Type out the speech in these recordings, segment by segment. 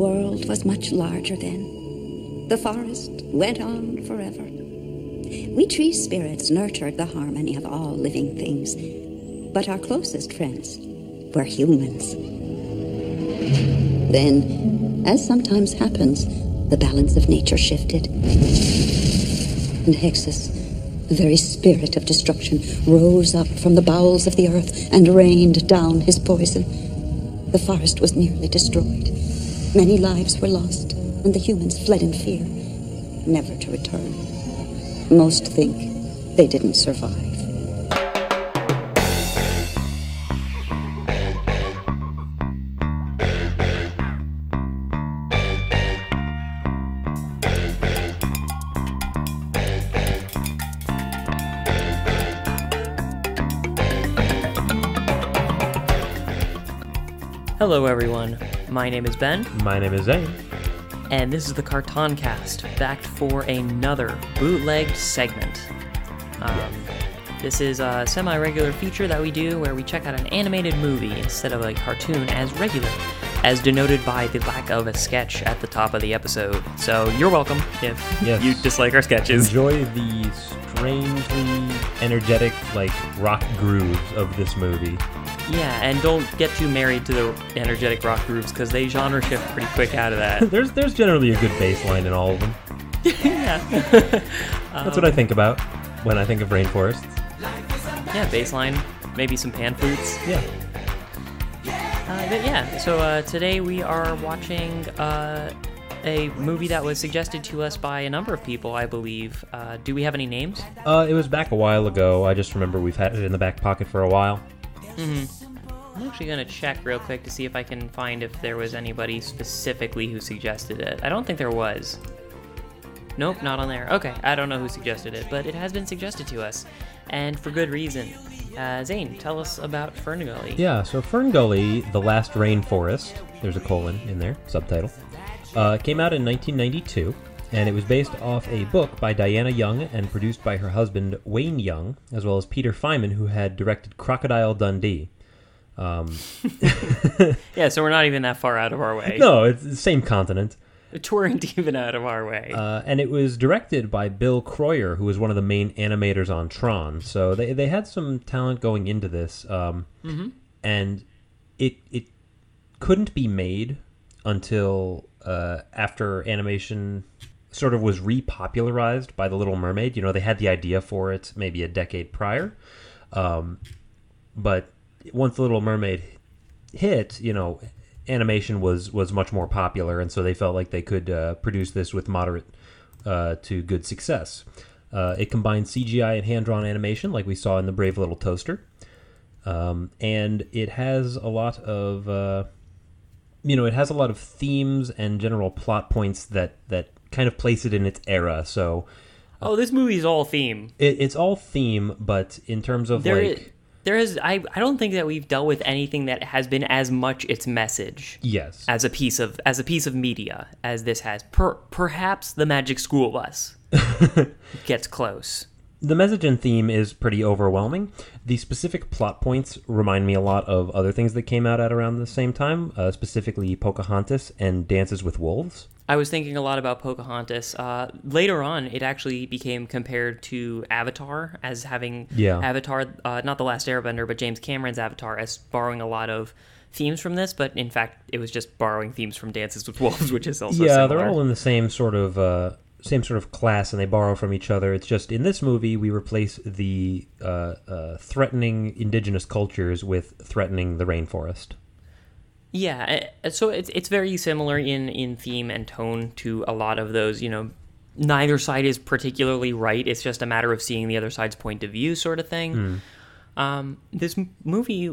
world was much larger then. The forest went on forever. We tree spirits nurtured the harmony of all living things, but our closest friends were humans. Then, as sometimes happens, the balance of nature shifted. And Hexus, the very spirit of destruction, rose up from the bowels of the earth and rained down his poison. The forest was nearly destroyed. Many lives were lost, and the humans fled in fear, never to return. Most think they didn't survive. Hello, everyone. My name is Ben, My name is Zane. and this is the Cartoncast, back for another bootlegged segment. Um, This is a semi regular feature that we do where we check out an animated movie instead of a cartoon as regular, as denoted by the lack of a sketch at the top of the episode. So you're welcome if Yes. you dislike our sketches. Enjoy the strangely energetic, like rock grooves of this movie. Yeah, and don't get too married to the energetic rock grooves because they genre shift pretty quick out of that. There's there's generally a good bass line in all of them. yeah. That's what I think about when I think of rainforests. Yeah, baseline, maybe some pan flutes. Yeah. Uh, but yeah, so uh, today we are watching uh, a movie that was suggested to us by a number of people, I believe. Uh, do we have any names? Uh, it was back a while ago. I just remember we've had it in the back pocket for a while. I'm actually gonna check real quick to see if I can find if there was anybody specifically who suggested it. I don't think there was. Nope, not on there. Okay, I don't know who suggested it, but it has been suggested to us, and for good reason. Uh, Zane, tell us about Ferngully. Yeah, so Fern Gully, The Last Rainforest, there's a colon in there, subtitle, uh, came out in 1992, and it was based off a book by Diana Young and produced by her husband Wayne Young, as well as Peter Faiman, who had directed Crocodile Dundee. Um, Yeah, so we're not even that far out of our way. no, it's the same continent. We weren't even out of our way. Uh, and it was directed by Bill Kroyer, who was one of the main animators on Tron. So they, they had some talent going into this. Um, And it, it couldn't be made until uh, after animation sort of was repopularized by The Little Mermaid. You know, they had the idea for it maybe a decade prior. Um, but once The Little Mermaid hit, you know, animation was was much more popular, and so they felt like they could uh, produce this with moderate uh, to good success. Uh, it combined CGI and hand drawn animation, like we saw in the Brave Little Toaster, um, and it has a lot of uh, you know it has a lot of themes and general plot points that that kind of place it in its era. So oh, this movie's all theme. it, it's all theme, but in terms of There, like there is. I, I don't think that we've dealt with anything that has been as much its message yes, as a piece of as a piece of media as this has. Per, perhaps the Magic School Bus gets close. The message and theme is pretty overwhelming. The specific plot points remind me a lot of other things that came out at around the same time, uh, specifically Pocahontas and Dances with Wolves. I was thinking a lot about Pocahontas. Uh, later on, it actually became compared to Avatar as having Yeah. Avatar, uh, not the Last Airbender, but James Cameron's Avatar, as borrowing a lot of themes from this. But in fact, it was just borrowing themes from Dances with Wolves, which is also yeah, similar. they're all in the same sort of uh, same sort of class, and they borrow from each other. It's just in this movie we replace the uh, uh, threatening indigenous cultures with threatening the rainforest. Yeah, uh, so it's it's very similar in in theme and tone to a lot of those. You know, neither side is particularly right. It's just a matter of seeing the other side's point of view, sort of thing. Hmm. Um, this m- movie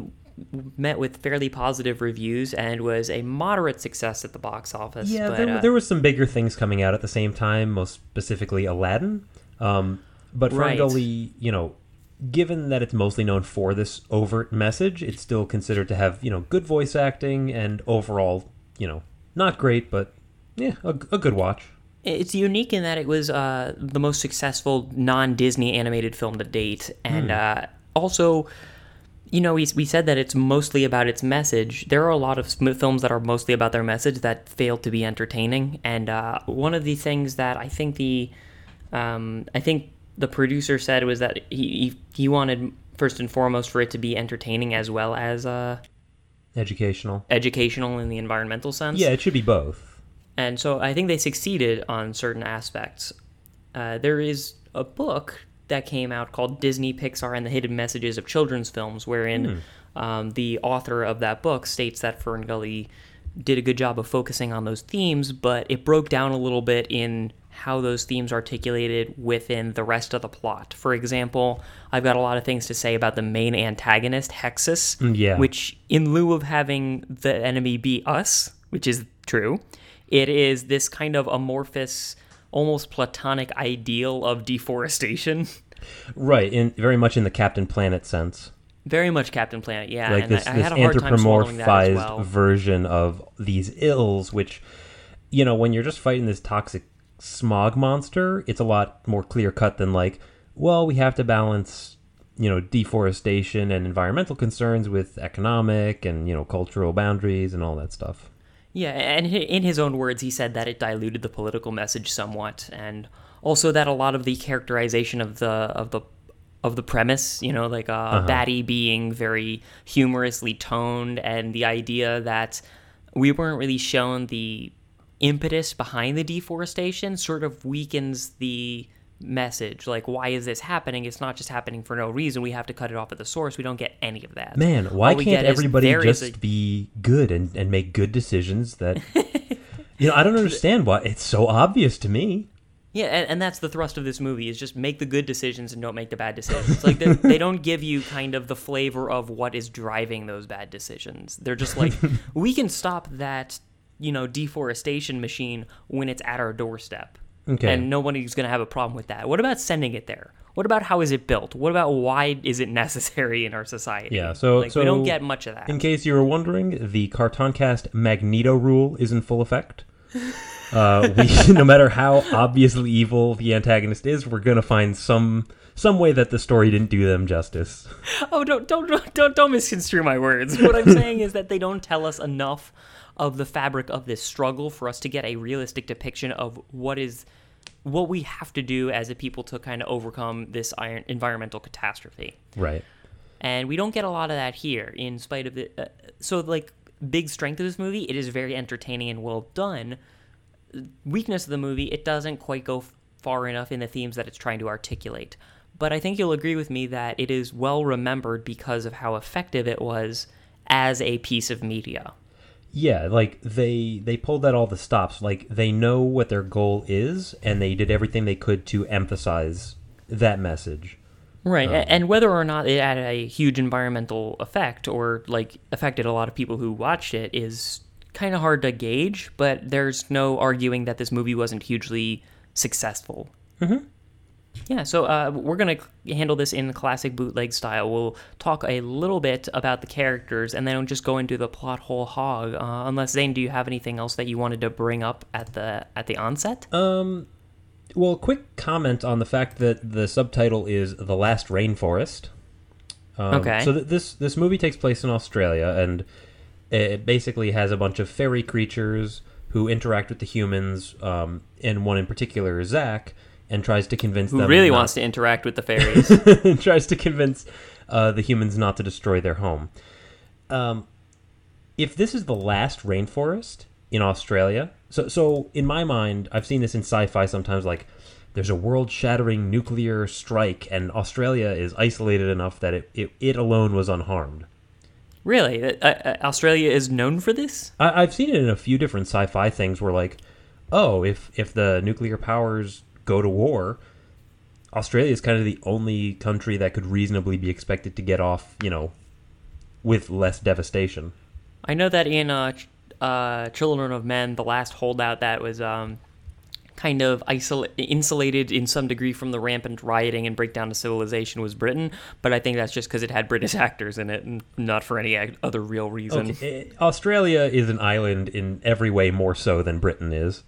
met with fairly positive reviews and was a moderate success at the box office. Yeah, but, there, uh, there was some bigger things coming out at the same time, most specifically Aladdin. Um, but Right. Ferngully, you know, given that it's mostly known for this overt message, it's still considered to have, you know, good voice acting and overall, you know, not great, but yeah, a, a good watch. It's unique in that it was uh, the most successful non-Disney animated film to date, and uh, also you know, we, we said that it's mostly about its message. There are a lot of films that are mostly about their message that fail to be entertaining. And uh, one of the things that I think the, um, I think the producer said was that he, he he wanted first and foremost for it to be entertaining as well as uh, Educational. educational in the environmental sense. Yeah, it should be both. And so I think they succeeded on certain aspects. Uh, there is a book that came out called Disney, Pixar, and the Hidden Messages of Children's Films, wherein um, the author of that book states that Ferngully did a good job of focusing on those themes, but it broke down a little bit in how those themes articulated within the rest of the plot. For example, I've got a lot of things to say about the main antagonist, Hexus, mm, yeah. which, in lieu of having the enemy be us, which is true, it is this kind of amorphous, almost platonic ideal of deforestation. Right, in very much in the Captain Planet sense. Very much Captain Planet, yeah. like and this, I, this had a hard time swallowing that as anthropomorphized well. version of these ills, which, you know, when you're just fighting this toxic smog monster, it's a lot more clear cut than like, well, we have to balance, you know, deforestation and environmental concerns with economic and you know cultural boundaries and all that stuff. Yeah, and in his own words, he said that it diluted the political message somewhat, and also that a lot of the characterization of the of the of the premise, you know, like uh, Batty being very humorously toned, and the idea that we weren't really shown the impetus behind the deforestation, sort of weakens the message. Like, why is this happening? It's not just happening for no reason. We have to cut it off at the source. We don't get any of that. Man, why can't everybody just a- be good and, and make good decisions that You know, I don't understand why it's so obvious to me. Yeah, and, and that's the thrust of this movie is just make the good decisions and don't make the bad decisions. Like they they don't give you kind of the flavor of what is driving those bad decisions. They're just like we can stop that, you know, deforestation machine when it's at our doorstep. Okay. And nobody's going to have a problem with that. What about sending it there? What about how is it built? What about why is it necessary in our society? Yeah, so like so we don't get much of that. In case you were wondering, the Cartoncast Magneto rule is in full effect. Uh, we, no matter how obviously evil the antagonist is, we're gonna find some some way that the story didn't do them justice. Oh, don't don't don't don't, don't misconstrue my words. What I'm saying is that they don't tell us enough of the fabric of this struggle for us to get a realistic depiction of what is what we have to do as a people to kind of overcome this iron, environmental catastrophe. Right. And we don't get a lot of that here, in spite of the. Uh, so, like, big strength of this movie, it is very entertaining and well done. Weakness of the movie, it doesn't quite go f- far enough in the themes that it's trying to articulate. But I think you'll agree with me that it is well remembered because of how effective it was as a piece of media. Yeah, like they they pulled out all the stops. Like they know what their goal is, and they did everything they could to emphasize that message. Right, a- and whether or not it had a huge environmental effect or like affected a lot of people who watched it is kind of hard to gauge. But there's no arguing that this movie wasn't hugely successful. Mm-hmm. Yeah, so uh, we're gonna handle this in classic bootleg style. We'll talk a little bit about the characters, and then just go into the plot whole hog. Uh, unless Zane, do you have anything else that you wanted to bring up at the at the onset? Um, well, quick comment on the fact that the subtitle is "The Last Rainforest." Um, Okay. So th- this this movie takes place in Australia, and it basically has a bunch of fairy creatures who interact with the humans, um, and one in particular, Zach, and tries to convince Who them really wants to interact with the fairies? and tries to convince uh, the humans not to destroy their home. Um, if this is the last rainforest in Australia, so so in my mind, I've seen this in sci-fi sometimes. Like, there's a world-shattering nuclear strike, and Australia is isolated enough that it it, it alone was unharmed. really, uh, uh, Australia is known for this. I, I've seen it in a few different sci-fi things where like, oh, if if the nuclear powers go to war, Australia is kind of the only country that could reasonably be expected to get off, you know, with less devastation. I know that in uh, uh, Children of Men, the last holdout that was um, kind of isola- insulated in some degree from the rampant rioting and breakdown of civilization was Britain, but I think that's just because it had British actors in it and not for any other real reason. Okay, eh, Australia is an island in every way more so than Britain is.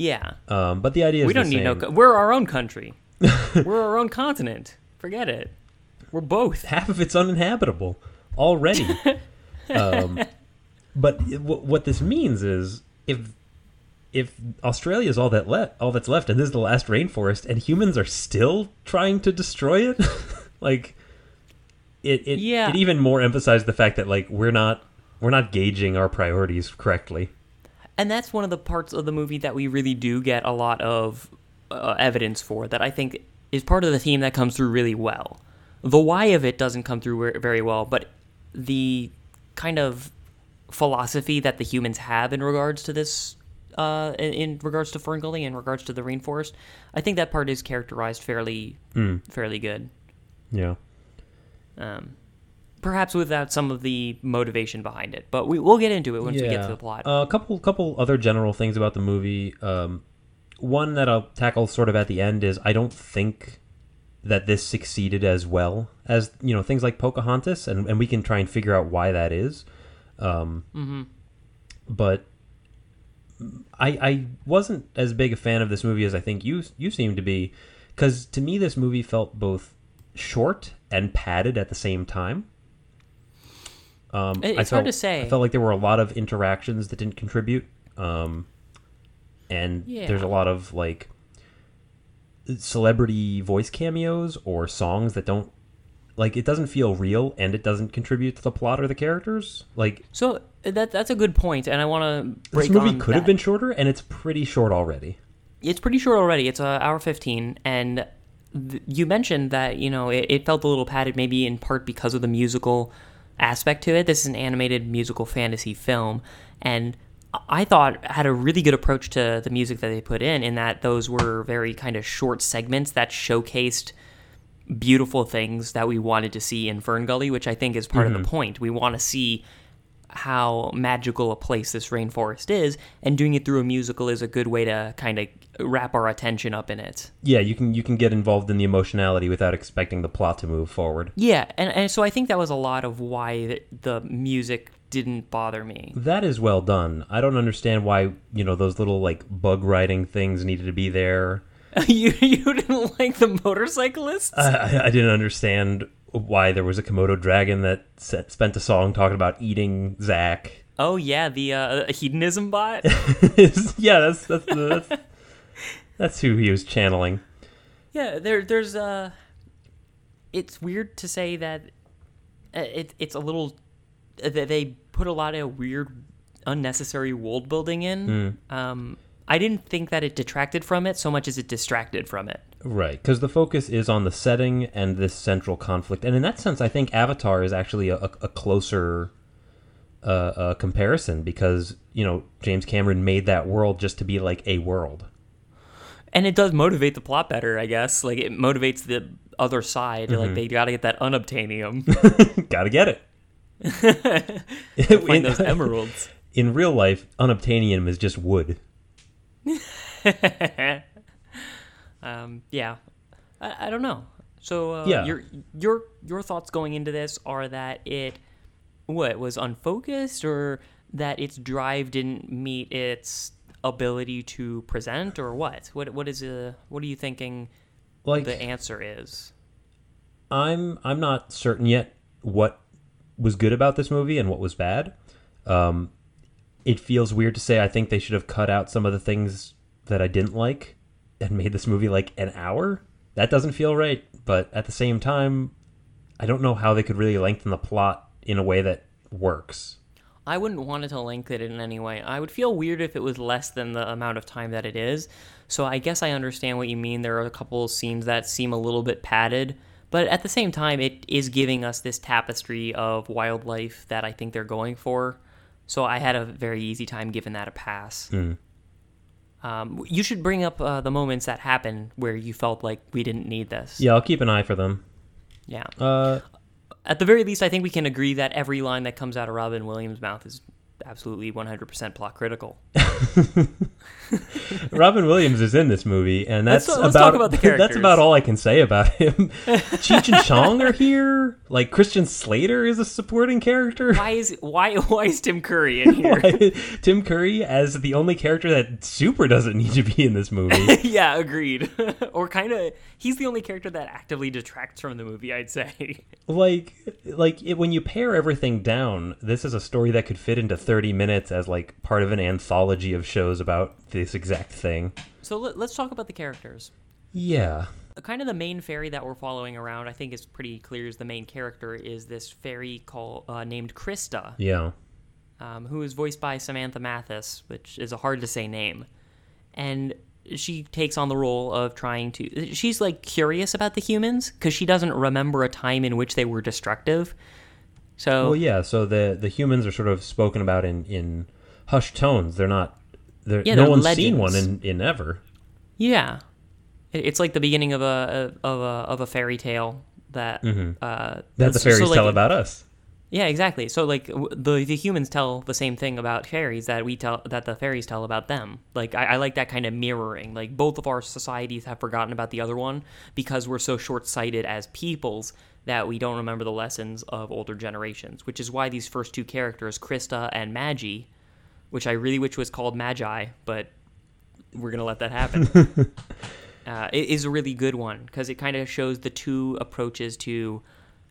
Yeah. Um, but the idea is we don't need no. same. Co- we're our own country. we're our own continent. Forget it. We're both. Half of it's uninhabitable. already. um, but wh- what this means is if if Australia is all that le- all that's left, and this is the last rainforest, and humans are still trying to destroy it, like it it, Yeah. it even more emphasized the fact that like we're not we're not gauging our priorities correctly. And that's one of the parts of the movie that we really do get a lot of uh, evidence for that I think is part of the theme that comes through really well. The why of it doesn't come through very well, but the kind of philosophy that the humans have in regards to this, uh, in, in regards to Ferngully, in regards to the rainforest, I think that part is characterized fairly, fairly good. Yeah. Um, perhaps without some of the motivation behind it, but we, we'll get into it once we get to the plot. A couple couple other general things about the movie. Um, one that I'll tackle sort of at the end is I don't think that this succeeded as well as you know things like Pocahontas, and, and we can try and figure out why that is. Um, Mm-hmm. But I I wasn't as big a fan of this movie as I think you you seem to be, because to me this movie felt both short and padded at the same time. Um, It- I it's hard to say. I felt like there were a lot of interactions that didn't contribute, um, and Yeah. there's a lot of like celebrity voice cameos or songs that don't like it doesn't feel real and it doesn't contribute to the plot or the characters. Like So that that's a good point, and I want to break this movie could have been shorter, and it's pretty short already. It's pretty short already. It's uh, hour fifteen, and th- you mentioned that you know it, it felt a little padded, maybe in part because of the musical aspect to it. This is an animated musical fantasy film, and I thought had a really good approach to the music that they put in. In that those were very kind of short segments that showcased beautiful things that we wanted to see in Fern Gully, which I think is part of the mm-hmm. point. We want to see how magical a place this rainforest is, and doing it through a musical is a good way to kind of wrap our attention up in it. Yeah, you can you can get involved in the emotionality without expecting the plot to move forward. Yeah, and, and so I think that was a lot of why the, the music didn't bother me. That is well done. I don't understand why you know those little like bug riding things needed to be there. you you didn't like the motorcyclists? I, I- didn't understand why there was a Komodo dragon that se- spent a song talking about eating Zach. oh yeah, the uh, hedonism bot. yeah, that's that's, the, that's that's who he was channeling. Yeah, there, there's uh It's weird to say that uh, it, it's a little that they put a lot of weird, unnecessary world building in. Um, I didn't think that it detracted from it so much as it distracted from it. Right, because the focus is on the setting and this central conflict, and in that sense, I think Avatar is actually a, a, closer uh, uh, comparison because you know James Cameron made that world just to be like a world. And it does motivate the plot better, I guess. Like it motivates the other side. Like they got to get that unobtainium, Gotta get it. find in, those emeralds. in real life, unobtainium is just wood. Um, yeah, I, I don't know. So uh, Yeah. your your your thoughts going into this are that it what was unfocused or that its drive didn't meet its ability to present or what? What what is uh what are you thinking Like the answer is? I'm I'm not certain yet what was good about this movie and what was bad. Um, it feels weird to say I think they should have cut out some of the things that I didn't like and made this movie like an hour. That doesn't feel right, but at the same time, I don't know how they could really lengthen the plot in a way that works. I wouldn't want it to lengthen it in any way. I would feel weird if it was less than the amount of time that it is. So I guess I understand what you mean. There are a couple of scenes that seem a little bit padded, but at the same time, it is giving us this tapestry of wildlife that I think they're going for. So I had a very easy time giving that a pass. Um, you should bring up uh, the moments that happened where you felt like we didn't need this. Yeah, I'll keep an eye for them. Yeah. Uh, At the very least, I think we can agree that every line that comes out of Robin Williams' mouth is absolutely 100% plot critical. Robin Williams is in this movie, and Let's- that's let's about talk about the that's about all I can say about him. Cheech and Chong are here. Like Christian Slater is a supporting character. Why is why why is Tim Curry in here? Why- Tim Curry as the only character that super doesn't need to be in this movie. yeah, agreed. or kind of, he's the only character that actively detracts from the movie. I'd say. like like it, when you pare everything down this is a story that could fit into 30 minutes as like part of an anthology of shows about this exact thing So let, let's talk about the characters. yeah kind of the main fairy that we're following around, I think is pretty clear. Is the main character is this fairy called uh, named Krista, yeah um, who is voiced by Samantha Mathis, which is a hard to say name, and she takes on the role of trying to. She's like curious about the humans because she doesn't remember a time in which they were destructive. So well yeah so the the humans are sort of spoken about in in hushed tones they're not they're, Yeah, no they're one's seen one in in ever Yeah, it's like the beginning of a of a of a fairy tale that uh, Mm-hmm. that the that's- fairies so, like, tell about us Yeah, exactly. So like the the humans tell the same thing about fairies that we tell that the fairies tell about them. Like I, I like that kind of mirroring. Like both of our societies have forgotten about the other one because we're so short sighted as peoples that we don't remember the lessons of older generations. Which is why these first two characters, Krista and Magi, which I really wish was called Magi, but we're gonna let that happen. uh, it is a really good one because it kind of shows the two approaches to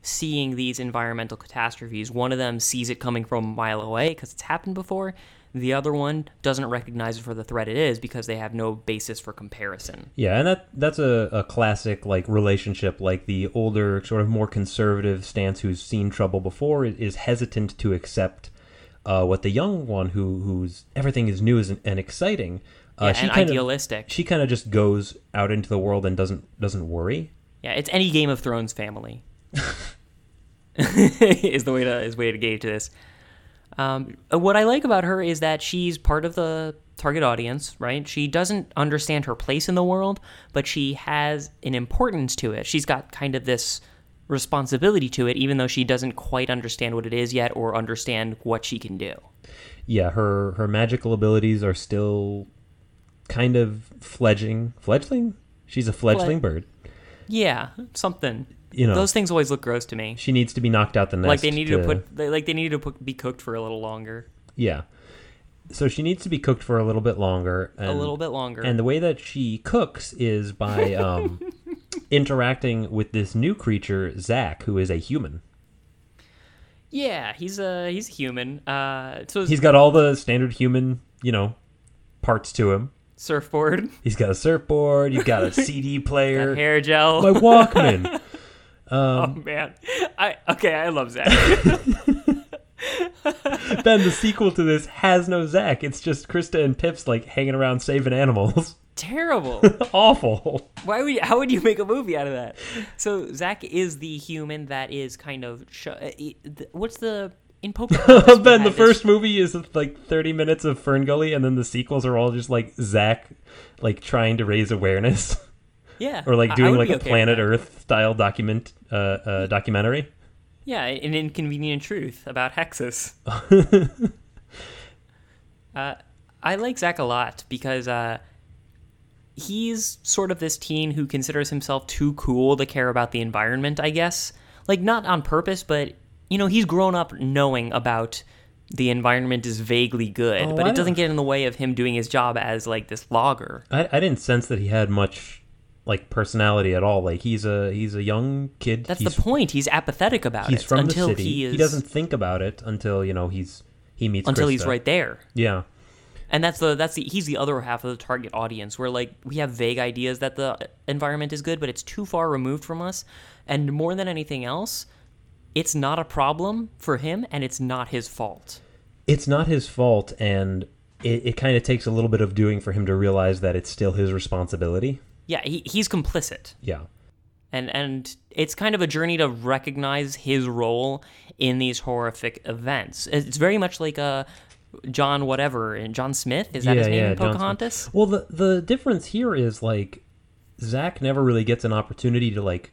seeing these environmental catastrophes. One of them sees it coming from a mile away because it's happened before. The other one doesn't recognize it for the threat it is because they have no basis for comparison. Yeah, and that that's a, a classic like relationship. Like the older, sort of more conservative stance who's seen trouble before is, hesitant to accept uh, what the young one who who's everything is new is, and exciting. Uh, Yeah, she and kind idealistic. She kind of just goes out into the world and doesn't doesn't worry. Yeah, it's any Game of Thrones family. is the way to is the way to gauge this. Um, what I like about her is that she's part of the target audience, right? She doesn't understand her place in the world, but she has an importance to it. She's got kind of this responsibility to it, even though she doesn't quite understand what it is yet or understand what she can do. Yeah, her her magical abilities are still kind of fledgling. Fledgling? She's a fledgling bird. Yeah, something. You know. those things always look gross to me. She needs to be knocked out the nest. Like they needed to, put, they, like they needed to put, be cooked for a little longer, Yeah. So she needs to be cooked for a little bit longer. And, a little bit longer. And the way that she cooks is by um, interacting with this new creature, Zach, who is a human. Yeah, he's a he's a human. Uh, so He's got all the standard human, you know, parts to him. surfboard, He's got a surfboard. He's got a CD player. hair gel. My Walkman. oh man, I okay. I love Zach. then the sequel to this has no Zach. It's just Krista and Pips like hanging around saving animals. Terrible. Awful. Why would you, how would you make a movie out of that? So Zach is the human that is kind of sh- uh, what's the in Pokemon? ben, the first movie is like 30 minutes of Fern Gully, and then the sequels are all just like Zach, like trying to raise awareness, yeah, or like doing like a okay Planet. Earth style document, uh, uh, documentary. Yeah, an inconvenient truth about Hexus. uh, I like Zach a lot because uh, he's sort of this teen who considers himself too cool to care about the environment, I guess. Like, not on purpose, but, you know, he's grown up knowing about the environment is vaguely good, Oh, but I it doesn't get in the way of him doing his job as, like, this logger. I, I didn't sense that he had much like personality at all. Like he's a he's a young kid. That's he's, the point. He's apathetic about it. He's it from until the city. he is. doesn't think about it until you know he's he meets until he's right there. Yeah. and that's the that's the he's the other half of the target audience where like we have vague ideas that the environment is good but it's too far removed from us and more than anything else it's not a problem for him and it's not his fault it's not his fault and it, it kind of takes a little bit of doing for him to realize that it's still his responsibility yeah he, he's complicit. Yeah. And and it's kind of a journey to recognize his role in these horrific events. It's very much like a John whatever and John Smith is that his name in Pocahontas? well the the difference here is like zach never really gets an opportunity to like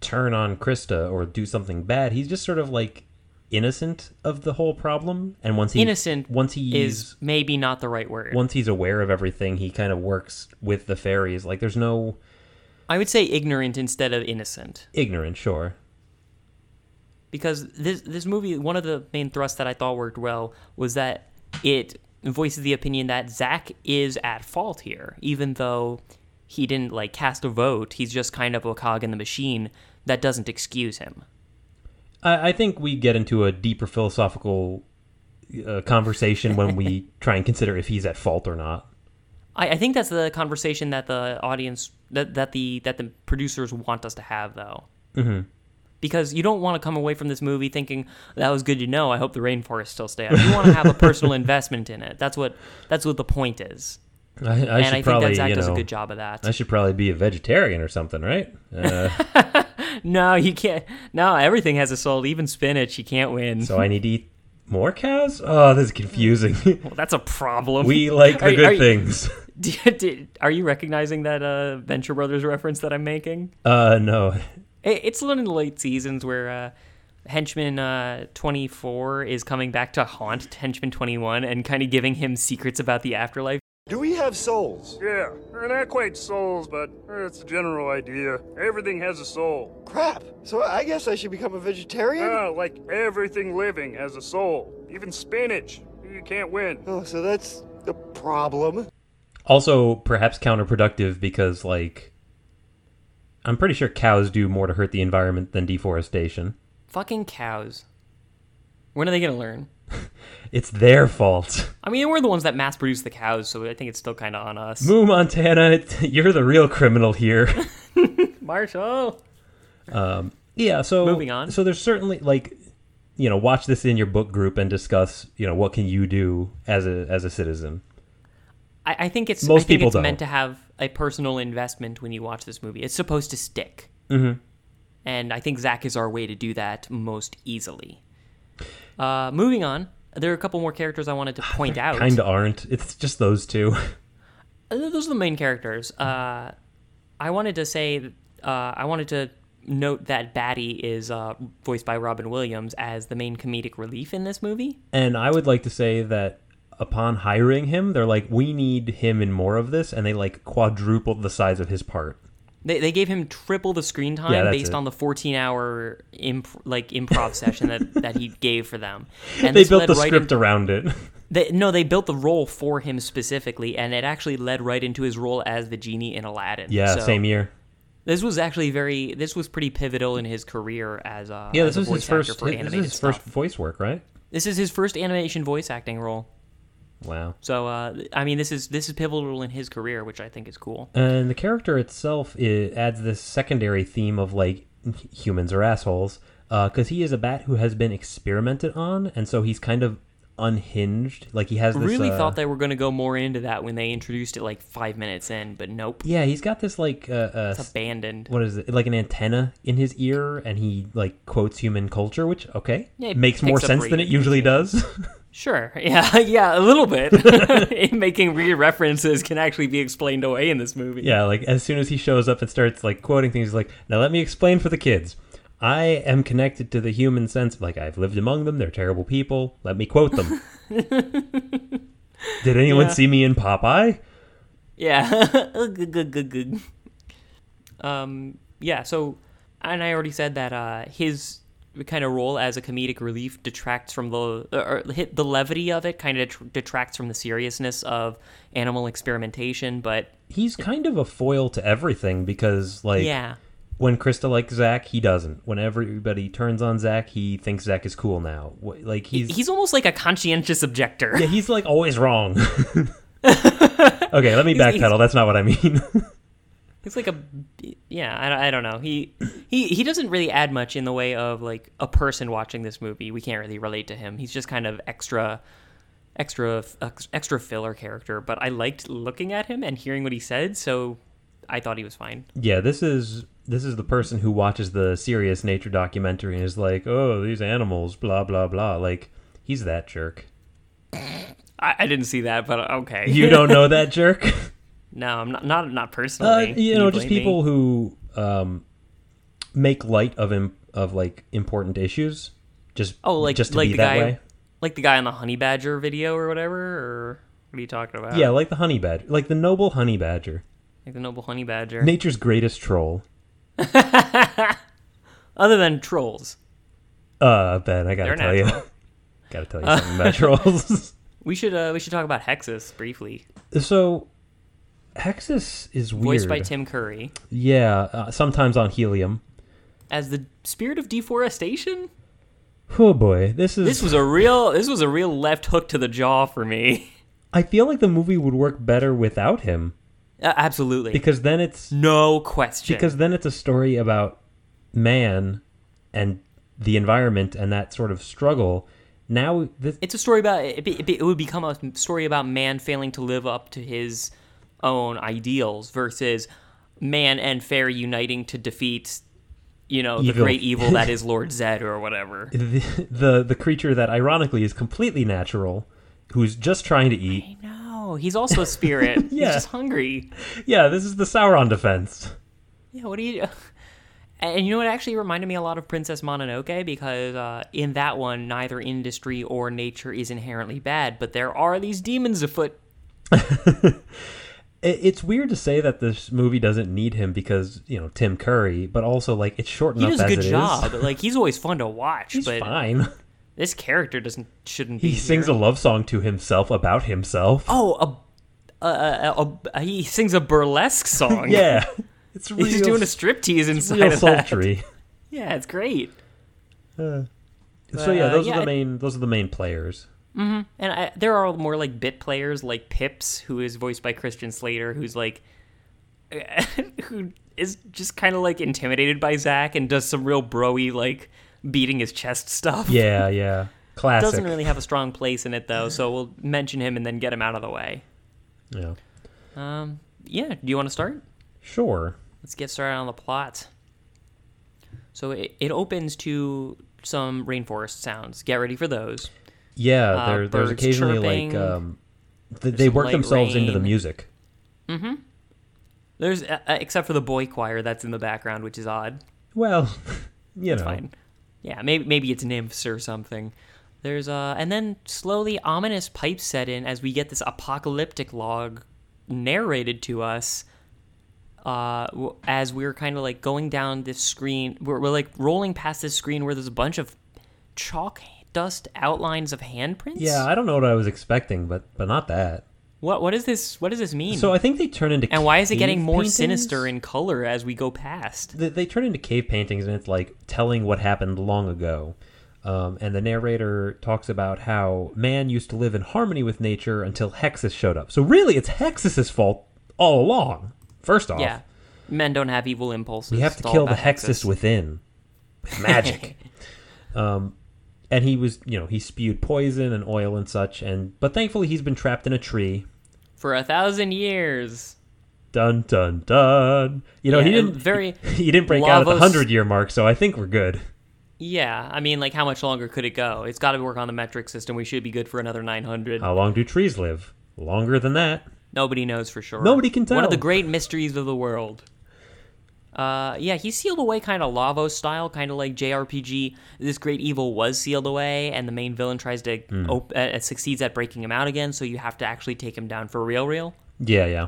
turn on krista or do something bad. He's just sort of like innocent of the whole problem, and once he Innocent once he's is maybe not the right word. once he's aware of everything, he kind of works with the fairies. Like there's no I would say ignorant instead of innocent. ignorant, sure. because this this movie one of the main thrusts that I thought worked well was that it voices the opinion that Zach is at fault here, even though he didn't like cast a vote. He's just kind of a cog in the machine. That doesn't excuse him. I, I think we get into a deeper philosophical uh, conversation when we try and consider if he's at fault or not. I, I think that's the conversation that the audience that that the that the producers want us to have though. Mm-hmm. Because you don't want to come away from this movie thinking that was good to know. I hope the rainforest still stay out. You want to have a personal investment in it. That's what that's what the point is. I, I and should I think probably, that Zach you does a know, good job of that. I should probably be a vegetarian or something, right? Uh, No, you can't. No, everything has a soul. Even spinach, you can't win. so I need to eat more cows. Oh, this is confusing. well, that's a problem. we like the Are- good are you- things. Do- do- Are you recognizing that uh, Venture Brothers reference that I'm making? Uh, no. It- It's one of the late seasons where uh, Henchman uh, 24 is coming back to haunt Henchman 21 and kind of giving him secrets about the afterlife. Do we have souls? Yeah, not quite souls, but it's a general idea. Everything has a soul. Crap. So I guess I should become a vegetarian? Ah, like everything living has a soul. Even spinach. You can't win. oh, so that's the problem. Also, perhaps counterproductive because, like, I'm pretty sure cows do more to hurt the environment than deforestation. Fucking cows. When are they going to learn? It's their fault. I mean, we're the ones that mass produce the cows, so I think it's still kind of on us. Moo Montana, you're the real criminal here. Marshall! yeah, so Moving on. So there's certainly like you know, watch this in your book group and discuss, you know, what can you do as a as a citizen. I, I think it's Most I think people it's don't. meant to have a personal investment when you watch this movie. It's supposed to stick, mm-hmm. and I think Zach is our way to do that most easily. Uh, moving on, there are a couple more characters I wanted to point out. Kind of aren't. It's just those two. Uh, Those are the main characters. Uh, I wanted to say, uh, I wanted to note that Batty is uh, voiced by Robin Williams as the main comedic relief in this movie. And I would like to say that upon hiring him, they're like, we need him in more of this, and they like quadrupled the size of his part. They, they gave him triple the screen time Yeah, based it. on the 14 hour imp- like improv session that, that he gave for them. And they built the right script in- around it. they, no, they built the role for him specifically, and it actually led right into his role as the genie in Aladdin. yeah, So same year. This was actually very. This was pretty pivotal in his career as a Yeah, as this was his first. for This is his stuff. first voice work, right? This is his first animation voice acting role. Wow. So, uh, I mean, this is this is pivotal in his career, which I think is cool. And the character itself it adds this secondary theme of like humans are assholes because he is a bat who has been experimented on, and so he's kind of unhinged. Like he has this. really uh, thought they were going to go more into that when they introduced it like five minutes in, but nope, Yeah, he's got this like uh, uh, it's abandoned. what is it? Like an antenna in his ear, and he like quotes human culture, which okay Yeah, makes more sense than it usually does. Sure, yeah, yeah, a little bit. Making weird references can actually be explained away in this movie. yeah, like as soon as he shows up and starts like quoting things, he's like, "Now let me explain for the kids." I am connected to the human sense. Like I've lived among them; they're terrible people. Let me quote them. Did anyone Yeah. see me in Popeye? Yeah. good, good, good, good. Um, yeah, so, and I already said that uh, his kind of role as a comedic relief detracts from the, or hit the levity of it kind of detracts from the seriousness of animal experimentation, but He's kind of a foil to everything because, like, yeah. when Krista likes Zach, he doesn't. When everybody turns on Zach, he thinks Zach is cool now. Like he's He's almost like a conscientious objector. yeah, he's like always wrong. okay, let me backpedal. That's not what I mean. It's like a, yeah, I, I don't know. He, he he doesn't really add much in the way of like a person watching this movie. We can't really relate to him. He's just kind of extra, extra, extra filler character. But I liked looking at him and hearing what he said, so I thought he was fine. yeah, this is this is the person who watches the serious nature documentary and is like, "Oh, these animals, blah blah blah." Like he's that jerk. I, I didn't see that, but okay. You don't know that jerk? no, I'm not not not Uh, personally. you Can know, just me? people who um, make light of Im- of like important issues, Just Oh, like just to like be the that guy, way. like the guy on the honey badger video or whatever. Or what are you talking about? Yeah, like the honey badger, like the noble honey badger, like the noble honey badger. nature's greatest troll. Other than trolls, Uh, Ben, I gotta They're tell you, gotta tell you something about trolls. we should uh, we should talk about Hexus briefly. so, Hexus is weird. Voiced by Tim Curry Yeah, uh, sometimes on helium. as the spirit of deforestation. Oh boy, this is. This was a real this was a real left hook to the jaw for me. I feel like the movie would work better without him Uh, absolutely, because then it's no question. because then it's a story about man and the environment and that sort of struggle. Now, this, it's a story about it, be- it, it would become a story about man failing to live up to his own ideals versus man and fairy uniting to defeat you know the great evil that is lord Zedd or whatever. The the the creature that ironically is completely natural, who's just trying to eat. I no he's also a spirit. Yeah. he's just hungry. Yeah, this is the Sauron defense. yeah what do you and you know what actually reminded me a lot of princess mononoke? Because uh, in that one neither industry or nature is inherently bad but there are these demons afoot it's weird to say that this movie doesn't need him because you know Tim Curry, but also like it's short he enough does a good job like he's always fun to watch He's but fine. This character doesn't shouldn't be. He sings a love song to himself about himself. Oh, a, a, a, he sings a burlesque song. Yeah, it's real. he's doing a striptease inside real of that. Yeah, it's great. so yeah, uh, those yeah, are the main. Those are the main players. And I, there are more like bit players, like Pips, who is voiced by Christian Slater, who's like, who is just kind of like intimidated by Zach and does some real broy like beating his chest stuff. Yeah, yeah, classic. Doesn't really have a strong place in it though, so we'll mention him and then get him out of the way. Yeah, Um, yeah. Do you want to start? sure. Let's get started on the plot. So it, it opens to some rainforest sounds. Get ready for those. Yeah, Uh, there, there's occasionally chirping, like um, th- they work light themselves into the rain. music. There's uh, uh, except for the boy choir that's in the background, which is odd. Well, you know, Fine. Yeah, maybe maybe it's nymphs or something. There's uh, and then slowly ominous pipes set in as we get this apocalyptic log narrated to us. Uh, w- as we're kind of like going down this screen, we're, we're like rolling past this screen where there's a bunch of chalk dust outlines of handprints. yeah, I don't know what I was expecting, but but not that. What what does this what does this mean? So I think they turn into and why is it getting more paintings? sinister in color as we go past? they, they turn into cave paintings and it's like telling what happened long ago um, and the narrator talks about how man used to live in harmony with nature until hexus showed up so really it's hexus's fault all along first off Yeah, men don't have evil impulses. we have to kill the hexus within with magic um, and he was you know he spewed poison and oil and such and but thankfully he's been trapped in a tree for a thousand years. dun dun dun you know he Yeah, and didn't very he didn't break out at the 100 year mark so i think we're good Yeah, I mean, like, how much longer could it go? It's got to work on the metric system. We should be good for another 900. How long do trees live? Longer than that. Nobody knows for sure. Nobody can tell One of the great mysteries of the world. Uh, yeah, he's sealed away kind of Lavos style, kind of like JRPG. This great evil was sealed away, and the main villain tries to Hmm. op- uh, succeeds at breaking him out again. So you have to actually take him down for real, real. Yeah, yeah.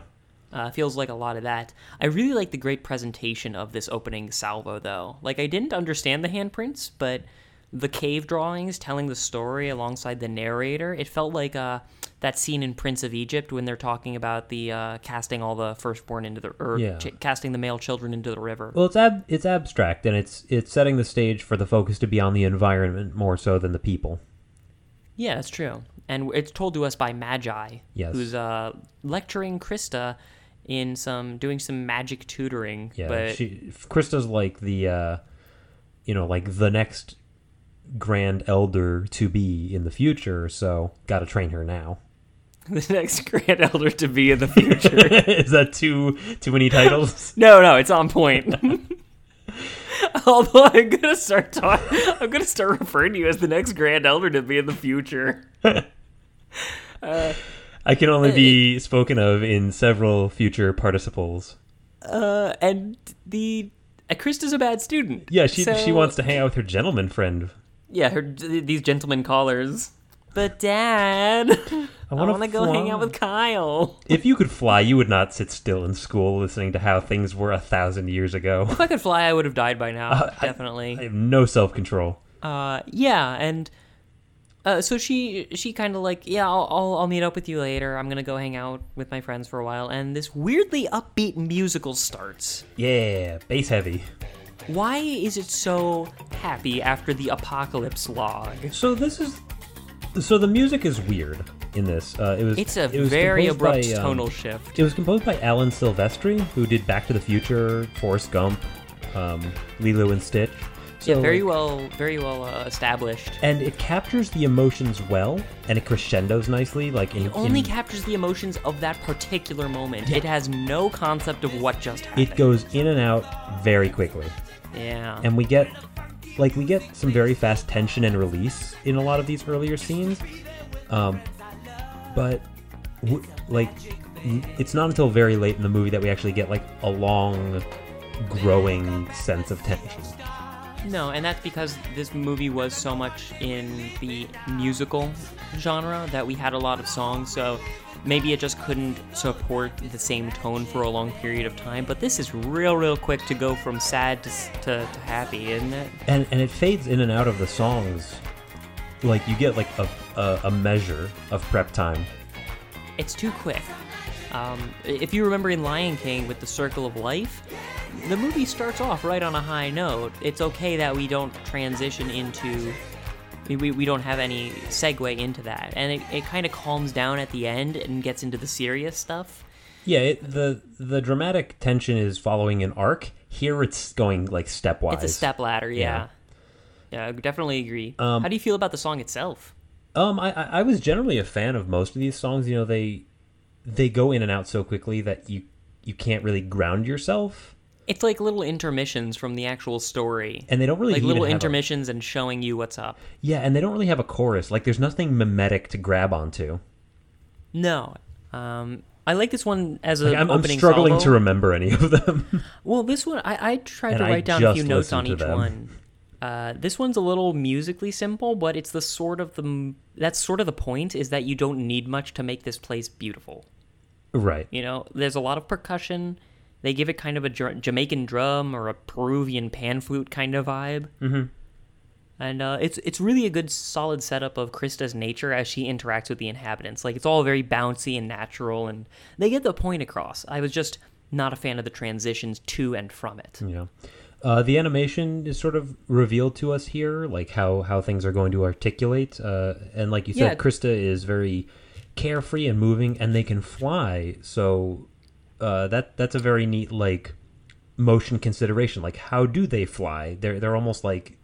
Uh, feels like a lot of that. I really like the great presentation of this opening salvo, though. Like, I didn't understand the handprints, but the cave drawings telling the story alongside the narrator, it felt like uh, that scene in Prince of Egypt when they're talking about the uh, casting all the firstborn into the or Yeah. ch- casting the male children into the river. Well, it's ab- it's abstract and it's it's setting the stage for the focus to be on the environment more so than the people. Yeah, that's true. And it's told to us by Magi, Yes. who's uh, lecturing Krista in some doing some magic tutoring. Yeah, but she Krista's like the uh you know, like the next grand elder to be in the future, so got to train her now. the next grand elder to be in the future. Is that too too many titles? No, no, it's on point. Although I'm gonna start talking, I'm gonna start referring to you as the next Grand Elder to be in the future. I can only be spoken of in several future participles. Uh, and the uh, Krista's a bad student. Yeah, she she wants to hang out with her gentleman friend. Yeah, her, these gentlemen callers. But Dad, I want to go hang out with Kyle. If you could fly, you would not sit still in school listening to how things were a thousand years ago. If I could fly, I would have died by now. Uh, I- definitely. I have no self control. Uh, yeah, and uh, so she she kind of like, yeah, I'll, I'll I'll meet up with you later. I'm gonna go hang out with my friends for a while, and this weirdly upbeat musical starts. Yeah, bass heavy. Why is it so happy after the apocalypse log? So this is, so the music is weird in this. Uh, it was. It's a it was very abrupt by, um, tonal shift. It was composed by Alan Silvestri, who did Back to the Future, Forrest Gump, um, Lilo and Stitch. Yeah, very well, very well uh, established. and it captures the emotions well, and it crescendos nicely. Like in, It only in- captures the emotions of that particular moment. It has no concept of what just happened. it goes in and out very quickly, Yeah. and we get like we get some very fast tension and release in a lot of these earlier scenes. Um, but w- like it's not until very late in the movie that we actually get like a long growing sense of tension. No, and that's because this movie was so much in the musical genre that we had a lot of songs, so maybe it just couldn't support the same tone for a long period of time. But this is real, real quick to go from sad to, to, to happy, isn't it? and and it fades in and out of the songs like you get like a, a, a measure of prep time It's too quick. Um, if you remember in Lion King with the Circle of Life, the movie starts off right on a high note. It's okay that we don't transition into. We, we, don't have any segue into that. And it, it kind of calms down at the end and gets into the serious stuff. yeah it, the the dramatic tension is following an arc here it's going like stepwise It's a step ladder, yeah. Yeah, I definitely agree. How do you feel about the song itself? um I, I I was generally a fan of most of these songs you know they they go in and out so quickly that you you can't really ground yourself It's like little intermissions from the actual story. and they don't really like little have a- intermissions and showing you what's up. yeah and they don't really have a chorus like there's nothing mimetic to grab onto No. Um, I like this one as a like, I'm, I'm struggling salvo. to remember any of them Well, this one I, I tried And to I write down a few notes on each them. one. Uh, this one's a little musically simple, but it's the sort of the that's sort of the point is that you don't need much to make this place beautiful. right You know, there's a lot of percussion. They give it kind of a Jamaican drum or a Peruvian pan flute kind of vibe. Mm-hmm. And uh, it's it's really a good solid setup of Krista's nature as she interacts with the inhabitants. Like it's all very bouncy and natural, and they get the point across. I was just not a fan of the transitions to and from it. know uh, the animation is sort of revealed to us here like how how things are going to articulate uh, and like you said Yeah. krista is very carefree and moving and they can fly so uh, that that's a very neat like motion consideration. Like how do they fly? They're they're almost like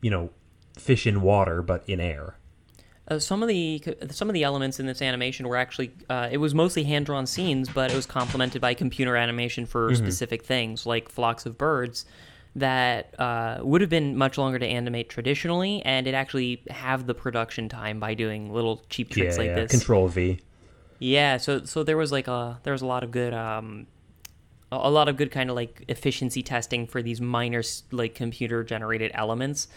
you know fish in water but in air. Uh, some of the some of the elements in this animation were actually uh, it was mostly hand drawn scenes, but it was complemented by computer animation for specific things like flocks of birds that uh, would have been much longer to animate traditionally, and it actually have the production time by doing little cheap tricks yeah, like yeah. this. control v Yeah, so so there was like a there was a lot of good um a lot of good kind of like efficiency testing for these minor like computer generated elements.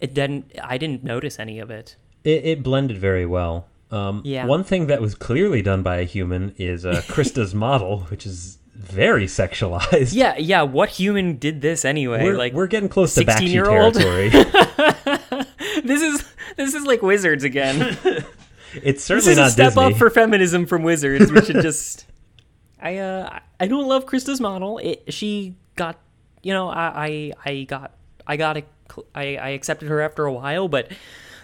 It didn't I didn't notice any of it. it, it blended very well um, Yeah. one thing that was clearly done by a human is uh, krista's model which is very sexualized Yeah, yeah. What human did this anyway? we're, like we're getting close to Bakshi 16-year-old? territory. this is this is like Wizards again. it's this certainly is a not step Disney. up for feminism from Wizards. We should just. I uh I don't love Krista's model. It she got you know I I, I got I got a, I I accepted her after a while, but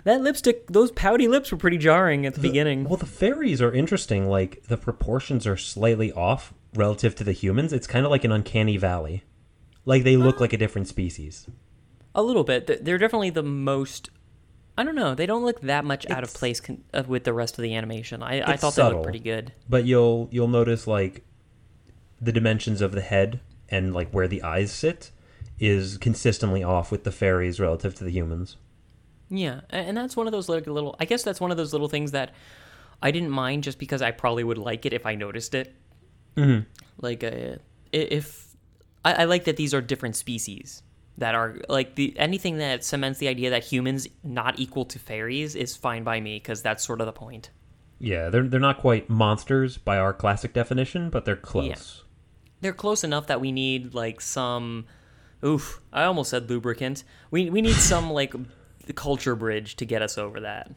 that lipstick those pouty lips were pretty jarring at the beginning. well, the fairies are interesting. Like the proportions are slightly off relative to the humans. It's kind of like an uncanny valley. Like they look like a different species. A little bit. They're definitely the most. I don't know. They don't look that much out of place con- uh, with the rest of the animation. I, I thought they looked pretty good. But you'll you'll notice like the dimensions of the head and like where the eyes sit is consistently off with the fairies relative to the humans. Yeah, and that's one of those like little. I guess that's one of those little things that I didn't mind just because I probably would like it if I noticed it. Mm-hmm. Like, uh, if I, I like that these are different species that are like the anything that cements the idea that humans not equal to fairies is fine by me because that's sort of the point. Yeah, they're they're not quite monsters by our classic definition, but they're close. They're close enough that we need like some. Oof! I almost said lubricant. We we need some like the culture bridge to get us over that.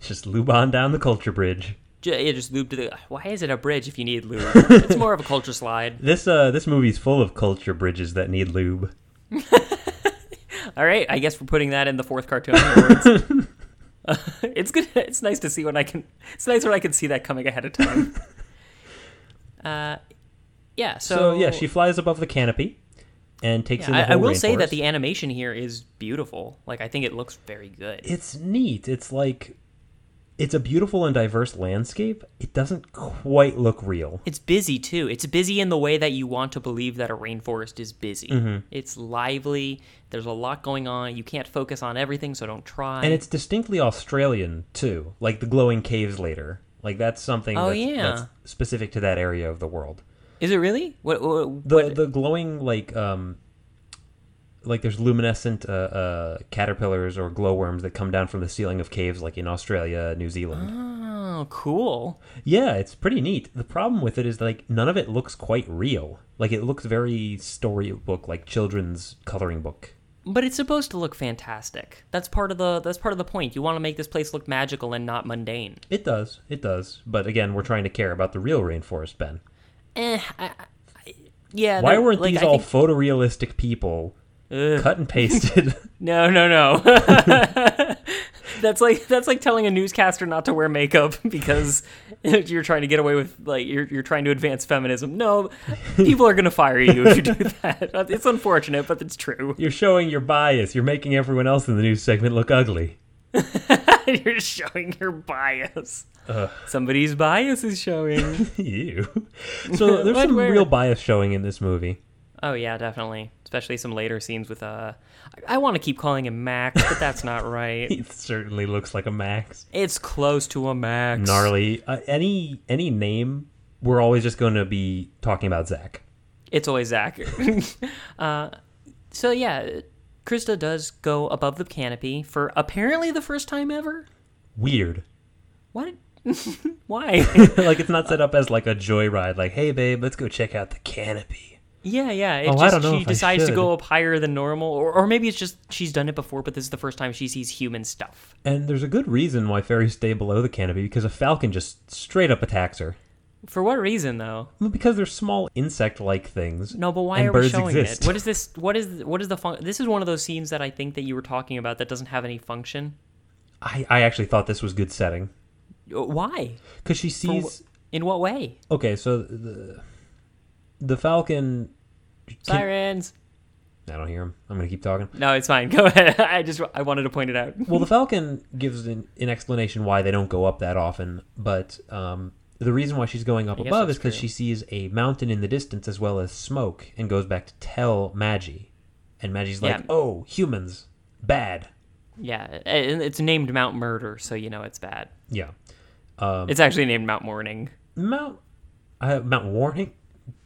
Just lube on down the culture bridge. Yeah, just lube to the. Why is it a bridge if you need lube? it's more of a culture slide. This uh this movie's full of culture bridges that need lube. All right, I guess we're putting that in the fourth cartoon awards. Uh, it's good. It's nice to see when I can. It's nice when I can see that coming ahead of time. Uh, yeah. So, So, yeah, she flies above the canopy and takes in the I, I will say that the animation here is beautiful. Like I think it looks very good. it's neat. It's like it's a beautiful and diverse landscape. It doesn't quite look real. It's busy too. It's busy in the way that you want to believe that a rainforest is busy. Mm-hmm. It's lively. There's a lot going on. You can't focus on everything, so don't try. And it's distinctly Australian too, like the glowing caves later. Like that's something Oh, that's, yeah. that's specific to that area of the world. is it really? What? what, The the glowing like um like there's luminescent uh, uh, caterpillars or glowworms that come down from the ceiling of caves like in Australia, New Zealand. oh, cool. Yeah, it's pretty neat. The problem with it is like none of it looks quite real. Like it looks very storybook, like children's coloring book. But it's supposed to look fantastic. That's part of the. That's part of the point. You want to make this place look magical and not mundane. It does, it does. But again, we're trying to care about the real rainforest, Ben. Eh. I, I, yeah. Why weren't like, these I all think- photorealistic people cut and pasted? No, no, no. that's like that's like telling a newscaster not to wear makeup because you're trying to get away with like you're you're trying to advance feminism. No, people are gonna fire you if you do that. It's unfortunate, but it's true. You're showing your bias. You're making everyone else in the news segment look ugly. you're showing your bias. Somebody's bias is showing. you. So there's some where? real bias showing in this movie. Oh yeah, definitely. Especially some later scenes with uh I, I want to keep calling him Max, but that's not right. It certainly looks like a Max. It's close to a Max. Gnarly. Uh, any any name, we're always just going to be talking about Zach. It's always Zach. uh, so yeah, Krista does go above the canopy for apparently the first time ever. Weird. What? Why? like it's not set up as like a joyride. Like, hey babe, let's go check out the canopy. Yeah, yeah. It's Oh, just I don't know she decides to go up higher than normal, or, or maybe it's just she's done it before, but this is the first time she sees human stuff. And there's a good reason why fairies stay below the canopy because a falcon just straight up attacks her. For what reason, though? Well, because they're small insect-like things. No, but why and are we birds showing exist. it? What is this? What is what is the fun? This is one of those scenes that I think that you were talking about that doesn't have any function. I, I actually thought this was good setting Uh, Why? because she For sees. In what way? Okay, so the the falcon. Sirens. I don't hear him. I'm gonna keep talking. No, it's fine. Go ahead. I just I wanted to point it out. Well, the falcon gives an, an explanation why they don't go up that often, but um, the reason why she's going up above is because she sees a mountain in the distance as well as smoke, and goes back to tell Maggie, and Maggie's like, Yeah. "Oh, humans, bad." Yeah, and it's named Mount Murder, so you know it's bad. Yeah, Um, It's actually named Mount Morning. Mount uh, Mount Warning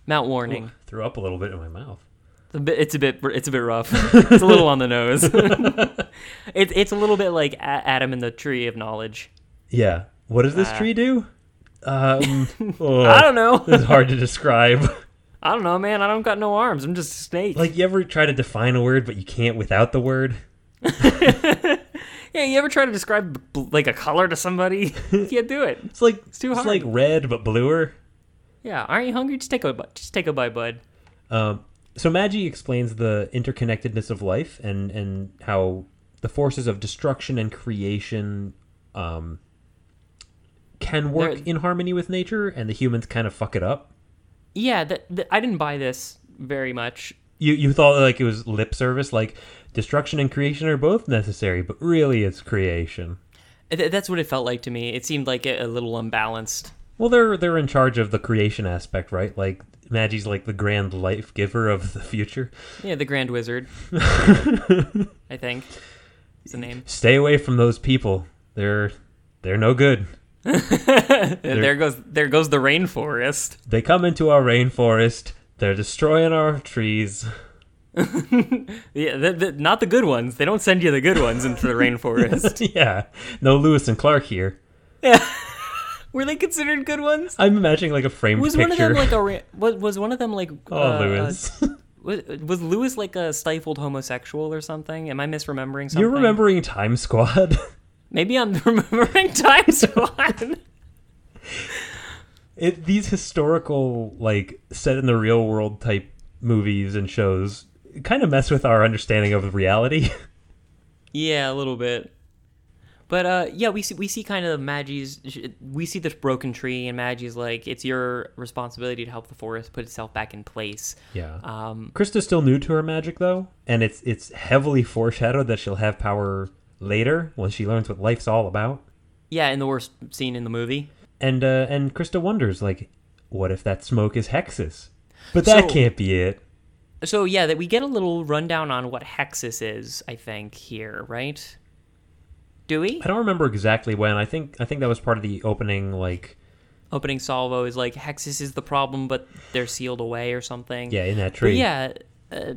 Mount Warning. threw up a little bit in my mouth. It's a bit. It's a bit. It's a bit rough. it's a little on the nose. it's it's a little bit like A- Adam in the Tree of Knowledge. Yeah, what does this Ah. tree do? Um, oh, I don't know. It's hard to describe. I don't know, man. I don't got no arms. I'm just a snake. like you ever try to define a word, but you can't without the word. yeah, you ever try to describe like a color to somebody? you can't do it. It's like it's, too hard. It's like red but bluer. Yeah, aren't you hungry? Just take a just take a bite, bud. Um, so Maggie explains the interconnectedness of life and and how the forces of destruction and creation um, can work They're- in harmony with nature, and the humans kind of fuck it up. Yeah, that, that I didn't buy this very much. You you thought like it was lip service, like destruction and creation are both necessary, but really it's creation. Th- that's what it felt like to me. It seemed like a, a little unbalanced. Well, they're they're in charge of the creation aspect, right? Like Maggie's like the grand life giver of the future. Yeah, the Grand Wizard. I think. Is the name. Stay away from those people. They're they're no good. there goes there goes the rainforest. They come into our rainforest. They're destroying our trees. Yeah, the, the, not the good ones. They don't send you the good ones into the rainforest. yeah, no Lewis and Clark here. Were they considered good ones? I'm imagining like a framed Was picture. one of them like a ra- was, was one of them like oh, uh, Lewis. Was, was Lewis like a stifled homosexual or something? Am I misremembering something? You're remembering Time Squad. Maybe I'm remembering Time Squad. it these historical like set in the real world type movies and shows kind of mess with our understanding of reality. yeah, a little bit. But uh, yeah, we see we see kind of Maggie's. We see this broken tree, and Maggie's like, "It's your responsibility to help the forest put itself back in place." yeah. Um, Krista's still new to her magic though, and it's it's heavily foreshadowed that she'll have power later when she learns what life's all about. yeah, in the worst scene in the movie. And uh and Krista wonders like what if that smoke is Hexus? But that So- can't be it. So yeah, that we get a little rundown on what Hexus is. I think here, right? Do we? I don't remember exactly when. I think I think that was part of the opening like Opening salvo is like Hexus is the problem, but they're sealed away or something. yeah, in that But tree. yeah, uh,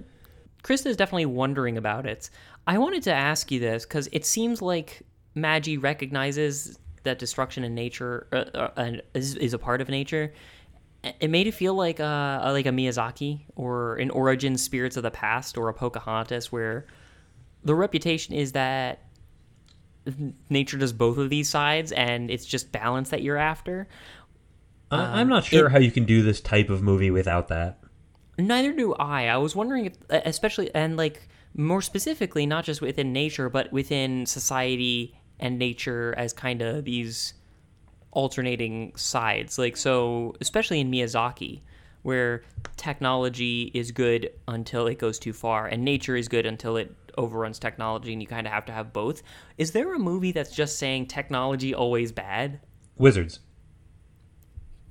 Krista is definitely wondering about it. I wanted to ask you this because it seems like Magi recognizes that destruction in nature uh, uh, is, is a part of nature. It made it feel like uh, like a Miyazaki or an Origin Spirits of the Past or a Pocahontas, where the reputation is that nature does both of these sides, and it's just balance that you're after. I, I'm um, not sure it- how you can do this type of movie without that. Neither do I. I was wondering if, especially, and like more specifically, not just within nature, but within society and nature as kind of these alternating sides. Like, so, especially in Miyazaki, where technology is good until it goes too far, and nature is good until it overruns technology, and you kind of have to have both. Is there a movie that's just saying technology always bad? Wizards.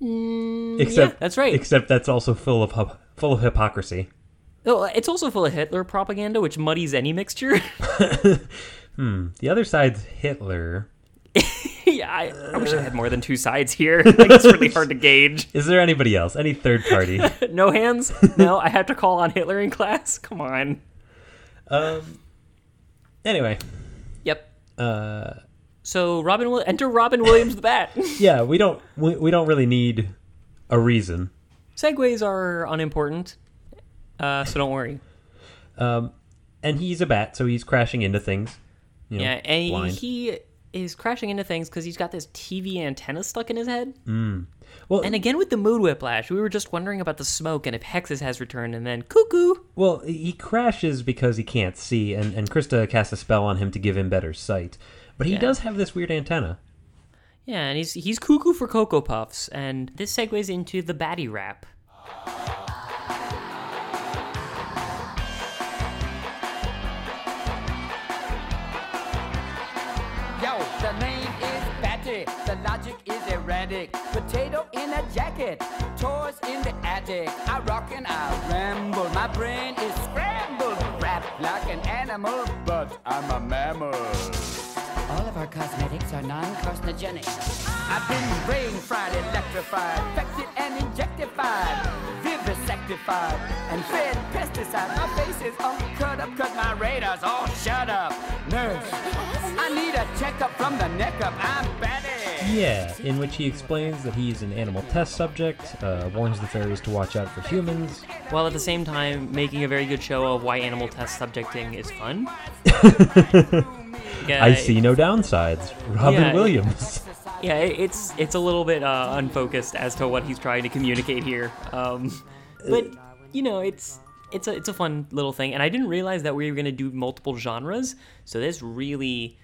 except yeah, that's right. Except that's also full of full of hypocrisy. Oh, it's also full of Hitler propaganda, which muddies any mixture. hmm. The other side's Hitler. I, I wish I had more than two sides here. Like, it's really hard to gauge. Is there anybody else? Any third party? No hands? No, I have to call on Hitler in class? Come on. um. Anyway, Yep. uh, So Robin will enter Robin Williams the Bat. yeah, we don't we, we don't really need a reason. Segues are unimportant, uh, so don't worry. Um, and he's a bat, so he's crashing into things. You know, yeah, and blind. he is crashing into things because he's got this TV antenna stuck in his head. Mm. well, And again with the mood whiplash, we were just wondering about the smoke and if Hexus has returned, and then cuckoo. well, he crashes because he can't see, and and Krista casts a spell on him to give him better sight. But he Yeah. does have this weird antenna. Yeah, and he's he's cuckoo for Cocoa Puffs, and this segues into the Batty rap. Erratic. Potato in a jacket. Toys in the attic. I rock and I ramble. My brain is scrambled. Rap like an animal, but I'm a mammal. All of our cosmetics are non-carcinogenic. I've been brain fried, electrified, infected and injectified, vivisectified, and fed pesticide. My face is all cut up cause my radar's all shut up. Nurse, Yeah, in which he explains that he's an animal test subject, uh, warns the fairies to watch out for humans. while at the same time making a very good show of why animal test subjecting is fun. Yeah, I see no downsides. Robin Yeah. Williams. Yeah, it's it's a little bit uh, unfocused as to what he's trying to communicate here. Um, but you know, it's it's a it's a fun little thing, and I didn't realize that we were gonna do multiple genres. So this really.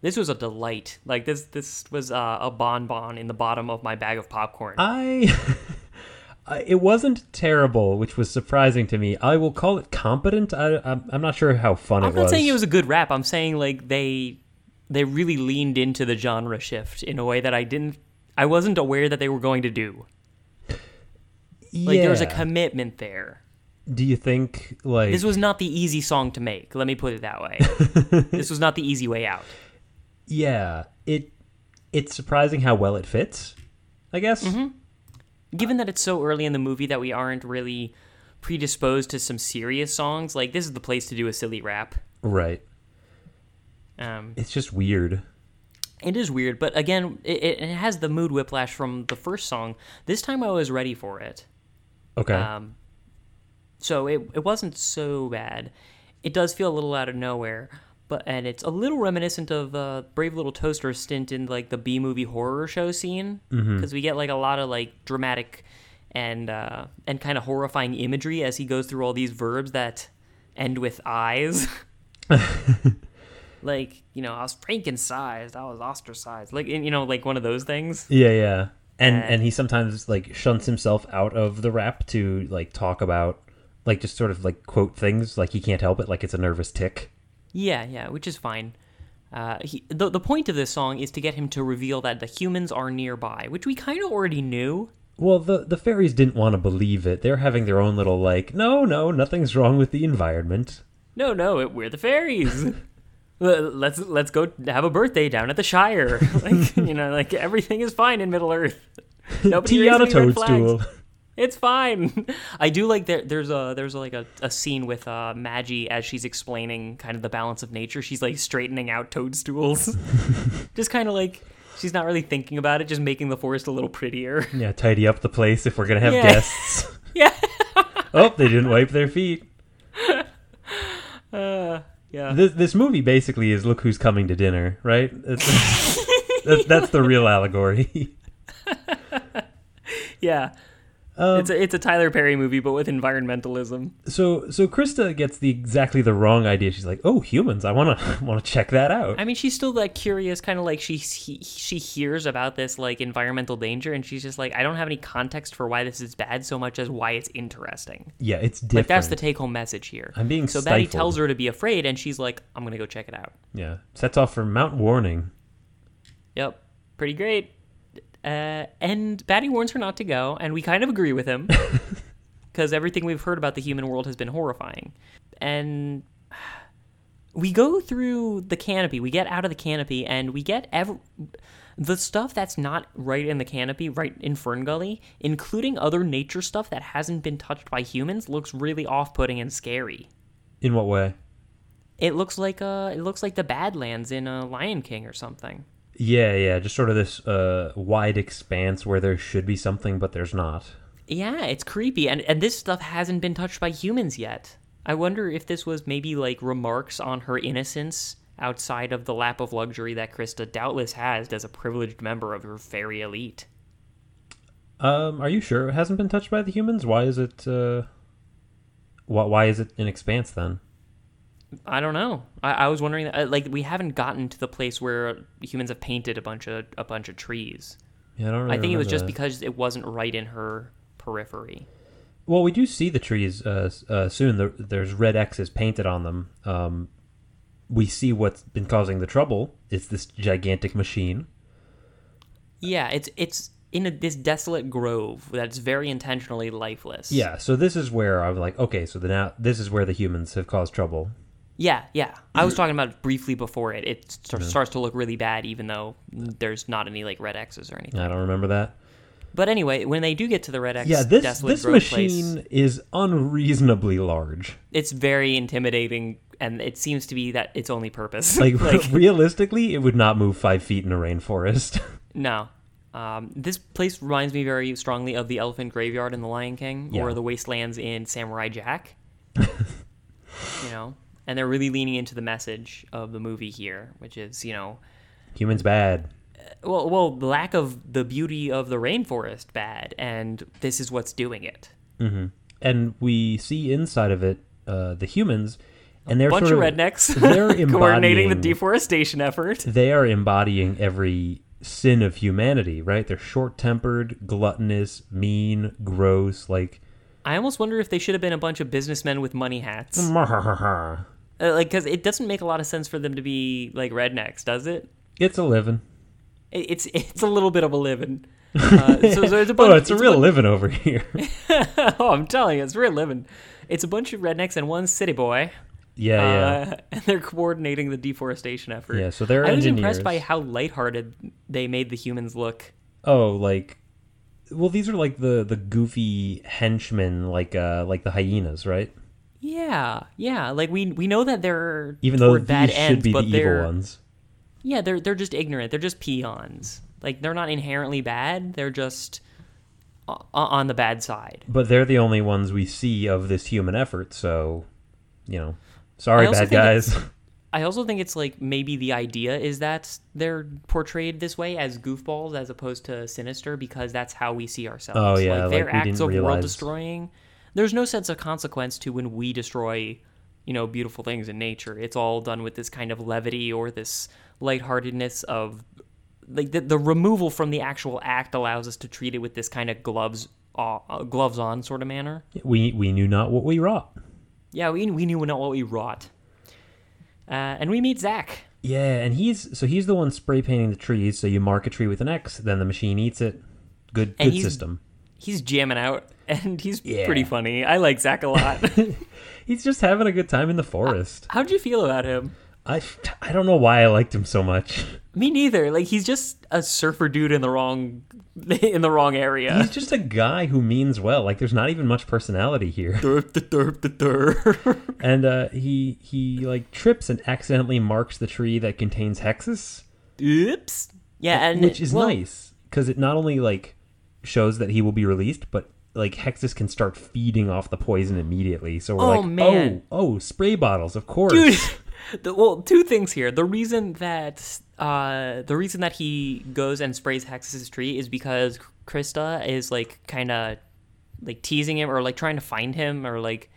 This was a delight. Like this, this was uh, a bonbon in the bottom of my bag of popcorn. I. It wasn't terrible, which was surprising to me. I will call it competent. I, I'm, I'm not sure how fun I'm it not saying it was a good rap. I'm saying like they they really leaned into the genre shift in a way that I didn't I wasn't aware that they were going to do. Like there was a commitment there. Do you think like This was not the easy song to make. Let me put it that way. this was not the easy way out. Yeah, it it's surprising how well it fits. I guess. Mm-hmm. Given that it's so early in the movie that we aren't really predisposed to some serious songs, like this is the place to do a silly rap. Right. Um, It's just weird. it is weird, but again, it, it, has the mood whiplash from the first song. This time I was ready for it. Okay. Um, so it it wasn't so bad. It does feel a little out of nowhere, but and it's a little reminiscent of uh, Brave Little Toaster's stint in like the B movie horror show scene because we get like a lot of like dramatic and uh, and kind of horrifying imagery as he goes through all these verbs that end with eyes. like you know, I was franken-sized, I was ostracized, like you know, like one of those things. yeah, yeah. And Uh, and he sometimes like shunts himself out of the rap to like talk about like just sort of like quote things like he can't help it like it's a nervous tic. Yeah, yeah, which is fine. Uh, he, the the point of this song is to get him to reveal that the humans are nearby, which we kind of already knew. Well, the the fairies didn't want to believe it. They're having their own little like, no, no, nothing's wrong with the environment. No, no, it, we're the fairies. Let's let's go have a birthday down at the Shire. like you know, like everything is fine in Middle Earth. Nobody Tea on a toadstool. It's fine. I do like there. There's a there's like a, a scene with uh, Maggie as she's explaining kind of the balance of nature. She's like straightening out toadstools, just kind of like she's not really thinking about it, just making the forest a little prettier. Yeah, tidy up the place if we're gonna have Yeah. guests. yeah, oh, they didn't wipe their feet. Uh, yeah. This this movie basically is look who's coming to dinner, right? It's, that's, that's the real allegory. Yeah. Um, it's a it's a Tyler Perry movie, but with environmentalism. so so Krista gets the exactly the wrong idea. She's like, "Oh, humans! I want to want to check that out." I mean, she's still like curious, kind of like she he, she hears about this like environmental danger, and she's just like, I don't have any context for why this is bad so much as why it's interesting. yeah, it's different. Like that's the take home message here. I'm being so Betty stifled. tells her to be afraid, and she's like, I'm gonna go check it out. yeah sets off for Mount Warning. Yep, pretty great. Uh, and Batty warns her not to go, and we kind of agree with him because everything we've heard about the human world has been horrifying. And we go through the canopy, we get out of the canopy, and we get ev- the stuff that's not right in the canopy, right in Fern Gully, including other nature stuff that hasn't been touched by humans, looks really off-putting and scary. In what way? It looks like uh, it looks like the Badlands in uh, Lion King or something. Yeah, yeah, just sort of this uh, wide expanse where there should be something, but there's not. Yeah, it's creepy, and and this stuff hasn't been touched by humans yet. I wonder if this was maybe like remarks on her innocence outside of the lap of luxury that Krista doubtless has as a privileged member of her fairy elite. Um, are you sure it hasn't been touched by the humans? Why is it? Uh, why, why is it an expanse then? I don't know. I, I was wondering, uh, like, we haven't gotten to the place where humans have painted a bunch of a bunch of trees. Yeah, I don't. Really I think it was just that. because it wasn't right in her periphery. Well, we do see the trees uh, uh, soon. There, there's red X's painted on them. Um, we see what's been causing the trouble. It's this gigantic machine. Yeah, it's it's in a, this desolate grove that's very intentionally lifeless. Yeah, so this is where I'm like, okay, so the now this is where the humans have caused trouble. Yeah, yeah. I was talking about it briefly before it. It st- starts to look really bad, even though there's not any like red X's or anything. I don't remember that. But anyway, when they do get to the red X, Yeah, this this grove machine place, is unreasonably large. it's very intimidating, and it seems to be that its only purpose. Like, realistically, it would not move five feet in a rainforest. no. Um, this place reminds me very strongly of the Elephant Graveyard in The Lion King, or the Wastelands in Samurai Jack. you know, and they're really leaning into the message of the movie here, which is you know Humans bad. well, well, lack of the beauty of the rainforest bad, and this is what's doing it. And we see inside of it uh, the humans, and they're a Bunch sort of rednecks They're coordinating the deforestation effort. they are embodying every sin of humanity, right? They're short-tempered, gluttonous, mean, gross, like I almost wonder if they should have been a bunch of businessmen with money hats. uh, like because it doesn't make a lot of sense for them to be like rednecks, does it? it's a living. It- It's it's a little bit of a living. Uh, so there's a bunch. Oh, it's a real bunch- living over here. oh, I'm telling you, it's real living. It's a bunch of rednecks and one city boy. yeah, yeah. Uh, and they're coordinating the deforestation effort. Yeah, so they're I was engineers. impressed by how lighthearted they made the humans look. oh, like well, these are like the the goofy henchmen, like uh like the hyenas, right? Yeah, yeah. Like we we know that they're Even though these bad should ends, be the but evil they're ones. yeah they're they're just ignorant. They're just peons. Like they're not inherently bad. They're just on the bad side. But they're the only ones we see of this human effort, so you know. Sorry, bad guys. I also think it's like maybe the idea is that they're portrayed this way as goofballs as opposed to sinister because that's how we see ourselves. Oh, yeah, like their like we acts of realize- world destroying. There's no sense of consequence to when we destroy, you know, beautiful things in nature. It's all done with this kind of levity or this lightheartedness of like the, the removal from the actual act allows us to treat it with this kind of gloves uh, uh, gloves on sort of manner. we we knew not what we wrought. Yeah, we we knew not what we wrought. Uh, and we meet Zach. Yeah, and he's so he's the one spray painting the trees. So you mark a tree with an X, then the machine eats it. Good And good he's- system. he's jamming out and he's Yeah. pretty funny. I like Zach a lot. He's just having a good time in the forest. How'd you feel about him? I, I don't know why I liked him so much. Me neither. Like he's just a surfer dude in the wrong in the wrong area. He's just a guy who means well. Like there's not even much personality here. Derp, the derp, the derp. And uh, he he like trips and accidentally marks the tree that contains Hexus. Oops. Yeah, and which is well, nice because it not only like shows that he will be released, but like Hexus can start feeding off the poison immediately. So we're Oh, like, man. oh, oh, spray bottles, of course. Dude, the, well, two things here. The reason that uh, the reason that he goes and sprays Hexus's tree is because Krista is like kind of like teasing him or like trying to find him or like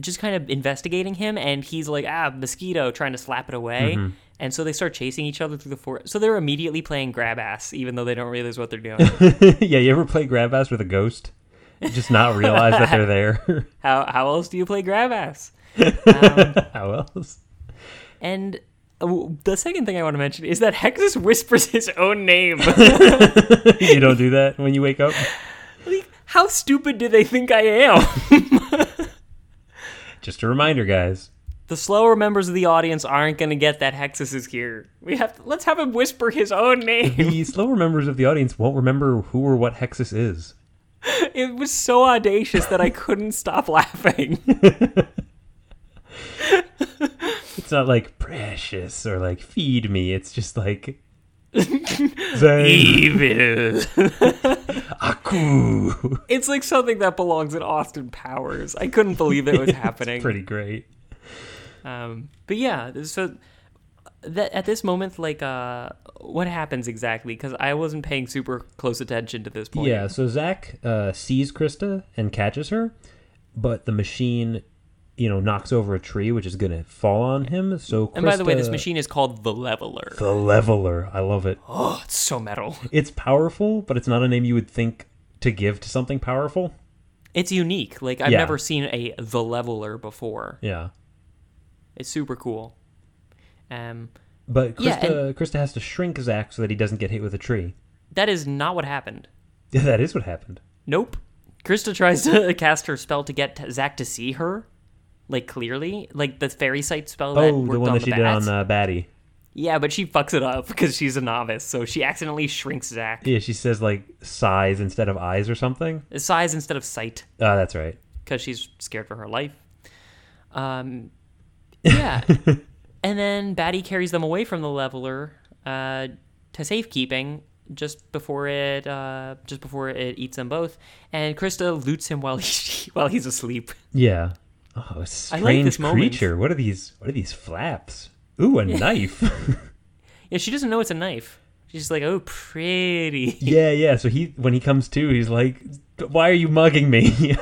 just kind of investigating him, and he's like ah mosquito trying to slap it away. Mm-hmm. And so they start chasing each other through the forest. So they're immediately playing grab ass, even though they don't realize what they're doing. yeah, you ever play grab ass with a ghost? Just not realize that they're there. how how else do you play grab ass? How else? And uh, the second thing I want to mention is that Hexus whispers his own name. you don't do that when you wake up. Like, how stupid do they think I am? Just a reminder, guys. the slower members of the audience aren't going to get that Hexus is here. We have to, let's have him whisper his own name. The slower members of the audience won't remember who or what Hexus is. It was so audacious that I couldn't stop laughing. It's not like precious or like feed me. It's just like Evil. Aku. It's like something that belongs in Austin Powers. I couldn't believe it was happening. Pretty great. Um, but yeah, so that at this moment, like, uh, what happens exactly? Because I wasn't paying super close attention to this point. Yeah, so Zach uh, sees Krista and catches her, but the machine, you know, knocks over a tree, which is going to fall on him. So Krista, And by the way, this machine is called the Leveler. the leveler. I love it. Oh, it's so metal. It's powerful, but it's not a name you would think to give to something powerful. It's unique. Like I've Yeah. never seen a the Leveler before. Yeah. It's super cool. Um, But Krista, Yeah, Krista has to shrink Zach so that he doesn't get hit with a tree. that is not what happened. Yeah, that is what happened. Nope. Krista tries to cast her spell to get Zach to see her, like clearly, like the fairy sight spell that Oh, the one on that the she did on uh, Batty. Yeah, but she fucks it up because she's a novice, so she accidentally shrinks Zach. Yeah, she says like size instead of eyes or something. Size instead of sight Ah, that's right. because she's scared for her life. Um, yeah, and then Batty carries them away from the leveler uh, to safekeeping just before it uh, just before it eats them both, and Krista loots him while he while he's asleep. Yeah. Oh, a I like strange this moment. creature. What are these? What are these flaps? Ooh, a knife. Yeah, she doesn't know it's a knife. She's just like, oh, pretty. yeah, yeah. So he, when he comes to, he's like, "Why are you mugging me? yeah,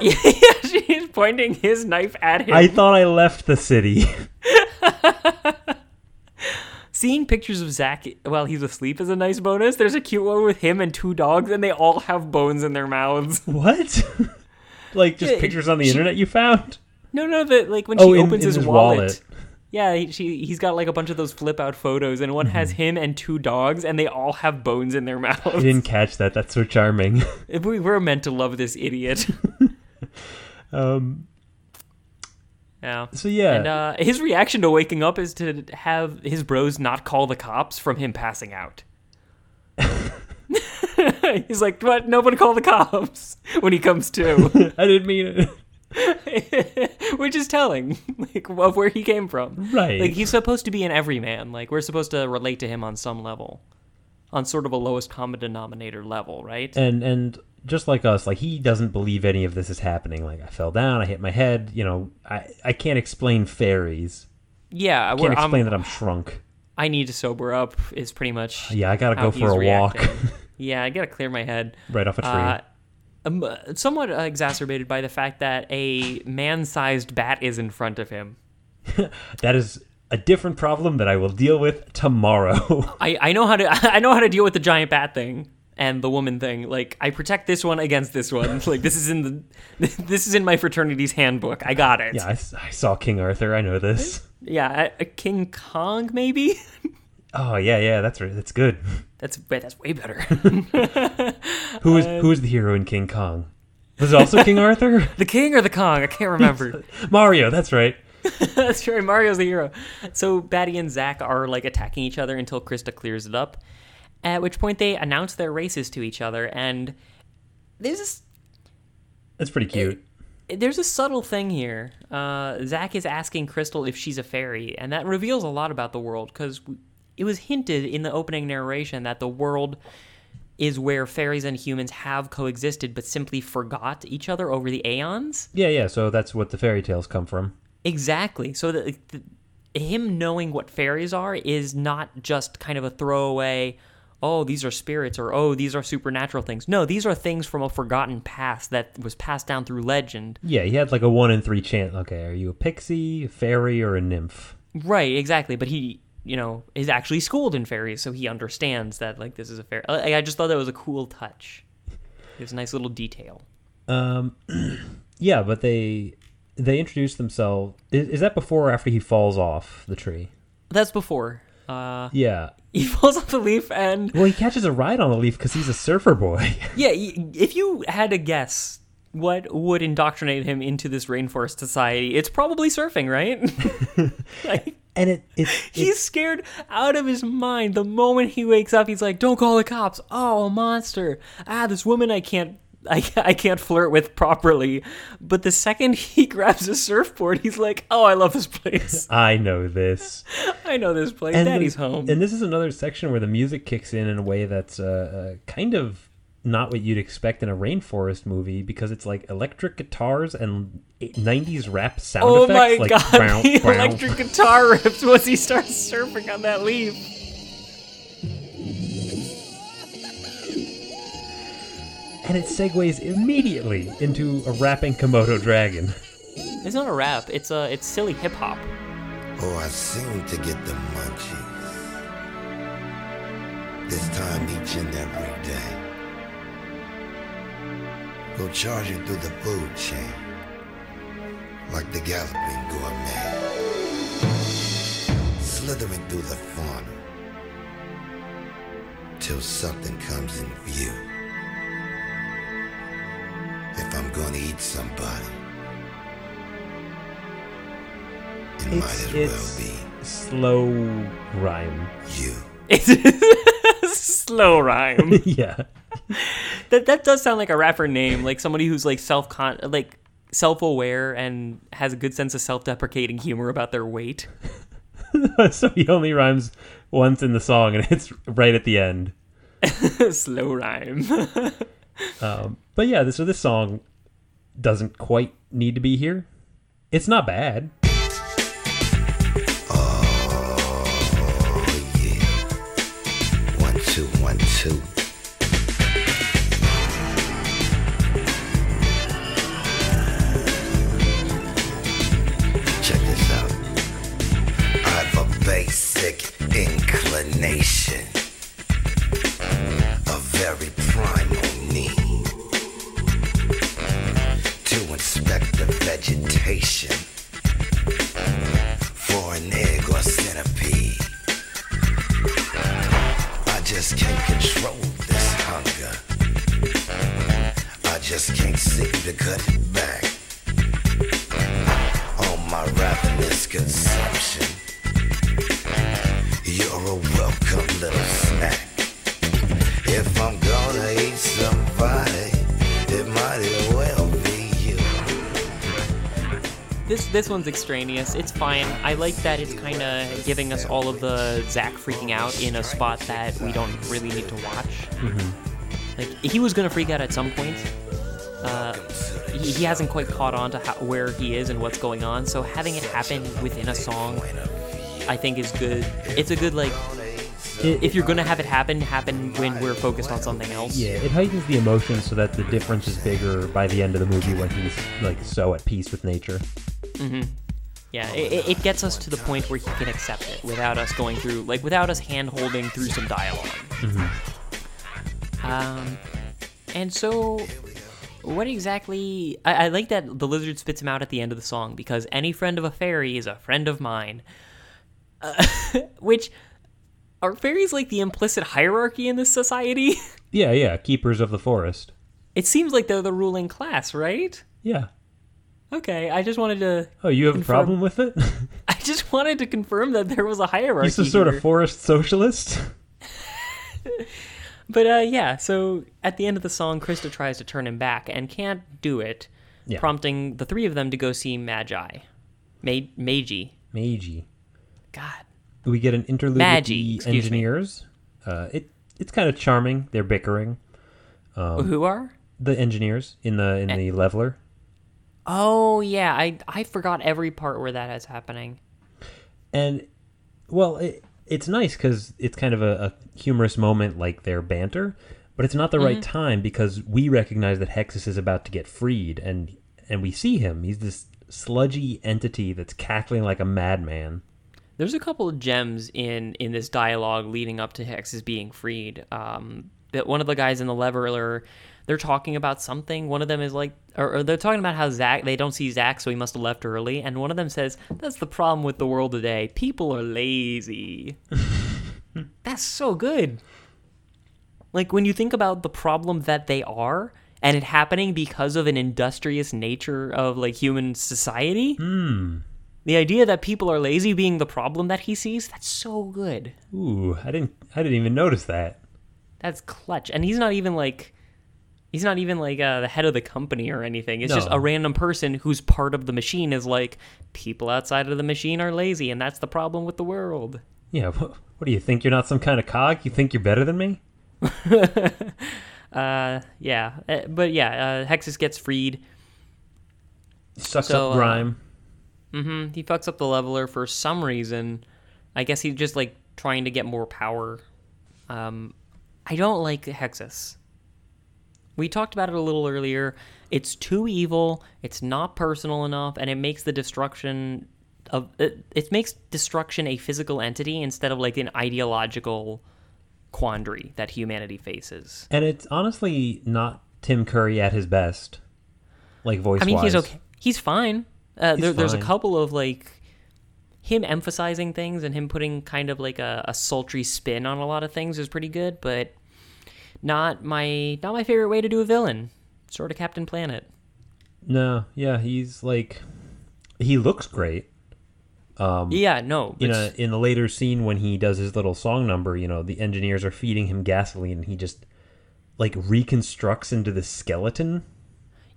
she's pointing his knife at him. I thought I left the city." Seeing pictures of Zach while he's asleep is a nice bonus. There's a cute one with him and two dogs, and they all have bones in their mouths. what? like just pictures on the she- internet you found? No, no, that like when Oh, she in- opens in his, his wallet. wallet. Yeah, he, she he's got like a bunch of those flip out photos, and one has him and two dogs, and they all have bones in their I mouths. didn't catch that. That's so charming. we were meant to love this idiot. um. Yeah. So yeah. And uh, his reaction to waking up is to have his bros not call the cops from him passing out. He's like, "What? Nobody call the cops!" When he comes to, I didn't mean it. which is telling, like of where he came from. Right. Like he's supposed to be an everyman. Like we're supposed to relate to him on some level, on sort of a lowest common denominator level, right? and and just like us, like he doesn't believe any of this is happening. Like I fell down, I hit my head. You know, I I can't explain fairies. yeah, I Can't explain I'm, that I'm shrunk. I need to sober up. Is pretty much Yeah, I gotta go for a walk yeah, I gotta clear my head. right off a tree. Uh, um, uh, somewhat uh, exacerbated by the fact that a man-sized bat is in front of him. that is a different problem that I will deal with tomorrow. I, I know how to I know how to deal with the giant bat thing and the woman thing. Like I protect this one against this one. like this is in the this is in my fraternity's handbook. I got it. yeah, I saw King Arthur. I know this. Yeah, a, a uh, King Kong maybe. Oh yeah, yeah, that's right. That's good. That's that's way better. Who is who is the hero in King Kong? Was it also King Arthur? the King or the Kong? I can't remember. Mario. That's right. That's right. Mario's the hero. So Batty and Zack are like attacking each other until Krista clears it up. At which point they announce their races to each other, and there's this That's pretty cute. there's a subtle thing here. Uh, Zack is asking Krista if she's a fairy, and that reveals a lot about the world because it was hinted in the opening narration that the world is where fairies and humans have coexisted but simply forgot each other over the aeons. Yeah, yeah. So that's what the fairy tales come from. Exactly. So that the, him knowing what fairies are is not just kind of a throwaway. Oh, these are spirits, or oh, these are supernatural things. No, these are things from a forgotten past that was passed down through legend. Yeah, he had like a one in three chance. Okay, are you a pixie, a fairy, or a nymph? Right, exactly. But he, you know, is actually schooled in fairies, so he understands that like this is a fairy. I I just thought that was a cool touch. It was a nice little detail. Um, yeah, but they they introduce themselves. Is, is that before or after he falls off the tree? That's before. Uh, Yeah. he falls off the leaf, and Well, he catches a ride on the leaf because he's a surfer boy. yeah, if you had to guess what would indoctrinate him into this rainforest society, it's probably surfing, right? like, and it it, he's scared out of his mind the moment he wakes up. He's like, "Don't call the cops! Oh, a monster! Ah, this woman I can't." I, I can't flirt with properly, but the second he grabs a surfboard, he's like, "Oh, I love this place. I know this. I know this place. And Daddy's the- home." And this is another section where the music kicks in in a way that's uh, uh, kind of not what you'd expect in a rainforest movie because it's like electric guitars and 90s rap sound oh effects. my like, god, bow, the bow. electric guitar rips once he starts surfing on that leaf. And it segues immediately into a rapping Komodo dragon. It's not a rap. It's a it's silly hip hop. Oh, I seem to get the munchies. This time each and every day. Go charging through the food chain. Like the galloping gourmet. Slithering through the fauna. Till something comes in view. If I'm gonna eat somebody, it might It's, as it's well be slow rhyme. you. It's slow rhyme. yeah. that that does sound like a rapper name, like somebody who's like self con like self aware and has a good sense of self deprecating humor about their weight. so he only rhymes once in the song and it's right at the end. slow rhyme. Um, but yeah, so this song doesn't quite need to be here. It's not bad. One, two, one, two. Check this out. I've a basic inclination, a very vegetation for an egg or centipede. I just can't control this hunger. I just can't seem to cut it back. On my ravenous consumption, you're a welcome little snack. If I'm gonna eat this this one's extraneous. It's fine. I like that it's kind of giving us all of the Zack freaking out in a spot that we don't really need to watch. Like he was gonna freak out at some point. Uh, he, he hasn't quite caught on to how, where he is and what's going on. So having it happen within a song, I think is good. It's a good like. It- If you're gonna have it happen, happen when we're focused on something else. Yeah, it heightens the emotion so that the difference is bigger by the end of the movie when he's like so at peace with nature. Yeah, it, it- it gets us to the point where he can accept it without us going through, like, without us hand holding through some dialog Um, and so, what exactly? I, I like that the lizard spits him out at the end of the song because any friend of a fairy is a friend of mine. Uh, which are fairies like the implicit hierarchy in this society? Yeah, yeah, keepers of the forest. it seems like they're the ruling class, right? Yeah. Okay, I just wanted to. Oh, you have Confirm. a problem with it? I just wanted to confirm that there was a hierarchy. He's a sort here. of forest socialist. But uh, yeah, so at the end of the song, Krista tries to turn him back and can't do it, Yeah. prompting the three of them to go see Magi. Ma- Magi. Meiji. God. We get an interlude Magi, with the engineers. Uh, it it's kind of charming. They're bickering. Um, Who are? The engineers in the in the leveler. Oh, yeah, I, I forgot every part where that is happening. and well it, it's nice because it's kind of a, a humorous moment like their banter but it's not the right time because we recognize that hexus is about to get freed and and we see him he's this sludgy entity that's cackling like a madman There's a couple of gems in in this dialogue leading up to Hexus being freed. Um, that one of the guys in the leveler, they're talking about something. One of them is like, or, or they're talking about how Zach they don't see Zach, so he must have left early. And one of them says, "That's the problem with the world today. People are lazy." That's so good. Like when you think about the problem that they are. And it happening because of an industrious nature of like human society. Hmm. The idea that people are lazy being the problem that he sees, that's so good. ooh i didn't i didn't even notice that That's clutch. And he's not even like he's not even like uh, the head of the company or anything. It's just a random person who's part of the machine is like people outside of the machine are lazy and that's the problem with the world. yeah what, what do you think you're not some kind of cog you think you're better than me Uh yeah, Uh, but yeah, uh, Hexus gets freed. sucks So, up uh, mm-hmm. He fucks up the leveler for some reason. I guess he's just like trying to get more power. Um, I don't like Hexus. We talked about it a little earlier. It's too evil. It's not personal enough, and it makes the destruction of it, it makes destruction a physical entity instead of like an ideological quandary that humanity faces. and it's honestly not tim curry at his best like voice I mean, he's okay. He's fine. Uh, He's there, There's a couple of like him emphasizing things and him putting kind of like a, a sultry spin on a lot of things is pretty good, but not my not my favorite way to do a villain. Sort of Captain Planet. no yeah he's like he looks great Um, yeah, no. in a in the later scene when he does his little song number, you know, the engineers are feeding him gasoline and he just like reconstructs into the skeleton.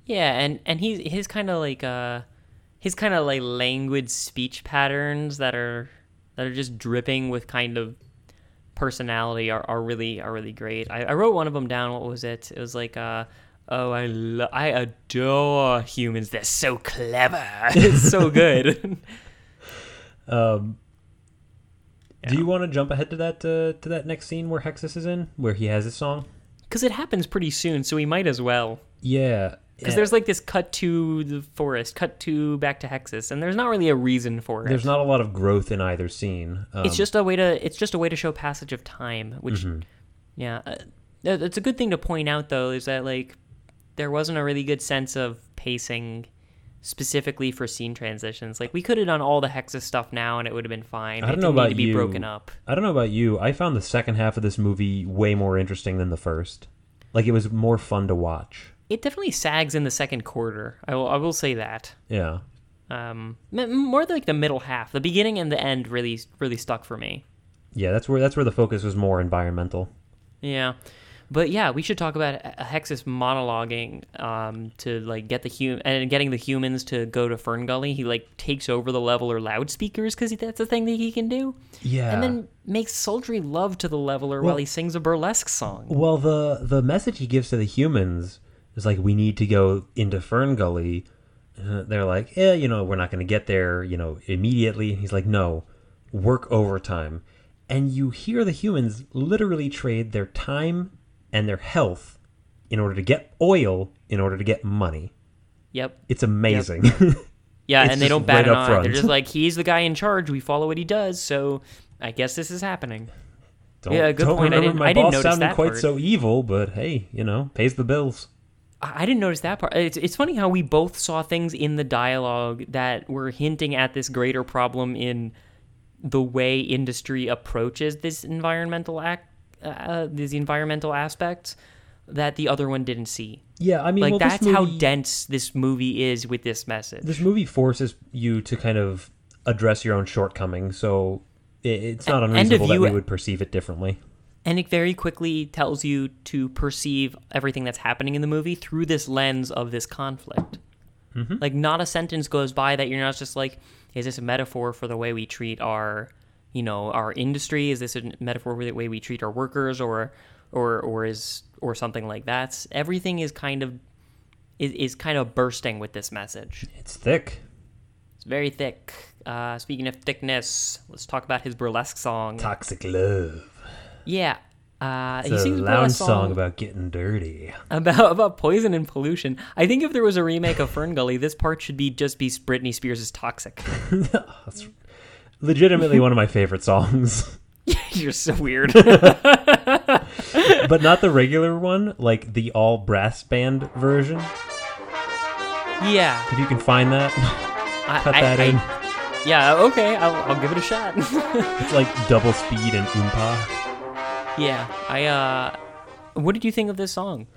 Yeah, and and he's his kind of like uh his kind of like languid speech patterns that are that are just dripping with kind of personality are, are really are really great. I, I wrote one of them down. What was it? It was like uh oh I lo- I adore humans. They're so clever. it's so good. Do you want to jump ahead to that uh, to that next scene where Hexus is in, where he has his song? Because it happens pretty soon, so we might as well. Yeah, Because there's like this cut to the forest, cut to back to Hexus, and there's not really a reason for it. there's not a lot of growth in either scene. Um, it's just a way to it's just a way to show passage of time which yeah uh, it's a good thing to point out though is that like there wasn't a really good sense of pacing specifically for scene transitions like we could have done all the hexus stuff now and it would have been fine I don't know about to be you. broken up I don't know about you. I found the second half of this movie way more interesting than the first. Like it was more fun to watch. It definitely sags in the second quarter i will, I will say that Yeah. um more like the middle half the beginning and the end really really stuck for me Yeah, that's where that's where the focus was more environmental. Yeah. But yeah, we should talk about Hexus monologuing um, to like get the hum and getting the humans to go to Fern Gully. He like takes over the leveler loudspeakers because that's a thing that he can do. Yeah. and then makes sultry love to the leveler Well- while he sings a burlesque song. Well, the the message he gives to the humans is like, we need to go into Fern Gully. Uh, they're like, yeah, you know, we're not going to get there, you know, immediately. He's like, no, work overtime. And you hear the humans literally trade their time and their health in order to get oil, in order to get money. Yep. It's amazing. Yeah, It's and they don't bat right an up eye. front. They're just like, he's the guy in charge. We follow what he does. So I guess this is happening. don't, Yeah, good don't point. I didn't- my I didn't boss sounding quite part. so evil, but hey, you know, pays the bills. I didn't notice that part. It's, it's funny how we both saw things in the dialogue that were hinting at this greater problem in the way industry approaches this environmental act, uh, these environmental aspects that the other one didn't see. Yeah, I mean, Like well, that's how dense this movie is with this message. this movie forces you to kind of address your own shortcomings, so it, it's not unreasonable that you- we would perceive it differently. And it very quickly tells you to perceive everything that's happening in the movie through this lens of this conflict. Like, not a sentence goes by that you're not just like, is this a metaphor for the way we treat our, you know, our industry? Is this a metaphor for the way we treat our workers, or, or, or is, or something like that? Everything is kind of, is, is kind of bursting with this message. It's thick. It's very thick. Uh, speaking of thickness, let's talk about his burlesque song. Toxic love. Yeah. Uh, It's he a lounge burlesque song about getting dirty. about about poison and pollution. I think if there was a remake of Fern Gully, this part should be just be Britney Spears' "Toxic." That's legitimately one of my favorite songs, You're so weird. but not the regular one, like the all brass band version. yeah, If you can find that, I, cut I- that I- in. yeah, okay, I'll, I'll give it a shot. It's like double speed and oompa. Yeah, I. uh What did you think of this song?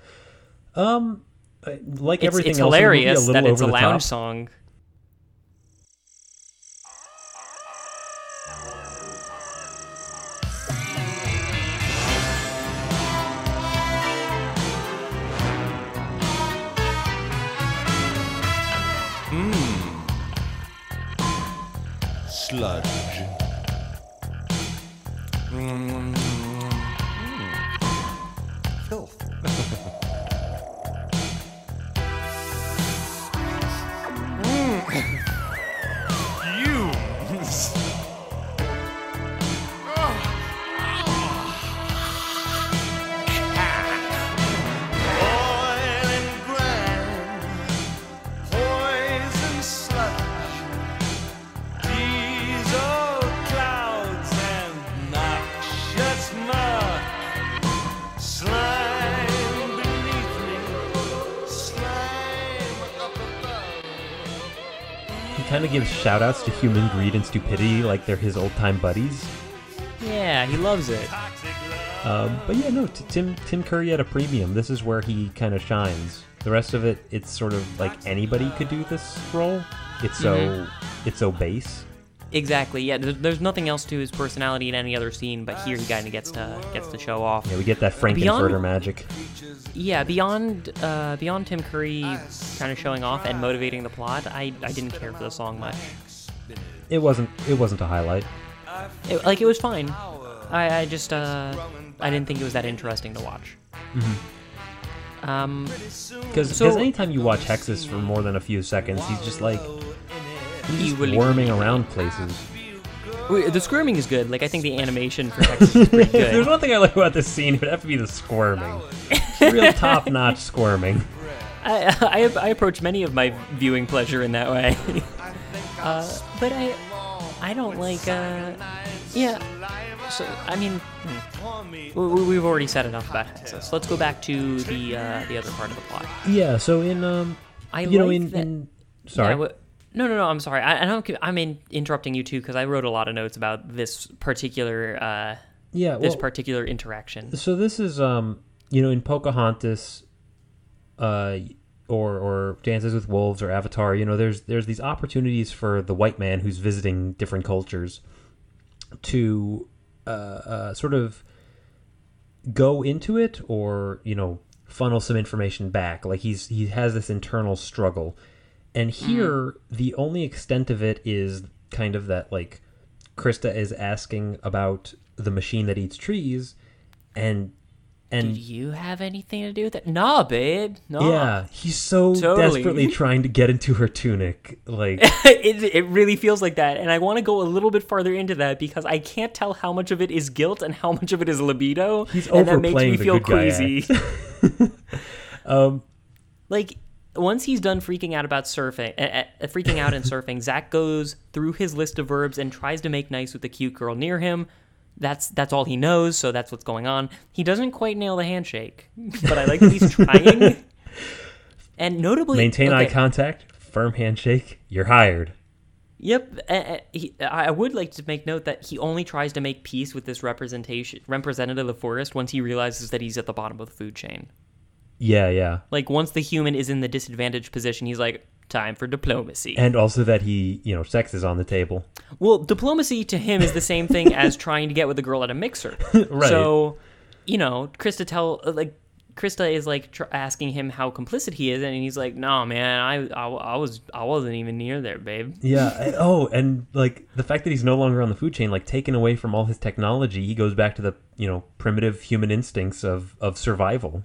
Um, like It's, everything it's else, in the movie, hilarious a that it's a lounge top. song. Sludge. Gives shout outs to human greed and stupidity like they're his old time buddies. Yeah, he loves it. Um, but yeah, no, t- Tim Tim Curry at a premium. This is where he kind of shines. The rest of it, it's sort of like anybody could do this role. It's so Mm-hmm. it's so base. Exactly. Yeah, there- there's nothing else to his personality in any other scene, but here he kind of gets to gets to show off. Yeah, we get that Frank-N-Furter magic. Yeah, beyond uh, beyond Tim Curry kind of showing off and motivating the plot, I, I didn't care for the song much. It wasn't it wasn't a highlight. It, like it was fine. I, I just uh, I didn't think it was that interesting to watch. Um, Because So- anytime you watch Hexus for more than a few seconds, he's just like he will- worming around places. Wait, the squirming is good. Like I think the animation for Hexus is pretty If there's one thing I like about this scene, it would have to be the squirming. Real top notch squirming. I, I I approach many of my viewing pleasure in that way. uh, but I I don't like uh yeah. So I mean, hmm. we, we've already said enough about Hexus. Let's go back to the uh, the other part of the plot. Yeah, so in um I you know in, that- in sorry. Yeah, no, no, no. I'm sorry. I, I don't. I'm in, interrupting you too because I wrote a lot of notes about this particular uh, yeah, this well, particular interaction. so this is um you know in Pocahontas uh or or Dances with Wolves or Avatar, you know, there's there's these opportunities for the white man who's visiting different cultures to uh, uh sort of go into it or you know funnel some information back. Like he's he has this internal struggle, and here the only extent of it is kind of that like Krista is asking about the machine that eats trees, and Did and you have anything to do with it? Nah, babe. Nah. yeah, he's so Totally. desperately trying to get into her tunic. Like it, it really feels like that. And I want to go a little bit farther into that because I can't tell how much of it is guilt and how much of it is libido. He's and that makes me feel crazy. um, like once he's done freaking out about surfing, uh, uh, freaking out and surfing, Zach goes through his list of verbs and tries to make nice with the cute girl near him. That's that's all he knows, so that's what's going on. He doesn't quite nail the handshake, but I like that he's trying. And notably, maintain eye contact, firm handshake. You're hired. Yep, uh, uh, he, I I would like to make note that he only tries to make peace with this representation representative of the forest once he realizes that he's at the bottom of the food chain. Yeah, yeah. Like once the human is in the disadvantaged position, he's like, "Time for diplomacy." And also that he, you know, sex is on the table. well, diplomacy to him is the same thing as trying to get with a girl at a mixer. Right. So, you know, Krista tell like Krista is like tr- asking him how complicit he is, and he's like, "No, man, I, I, I was I wasn't even near there, babe." Yeah. Oh, and like the fact that he's no longer on the food chain, like taken away from all his technology, he goes back to the, you know, primitive human instincts of of survival.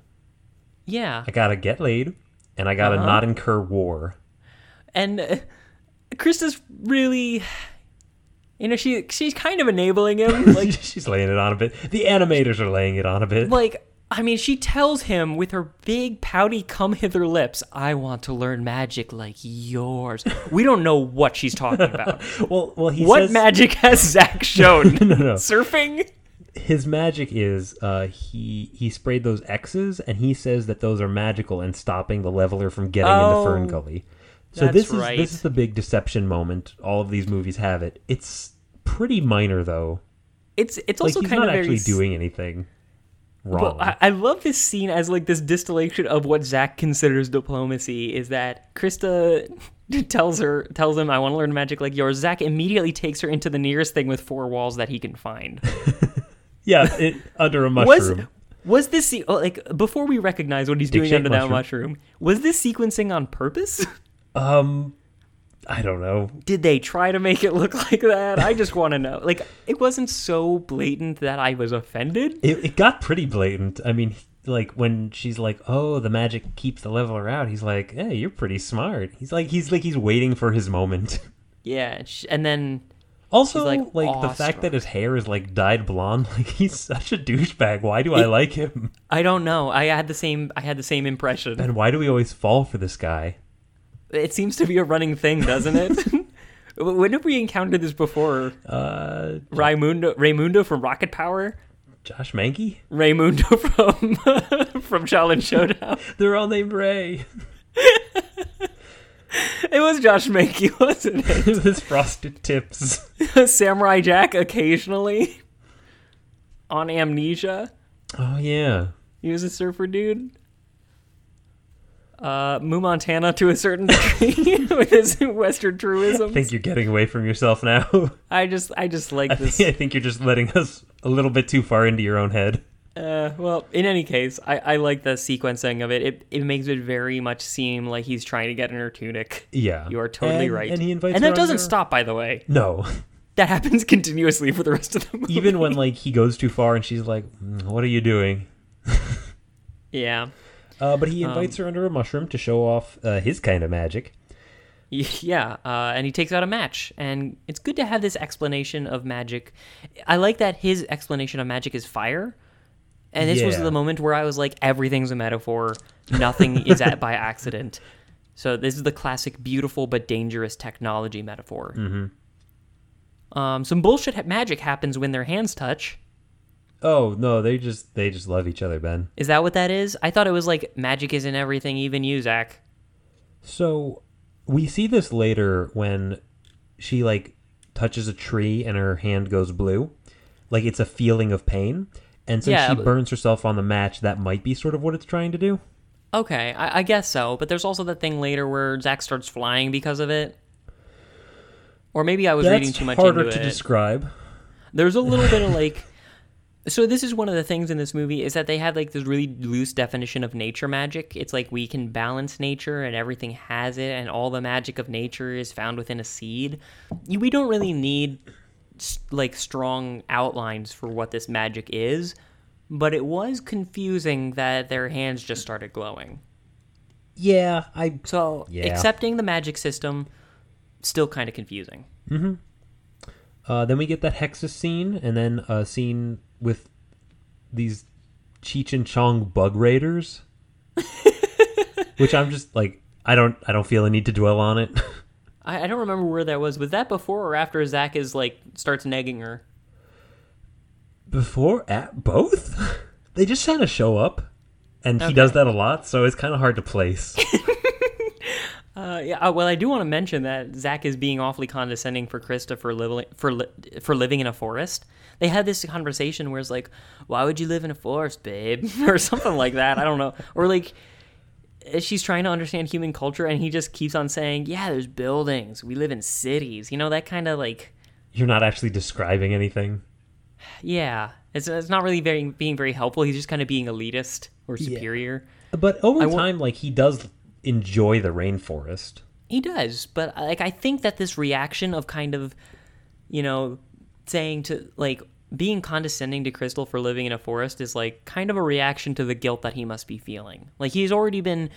Yeah. I gotta get laid, and I gotta Uh-huh. not incur war. and uh, Krista's really, you know, she she's kind of enabling him. Like, She's laying it on a bit. The animators are laying it on a bit. like I mean, she tells him with her big pouty come hither lips, "I want to learn magic like yours." We don't know what she's talking about. well, well, he what says magic has Zach shown? no, no. Surfing? His magic is uh, he he sprayed those X's, and he says that those are magical and stopping the leveler from getting Oh, into Fern Gully. So this is right. this is the big deception moment. All of these movies have it. It's pretty minor though. It's it's Like also he's kind not of actually s- doing anything wrong. But I, I love this scene as like this distillation of what Zach considers diplomacy is that Krista tells her tells him I want to learn magic like yours. Zach immediately takes her into the nearest thing with four walls that he can find. yeah, it, under a mushroom. was this se- oh, like before we recognize what he's Big doing under that mushroom. mushroom? Was this sequencing on purpose? Um, I don't know. Did they try to make it look like that? I just want to know. Like it wasn't so blatant that I was offended. It, it got pretty blatant. I mean, like when she's like, "Oh, the magic keeps the leveler out," he's like, "Hey, you're pretty smart." He's like, he's like, he's waiting for his moment. Yeah, and then Also, like, like, the fact that his hair is like dyed blonde, like he's such a douchebag. Why do I like him? I don't know. I had the same I had the same impression. And why do we always fall for this guy? It seems to be a running thing, doesn't it? when have we encountered this before? Uh, Raimundo, Raymundo from Rocket Power, Josh Mankey? Raymundo from from Xiaolin Showdown. They're all named Ray. It was Josh Mankey, wasn't it? it his frosted tips. Samurai Jack occasionally on Amnesia. Oh yeah. He was a surfer dude. Uh, Moo Montana to a certain degree with his Western truism. I think you're getting away from yourself now. I just, I just like I this. think, I think you're just letting us a little bit too far into your own head. Uh, well, in any case, I, I like the sequencing of it. It it makes it very much seem like he's trying to get in her tunic. Yeah. You are totally And- right. And he invites and her that doesn't under- stop, by the way. No. That happens continuously for the rest of the movie. Even when like he goes too far and she's like, "Mm, "What are you doing?" yeah, Uh, but he Um, invites her under a mushroom to show off uh, his kind of magic. yeah, uh, and he takes out a match, and it's good to have this explanation of magic. I like that his explanation of magic is fire. And this was the moment where I was like, everything's a metaphor. Nothing is at by accident. So this is the classic beautiful but dangerous technology metaphor. Mm-hmm. Um, some bullshit ha- magic happens when their hands touch. Oh no, they just they just love each other, Ben. Is that what that is? I thought it was like magic isn't everything, even you, Zach. So we see this later when she like touches a tree and her hand goes blue. Like it's a feeling of pain. And since Yeah, she but- burns herself on the match, that might be sort of what it's trying to do. Okay, I, I guess so. But there's also that thing later where Zach starts flying because of it. Or maybe I was reading too much harder into to it. describe. There's a little bit of like so this is one of the things in this movie is that they had like this really loose definition of nature magic. It's like we can balance nature and everything has it, and all the magic of nature is found within a seed. We don't really need like strong outlines for what this magic is, but it was confusing that their hands just started glowing. Yeah, I So Yeah. accepting the magic system still kind of confusing. Uh, then we get that Hexus scene, and then a scene with these Cheech and Chong bug raiders, which I'm just like, I don't, I don't feel a need to dwell on it. I, I don't remember where that was. Was that before or after Zach is like starts nagging her? Before, at both, they just kind of show up, and he does that a lot, so it's kind of hard to place. Uh, yeah. uh, Well, I do want to mention that Zach is being awfully condescending for Krista for living for li- for living in a forest. They had this conversation where it's like, "Why would you live in a forest, babe?" or something like that. I don't know. Or like, Uh, she's trying to understand human culture, and he just keeps on saying, "Yeah, there's buildings. We live in cities." You know that kind of like, You're not actually describing anything. yeah. It's it's not really very being very helpful. He's just kind of being elitist or superior. But over I time, like he does enjoy the rainforest. He does, but like I think that this reaction of kind of, you know, saying to like being condescending to Crystal for living in a forest is like kind of a reaction to the guilt that he must be feeling. Like he's already been,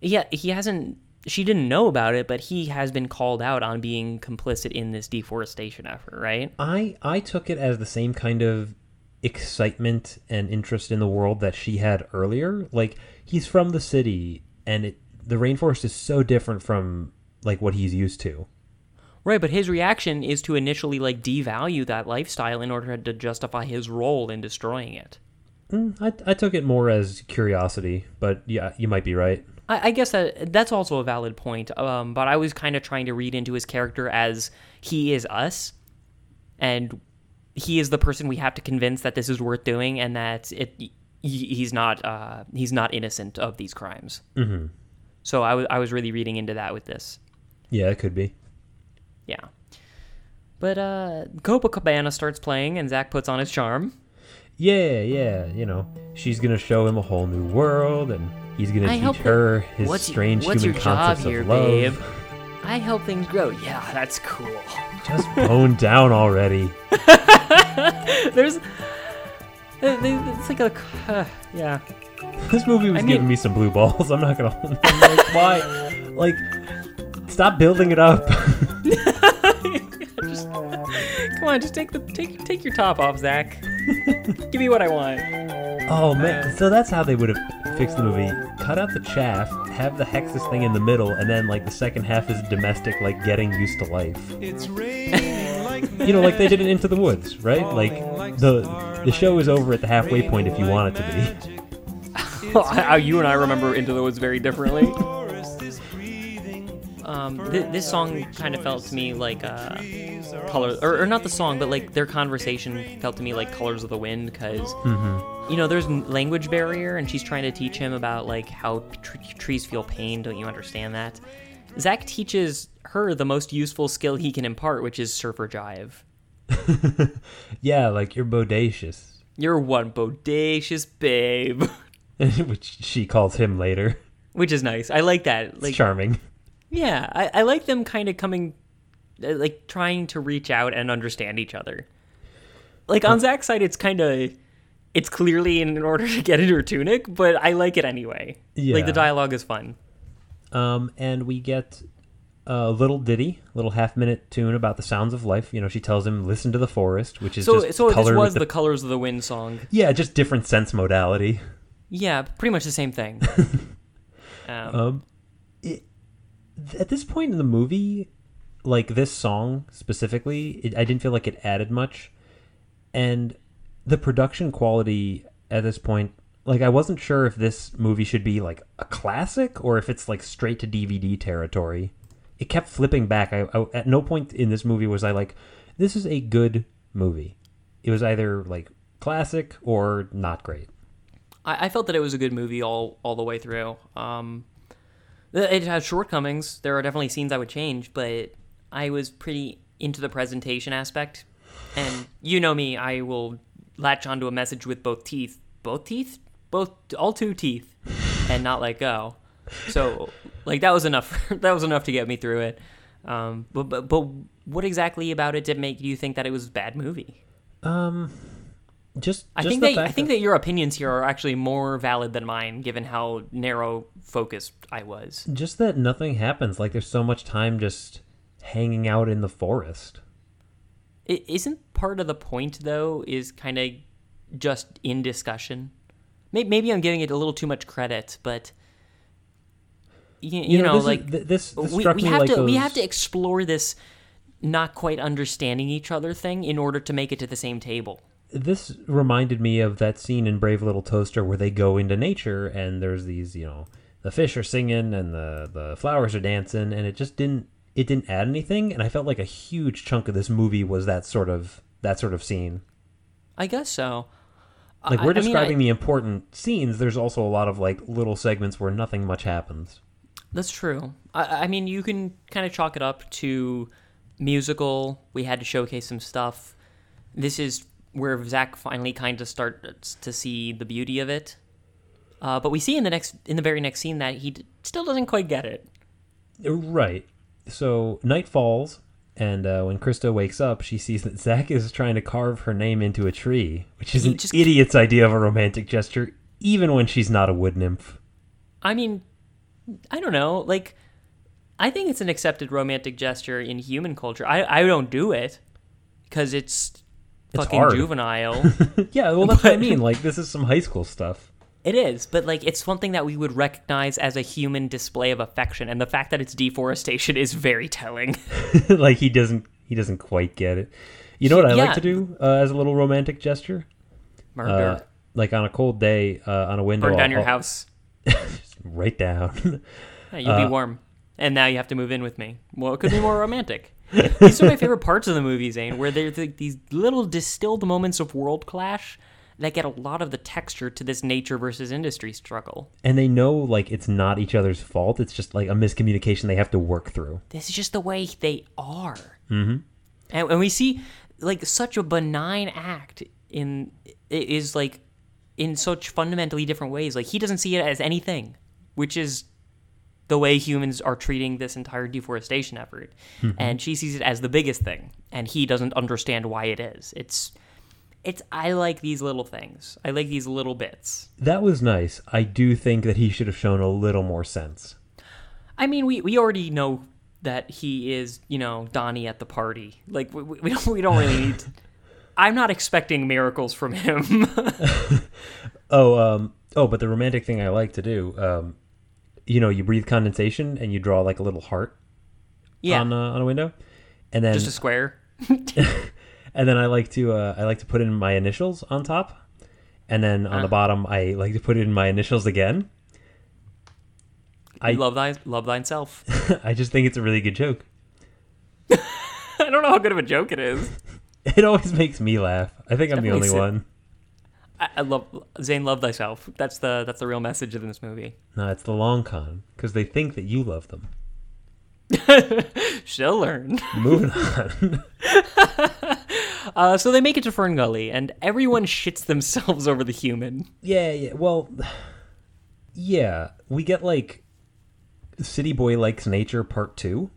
yeah, he hasn't. She didn't know about it, but he has been called out on being complicit in this deforestation effort, right? I I took it as the same kind of excitement and interest in the world that she had earlier. Like he's from the city, and it the rainforest is so different from like what he's used to. Right, but his reaction is to initially like devalue that lifestyle in order to justify his role in destroying it. I I took it more as curiosity, but yeah, you might be right. I, I guess that that's also a valid point. Um, but I was kind of trying to read into his character as he is us, and he is the person we have to convince that this is worth doing, and that it he's not uh, he's not innocent of these crimes. Mm-hmm. So I was I was really reading into that with this. Yeah, it could be. Yeah. But uh, Copacabana starts playing, and Zach puts on his charm. Yeah, yeah, you know, she's gonna show him a whole new world, and he's gonna I teach help her his what's, strange what's human your job concepts here, of love. babe? I help things grow. Yeah, that's cool. Just bone down already. There's, uh, it's like a, uh, yeah. This movie was I mean- giving me some blue balls. I'm not gonna. I'm like, why? Like, stop building it up. Come on, just take the take take your top off, Zach. Give me what I want. oh man, uh, so that's how they would have fixed the movie. Cut out the chaff, have the Hexus thing in the middle, and then like the second half is domestic, like getting used to life. it's raining you know, like they did it Into the Woods, right? Like the the show is over at the halfway point if you want it to be. How you and I remember Into the Woods very differently. Um, th- this song kind of felt to me like uh, color, or, or not the song, but like their conversation felt to me like Colors of the Wind, because you know there's language barrier, and she's trying to teach him about like how tr- trees feel pain. Don't you understand that? Zach teaches her the most useful skill he can impart, which is surfer jive. Yeah, like you're bodacious, You're one bodacious babe, which she calls him later. which is nice. I like that. It's Like charming. Yeah, I, I like them kind of coming, uh, like trying to reach out and understand each other. Like on Zach's side, it's kind of, it's clearly in order to get into her tunic, but I like it anyway. Yeah. Like the dialogue is fun. Um, and we get a little ditty, little half minute tune about the sounds of life. You know, she tells him, listen to the forest, which is So, just so this was with the... Colors of the Wind song. Yeah, just different sense modality. Yeah, pretty much the same thing. um, Um, it, at this point in the movie, like this song specifically, it, I didn't feel like it added much, and the production quality at this point, like I wasn't sure if this movie should be like a classic or if it's like straight to DVD territory. It kept flipping back. I, I at no point in this movie was I like, this is a good movie. It was either like classic or not great. I, I felt that it was a good movie all all the way through. Um, it has shortcomings. There are definitely scenes I would change, but I was pretty into the presentation aspect. And you know me, I will latch onto a message with both teeth, both teeth, both all two teeth, and not let go. So like that was enough. that was enough to get me through it. Um, but, but but what exactly about it did make you think that it was a bad movie? Just, I think the that I think that your opinions here are actually more valid than mine, given how narrow focused I was. just that nothing happens. Like there's so much time just hanging out in the forest. It isn't part of the point though. Is kind of just in discussion. Maybe, maybe I'm giving it a little too much credit, but you, you, know, this like th- this, this we, we have like to we have to explore this not quite understanding each other thing in order to make it to the same table. This reminded me of that scene in Brave Little Toaster where they go into nature and there's these, you know, the fish are singing and the the flowers are dancing and it just didn't it didn't add anything and I felt like a huge chunk of this movie was that sort of that sort of scene. I guess so. Like we're I mean, I- describing the important scenes, there's also a lot of like little segments where nothing much happens. That's true. I, I mean, you can kind of chalk it up to musical. We had to showcase some stuff. This is where Zach finally kind of starts to see the beauty of it. Uh, but we see in the next, in the very next scene, that he d- still doesn't quite get it. Right. So night falls, and uh, when Krista wakes up, she sees that Zach is trying to carve her name into a tree, which is He an idiot's idea of a romantic gesture, even when she's not a wood nymph. I mean, I don't know. Like, I think it's an accepted romantic gesture in human culture. I, I don't do it because it's, It's fucking hard. juvenile. yeah, well, that's what I mean. Like, this is some high school stuff. It is, but like it's something that we would recognize as a human display of affection, and the fact that it's deforestation is very telling. like he doesn't he doesn't quite get it. You know what I Yeah. like to do uh, as a little romantic gesture? Murder, Uh, like on a cold day uh, on a window. burn down I'll- your I'll- house. Right down. Yeah, you'll uh, be warm, and now you have to move in with me. Well, it could be more romantic. These are my favorite parts of the movie, Zane, where there's like these little distilled moments of world clash that get a lot of the texture to this nature versus industry struggle. and they know like it's not each other's fault. It's just like a miscommunication they have to work through. this is just the way they are. Mm-hmm. And, and we see like such a benign act in it is like in such fundamentally different ways. Like he doesn't see it as anything, which is the way humans are treating this entire deforestation effort. And she sees it as the biggest thing, and he doesn't understand why it is. It's it's I like these little things. I like these little bits. That was nice. I do think that he should have shown a little more sense. I mean, we, we already know that he is, you know, Donnie at the party. Like we, we we don't we don't really need. To, I'm not expecting miracles from him. Oh, um, oh, but the romantic thing I like to do, um, you know, you breathe condensation and you draw like a little heart yeah, on uh, on a window, and then just a square. and then I like to uh, I like to put in my initials on top, and then on the bottom I like to put in my initials again. I- love thy love thyself. I just think it's a really good joke. I don't know how good of a joke it is. It always makes me laugh. I think I'm the only one. I, I love Zane. Love thyself. That's the that's the real message of this movie. No, it's the long con because they think that you love them. She'll learn. Moving on. Uh, so they make it to Fern Gully, and everyone shits themselves over the human. yeah, yeah. Well, yeah, we get like City Boy likes nature part two.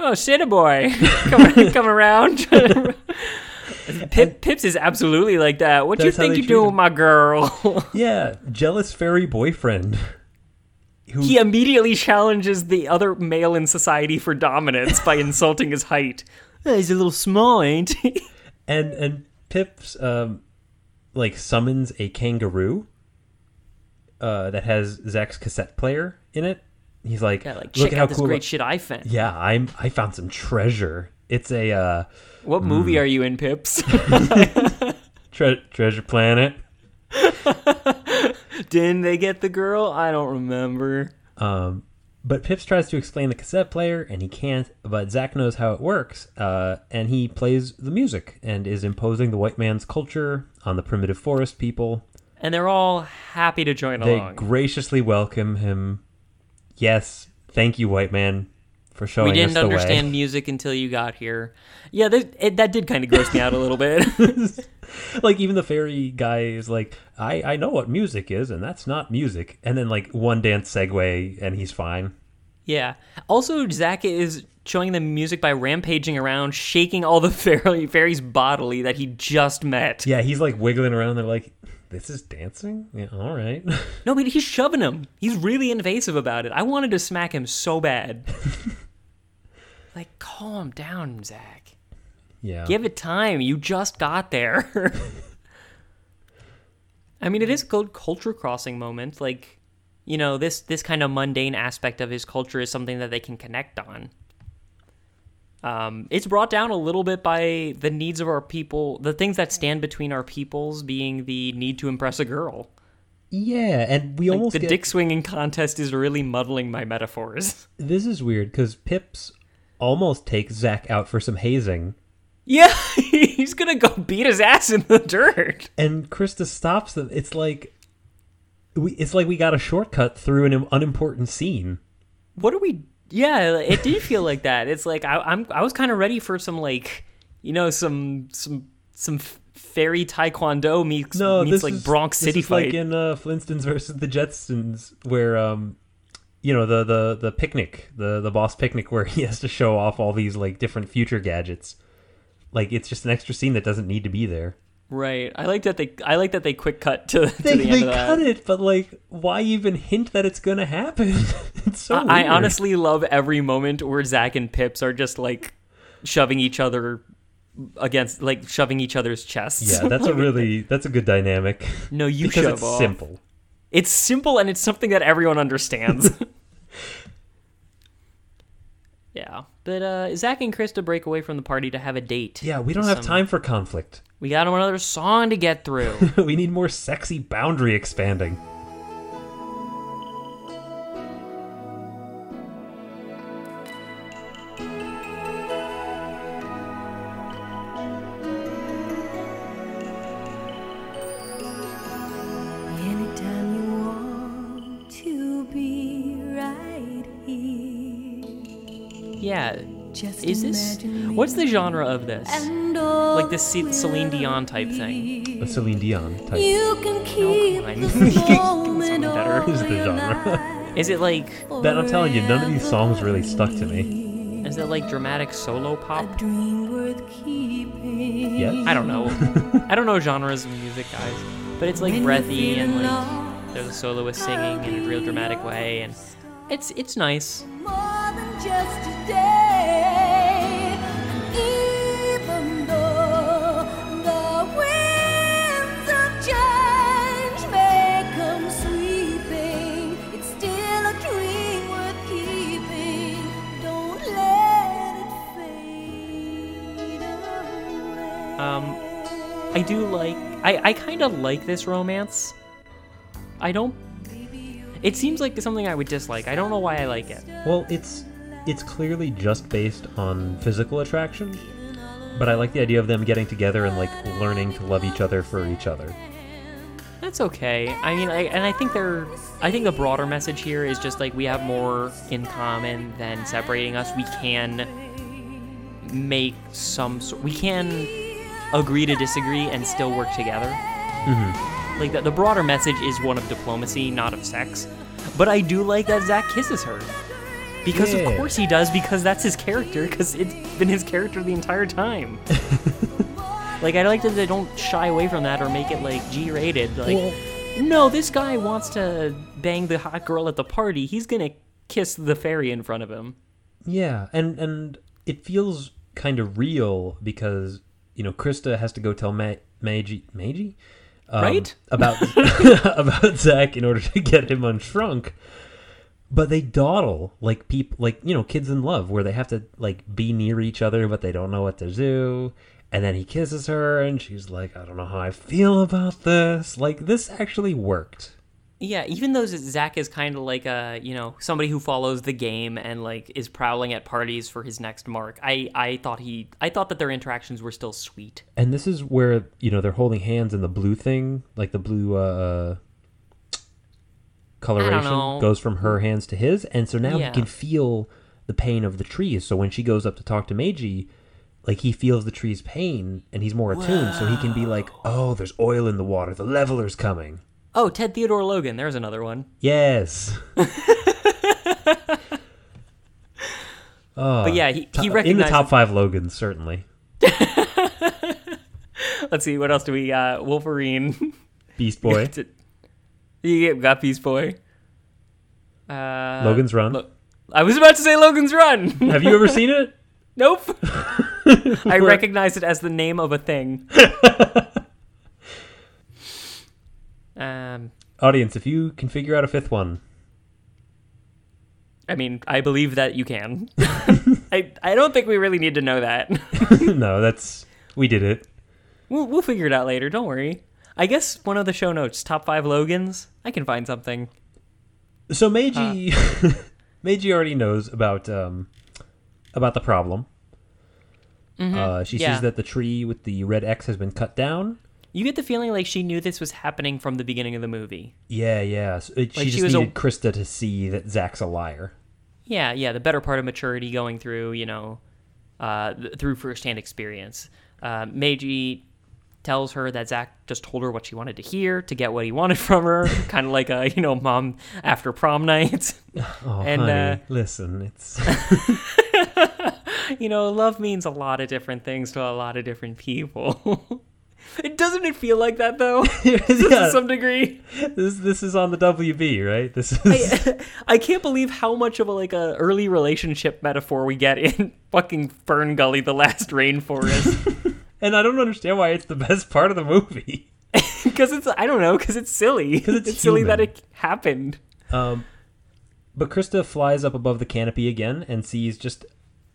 Oh, shit, boy, coming come around. Pip, Pips is absolutely like that. What do you think you're doing, him. my girl? Yeah, jealous fairy boyfriend. Who he immediately challenges the other male in society for dominance by insulting his height. "Oh, he's a little small, ain't he? and and Pips um like summons a kangaroo uh that has Zach's cassette player in it. He's like, Yeah, like look check at how out this cool great shit I found. Yeah, I'm I found some treasure. It's a uh What movie are you in, Pips? tre- treasure planet. Didn't they get the girl? I don't remember. Um but Pips tries to explain the cassette player and he can't, but Zach knows how it works. Uh, and he plays the music and is imposing the white man's culture on the primitive forest people. And they're all happy to join They along. They graciously welcome him. Yes, thank you, white man. For showing we didn't understand way. music until you got here. Yeah, that, it, that did kind of gross me out a little bit. like even the fairy guy is like, I I know what music is, and that's not music. And then like one dance segue, and he's fine. yeah. Also, Zach is showing them music by rampaging around, shaking all the fairy, fairies bodily that he just met. Yeah, he's like wiggling around. They're like, this is dancing. Yeah, all right. No, but he's shoving him. He's really invasive about it. I wanted to smack him so bad. like, calm down, Zach. yeah. Give it time. You just got there. I mean, it is a good culture crossing moment. Like, you know, this this kind of mundane aspect of his culture is something that they can connect on. Um, it's brought down a little bit by the needs of our people, the things that stand between our peoples being the need to impress a girl. yeah, and we Like, almost the get, dick swinging contest is really muddling my metaphors. This is weird because Pips almost takes Zach out for some hazing, Yeah, he's gonna go beat his ass in the dirt. and Krista stops them. It's like we it's like we got a shortcut through an unimportant scene. what are we yeah it did feel like that it's like I, i'm i was kind of ready for some like you know some some some fairy taekwondo meets No, meets this like is, bronx city fight like in uh, Flintstones versus the Jetsons, where um, you know the the the picnic, the the boss picnic, where he has to show off all these like different future gadgets. Like it's just an extra scene that doesn't need to be there. Right i like that they i like that they quick cut to, to They, the end they of that cut it, but like, why even hint that it's gonna happen? it's so. I, I honestly love every moment where zach and pips are just like shoving each other against like shoving each other's chests Yeah, that's a really that's a good dynamic. no you because shove it's off. simple. It's simple and it's something that everyone understands. yeah. But uh, Zach and Krista break away from the party to have a date. Yeah, we don't have time for conflict. We got another song to get through. we need more sexy boundary expanding. Just Is this. What's the genre of this? and all Like this Ce- will Celine Dion type thing. A Celine Dion type. You can keep fine. the Give me something better. Is the genre. Is it like. That I'm telling you, none of these songs really stuck to me. Is it like dramatic solo pop? A dream worth keeping. Yes. I don't know. I don't know genres of music, guys. But it's like When breathy and like lost, there's a soloist singing in a real dramatic way, and it's it's nice. I do like. I I kind of like this romance. I don't. It seems like something I would dislike. I don't know why I like it. Well, it's it's clearly just based on physical attraction, but I like the idea of them getting together and like learning to love each other for each other. That's okay. I mean, I, and I think they're. I think the broader message here is just like we have more in common than separating us. We can make some. sor- We can agree to disagree and still work together. Mm-hmm. Like the, the broader message is one of diplomacy, not of sex. But I do like that Zach kisses her. Because Yeah. of course he does, because that's his character, because it's been his character the entire time. like I like that they don't shy away from that or make it like G rated. Like no, this guy wants to bang the hot girl at the party. He's gonna kiss the fairy in front of him. Yeah, and and it feels kind of real because you know Krista has to go tell Ma- Meiji Meiji um, Right? about about Zach in order to get him unshrunk. But they dawdle like people, like you know, kids in love, where they have to like be near each other, but they don't know what to do. And then he kisses her, and she's like, "I don't know how I feel about this." Like this actually worked. Yeah, even though Zach is kind of like a you know somebody who follows the game and like is prowling at parties for his next mark. I I thought he I thought that their interactions were still sweet. And this is where you know they're holding hands, and the blue thing, like the blue uh, coloration, goes from her hands to his, and so now Yeah. he can feel the pain of the trees. So when she goes up to talk to Meiji, like he feels the tree's pain and he's more attuned, so he can be like, "Oh, there's oil in the water. The leveler's coming." Oh, Ted Theodore Logan. There's another one. Yes. But yeah, he, he in the top five Logans, certainly. Let's see, what else do we got? Wolverine. Beast Boy, you got Beast Boy. Uh, Logan's Run. Lo- I was about to say Logan's Run. Have you ever seen it? nope. I recognize it as the name of a thing. Um, Audience, if you can figure out a fifth one, I mean, I believe that you can. I I don't think we really need to know that. no, that's we did it. we'll we'll figure it out later. Don't worry. I guess one of the show notes, top five Logans. I can find something. So Meiji, Meiji already knows about um, about the problem. Uh, she Mm-hmm. Yeah. sees that the tree with the red X has been cut down. You get the feeling like she knew this was happening from the beginning of the movie. Yeah, yeah. So it, Like she she just was a- needed Krista to see that Zach's a liar. Yeah, yeah, the better part of maturity going through, you know, uh, th- through firsthand experience. Uh, Magi tells her that Zach just told her what she wanted to hear to get what he wanted from her, kind of like a, you know, mom after prom night. Oh, And, honey, uh, listen, it's you know, love means a lot of different things to a lot of different people. It doesn't it feel like that though, yeah, to some degree. this this is on the WB, right? This is I can't believe how much of a like a early relationship metaphor we get in fucking Fern Gully, the last rainforest. and I don't understand why it's the best part of the movie. Because it's I don't know because it's silly. Because it's silly that it happened. Um, but Krista flies up above the canopy again and sees just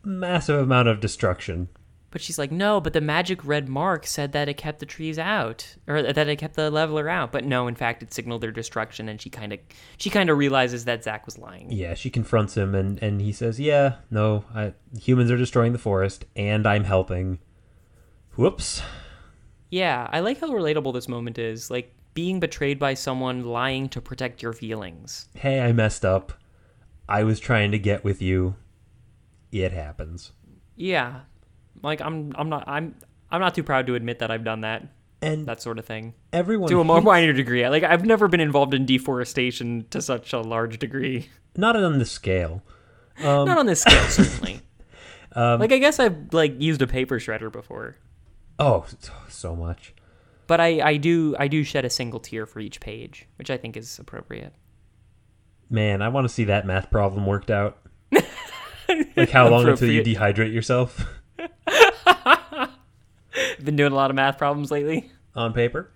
massive amount of destruction. But she's like, no, but the magic red mark said that it kept the trees out, or that it kept the leveler out. But no, in fact, it signaled their destruction, and she kind of she kind of realizes that Zach was lying. Yeah, she confronts him and, and he says, Yeah, no, I, humans are destroying the forest and I'm helping. Whoops. Yeah, I like how relatable this moment is. Like being betrayed by someone lying to protect your feelings. Hey, I messed up. I was trying to get with you. It happens. Yeah, like I'm I'm not I'm I'm not too proud to admit that I've done that And that sort of thing everyone to a more hates- minor degree. Like I've never been involved in deforestation to such a large degree. not on the scale. Not on this scale, certainly. Um, like I guess I've like used a paper shredder before, Oh, so much. but I I do I do shed a single tear for each page, which I think is appropriate. Man, I want to see that math problem worked out. like how long until you dehydrate yourself Been doing a lot of math problems lately. on paper.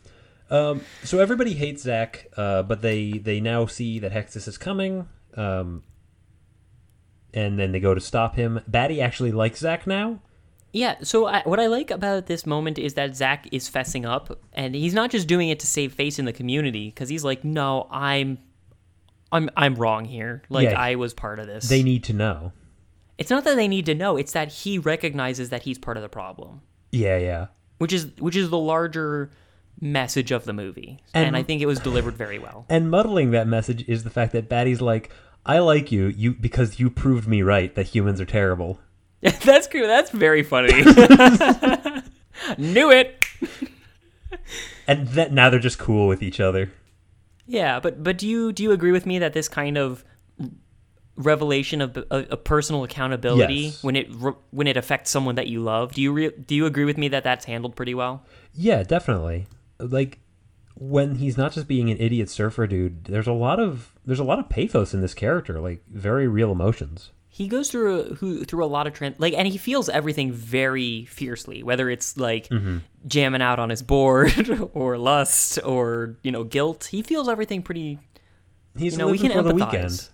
Um, so everybody hates Zach, uh, but they they now see that Hexus is coming, um, and then they go to stop him. Batty actually likes Zach now. Yeah, so I, what I like about this moment is that Zach is fessing up, and he's not just doing it to save face in the community, because he's like, "No, I'm, I'm, I'm wrong here. Like Yeah. I was part of this." They need to know. It's not that they need to know; it's that he recognizes that he's part of the problem, Yeah, yeah. which is which is the larger message of the movie, And- and, I think it was delivered very well. And muddling that message is the fact that Batty's like, "I like you, you because you proved me right that humans are terrible." that's good. That's very funny. Knew it. And that now they're just cool with each other. Yeah, but but do you do you agree with me that this kind of revelation of a, a personal accountability Yes. when it when it affects someone that you love, do you re- do you agree with me that that's handled pretty well? Yeah, definitely. Like when he's not just being an idiot surfer dude, there's a lot of there's a lot of pathos in this character, like very real emotions. He goes through a, who, through a lot of trans like, and he feels everything very fiercely, whether it's like mm-hmm. jamming out on his board or lust or you know guilt. He feels everything pretty. He's You know, we can for the empathize. weekend.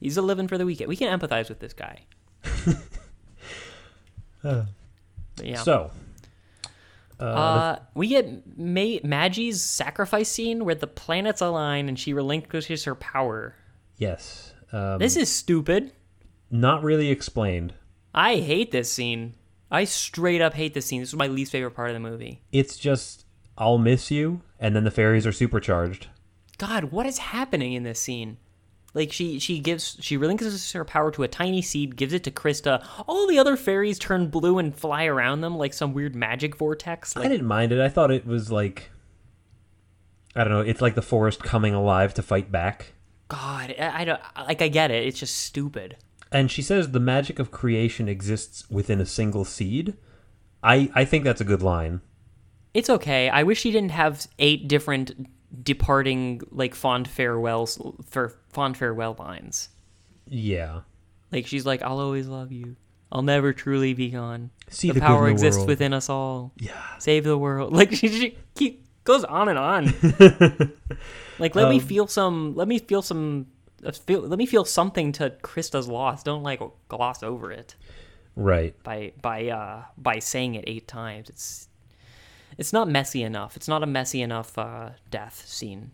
He's a living for the weekend. We can empathize with this guy. But yeah. So, Uh, we get Ma- Magi's sacrifice scene where the planets align and she relinquishes her power. yes, um, This is stupid. not really explained. I hate this scene. I straight up hate this scene. This was my least favorite part of the movie. It's just I'll miss you, and then the fairies are supercharged. God, what is happening in this scene? Like she she gives she relinquishes her power to a tiny seed, gives it to Krista. All the other fairies turn blue and fly around them like some weird magic vortex. I didn't mind it. I thought it was like I don't know. It's like the forest coming alive to fight back. God, I, I don't like. I get it. It's just stupid. And she says the magic of creation exists within a single seed. I I think that's a good line. It's okay. I wish she didn't have eight different departing like fond farewells for fond farewell lines. Yeah. Like she's like, "I'll always love you. I'll never truly be gone. See the, the power the exists world." within us all. Yeah. Save the world." Like she, she keep goes on and on. like let me Um, feel some. Let me feel some. uh, Feel, let me feel something to Krista's loss. Don't like gloss over it Right. by by uh by saying it eight times. It's it's not messy enough. It's not a messy enough uh, death scene.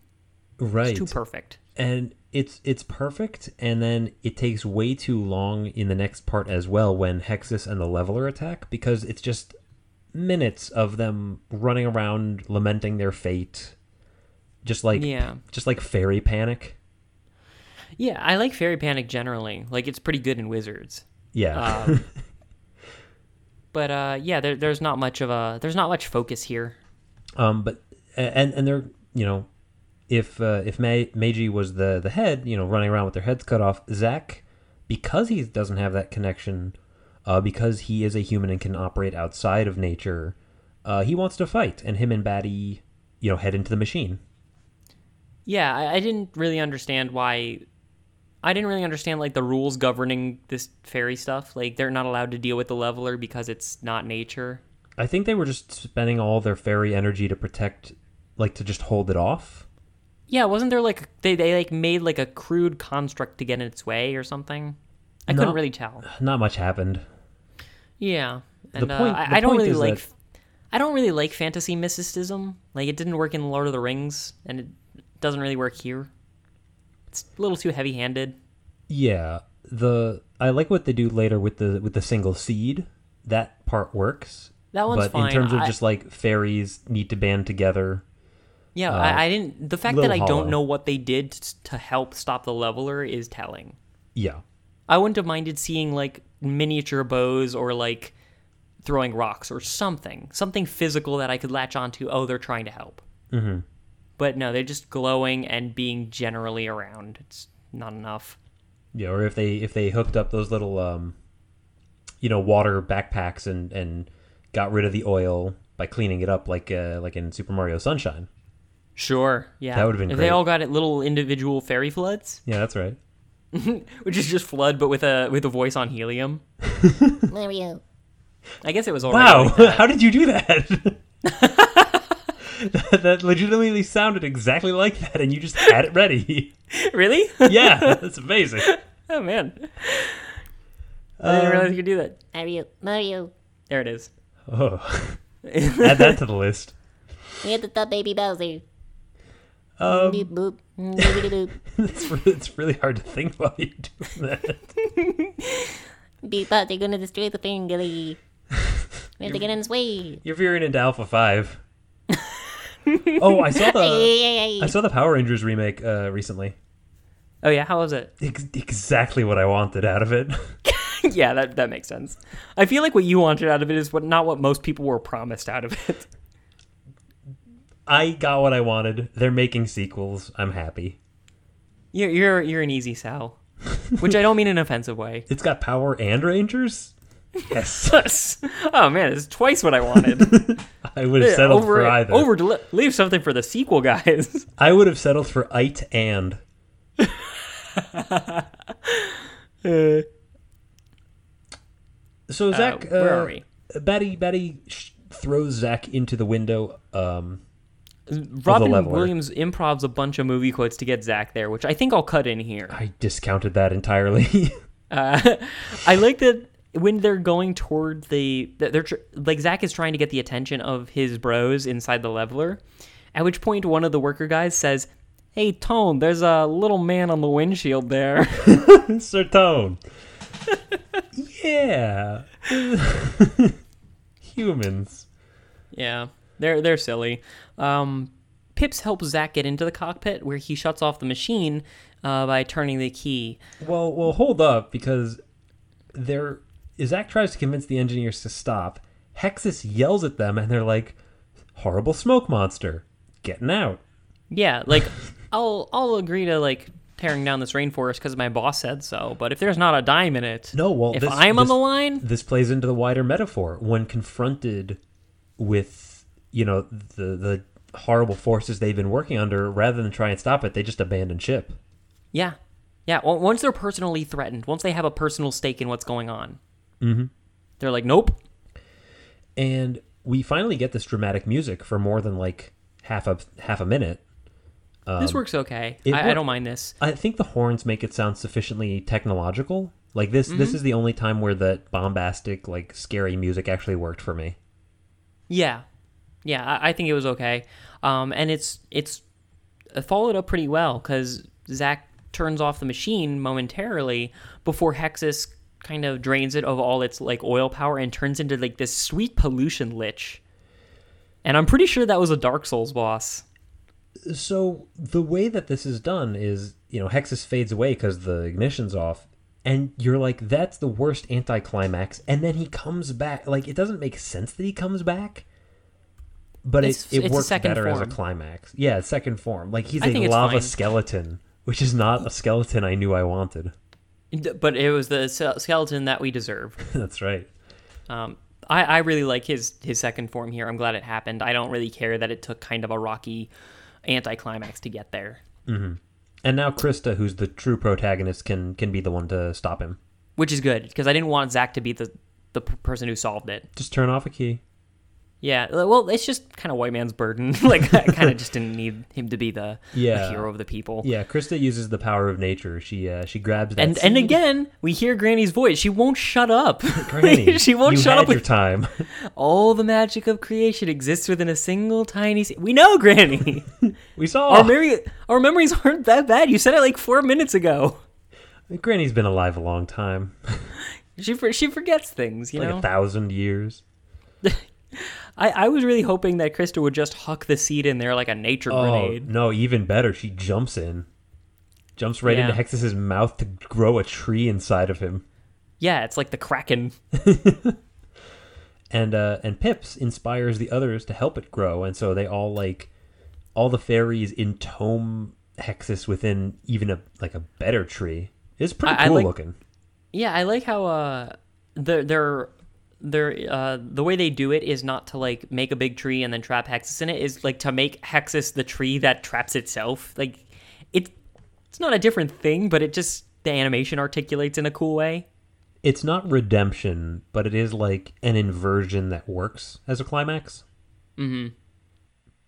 Right. It's too perfect. and it's it's perfect and then it takes way too long in the next part as well when hexus and the leveler attack because it's just minutes of them running around lamenting their fate just like Yeah. just like fairy panic Yeah, I like Fairy Panic generally. Like it's pretty good in Wizards. yeah Um, but uh, yeah, there, there's not much of a there's not much focus here. um but and and they're you know if uh, if May, Magi was the the head you know running around with their heads cut off Zach because he doesn't have that connection uh, because he is a human and can operate outside of nature uh, he wants to fight and him and Batty you know head into the machine Yeah, I, I didn't really understand why. I didn't really understand like the rules governing this fairy stuff. Like they're not allowed to deal with the leveler because it's not nature. I think they were just spending all their fairy energy to protect like to just hold it off Yeah, wasn't there like they they like made like a crude construct to get in its way or something? I No. couldn't really tell. not much happened Yeah, The and point- uh, I, the I don't really like. that- I don't really like fantasy mysticism. Like it didn't work in Lord of the Rings, and it doesn't really work here. It's a little too heavy-handed. Yeah, the I like what they do later with the with the single seed. That part works. That one's but fine. in terms of I- just like fairies need to band together. Yeah, Uh, I, I didn't. The fact that I hollow. don't know what they did to help stop the leveler is telling. Yeah, I wouldn't have minded seeing like miniature bows or like throwing rocks or something, something physical that I could latch onto. Oh, they're trying to help. hmm But no, they're just glowing and being generally around. It's not enough. yeah. Or if they if they hooked up those little um, you know, water backpacks and and got rid of the oil by cleaning it up like uh, like in Super Mario Sunshine. Sure, yeah. That would've been If great. they all got it little individual fairy floods, Yeah, that's right. which is just flood, but with a with a voice on helium. Mario. I guess it was already Wow, like that. how did you do that? that? That legitimately sounded exactly like that, and you just had it ready. really? yeah, that's amazing. oh man, I didn't Um, realize you could do that. Mario. Mario. There it is. Oh. Add that to the list. We the top baby Bowser. Um, Boop boop. Boop boop. it's, re- it's really hard to think while you're doing that. Beep thought they're gonna destroy the Ferngully. We have to get in his way. You're veering into Alpha Five. Oh, I saw the. I saw the Power Rangers remake uh, recently. Oh yeah, how was it? Ex- exactly what I wanted out of it. yeah, that that makes sense. I feel like what you wanted out of it is what not what most people were promised out of it. I got what I wanted. They're making sequels. I'm happy. You're you're you're an easy sell, which I don't mean in an offensive way. It's got Power and Rangers. Yes, oh man, it's twice what I wanted. I would have settled over for either. over to leave something for the sequel, guys. I would have settled for it and. so Zach, where uh, are we? Betty, Betty sh- throws Zach into the window. Um, Robin. Williams improvs a bunch of movie quotes to get Zach there, which I think I'll cut in here. I discounted that entirely. Uh, I like that when they're going toward the, they're tr- like Zach is trying to get the attention of his bros inside the leveler. At which point, one of the worker guys says, "Hey, Tone, there's a little man on the windshield there." Sir Tone. yeah. Humans. yeah, they're they're silly. Um, Pips helps Zach get into the cockpit where he shuts off the machine uh, by turning the key. Well, well, hold up because Zach tries to convince the engineers to stop. Hexus yells at them, and they're like, "Horrible smoke monster, getting out." Yeah, like I'll I'll agree to like tearing down this rainforest because my boss said so. But if there's not a dime in it, No, well, if this- I'm on this- the line, This plays into the wider metaphor when confronted with you know the the horrible forces they've been working under. Rather than try and stop it, they just abandon ship. yeah, yeah. Once they're personally threatened, once they have a personal stake in what's going on, mm-hmm. they're like, nope. and we finally get this dramatic music for more than like half a half a minute. this works okay. I, I don't mind this. I think the horns make it sound sufficiently technological. Like this, this is the only time where the bombastic, like scary music actually worked for me. Yeah, yeah, I, I think it was okay, um, and it's it's followed up pretty well because Zach turns off the machine momentarily before Hexus kind of drains it of all its like oil power and turns into like this sweet pollution lich. And I'm pretty sure that was a Dark Souls boss. So the way that this is done is, you know, Hexus fades away because the ignition's off, and you're like, that's the worst anticlimax. And then he comes back. Like it doesn't make sense that he comes back, but It's- it, it it's works better as a climax. Yeah, second form. Like he's I a lava skeleton, which is not a skeleton I knew I wanted. But it was the skeleton that we deserved. that's right. Um, I, I really like his his second form here. I'm glad it happened. I don't really care that it took kind of a rocky anticlimax to get there. And now Krista, who's the true protagonist, can can be the one to stop him. which is good because I didn't want Zach to be the the p- person who solved it. Just turn off a key. Yeah, uh, well, it's just kind of white man's burden. like I kind of just didn't need him to be the, the Yeah. hero of the people. Yeah, Krista uses the power of nature. She uh, she grabs that And and again, we hear Granny's voice. She won't shut up. Granny, she won't shut up. your time. all the magic of creation exists within a single tiny. Se- we know, Granny. we saw. our memory, our memories aren't that bad. You said it like four minutes ago. Granny's been alive a long time, She for, she forgets things. You like know. a thousand years. I, I was really hoping that Krista would just huck the seed in there like a nature Oh grenade. no, even better. She jumps in, jumps right Yeah. into Hexus's mouth to grow a tree inside of him. Yeah, it's like the Kraken. and uh and Pips inspires the others to help it grow, and so they all like all the fairies entome Hexus within even a like a better tree. It's pretty I- I cool like- looking. Yeah, I like how uh they're they're they're uh the way they do it is not to like make a big tree and then trap Hexus in it is like to make Hexus the tree that traps itself. Like it it's not a different thing, but it just the animation articulates in a cool way. It's not redemption, but it is like an inversion that works as a climax. Mm-hmm.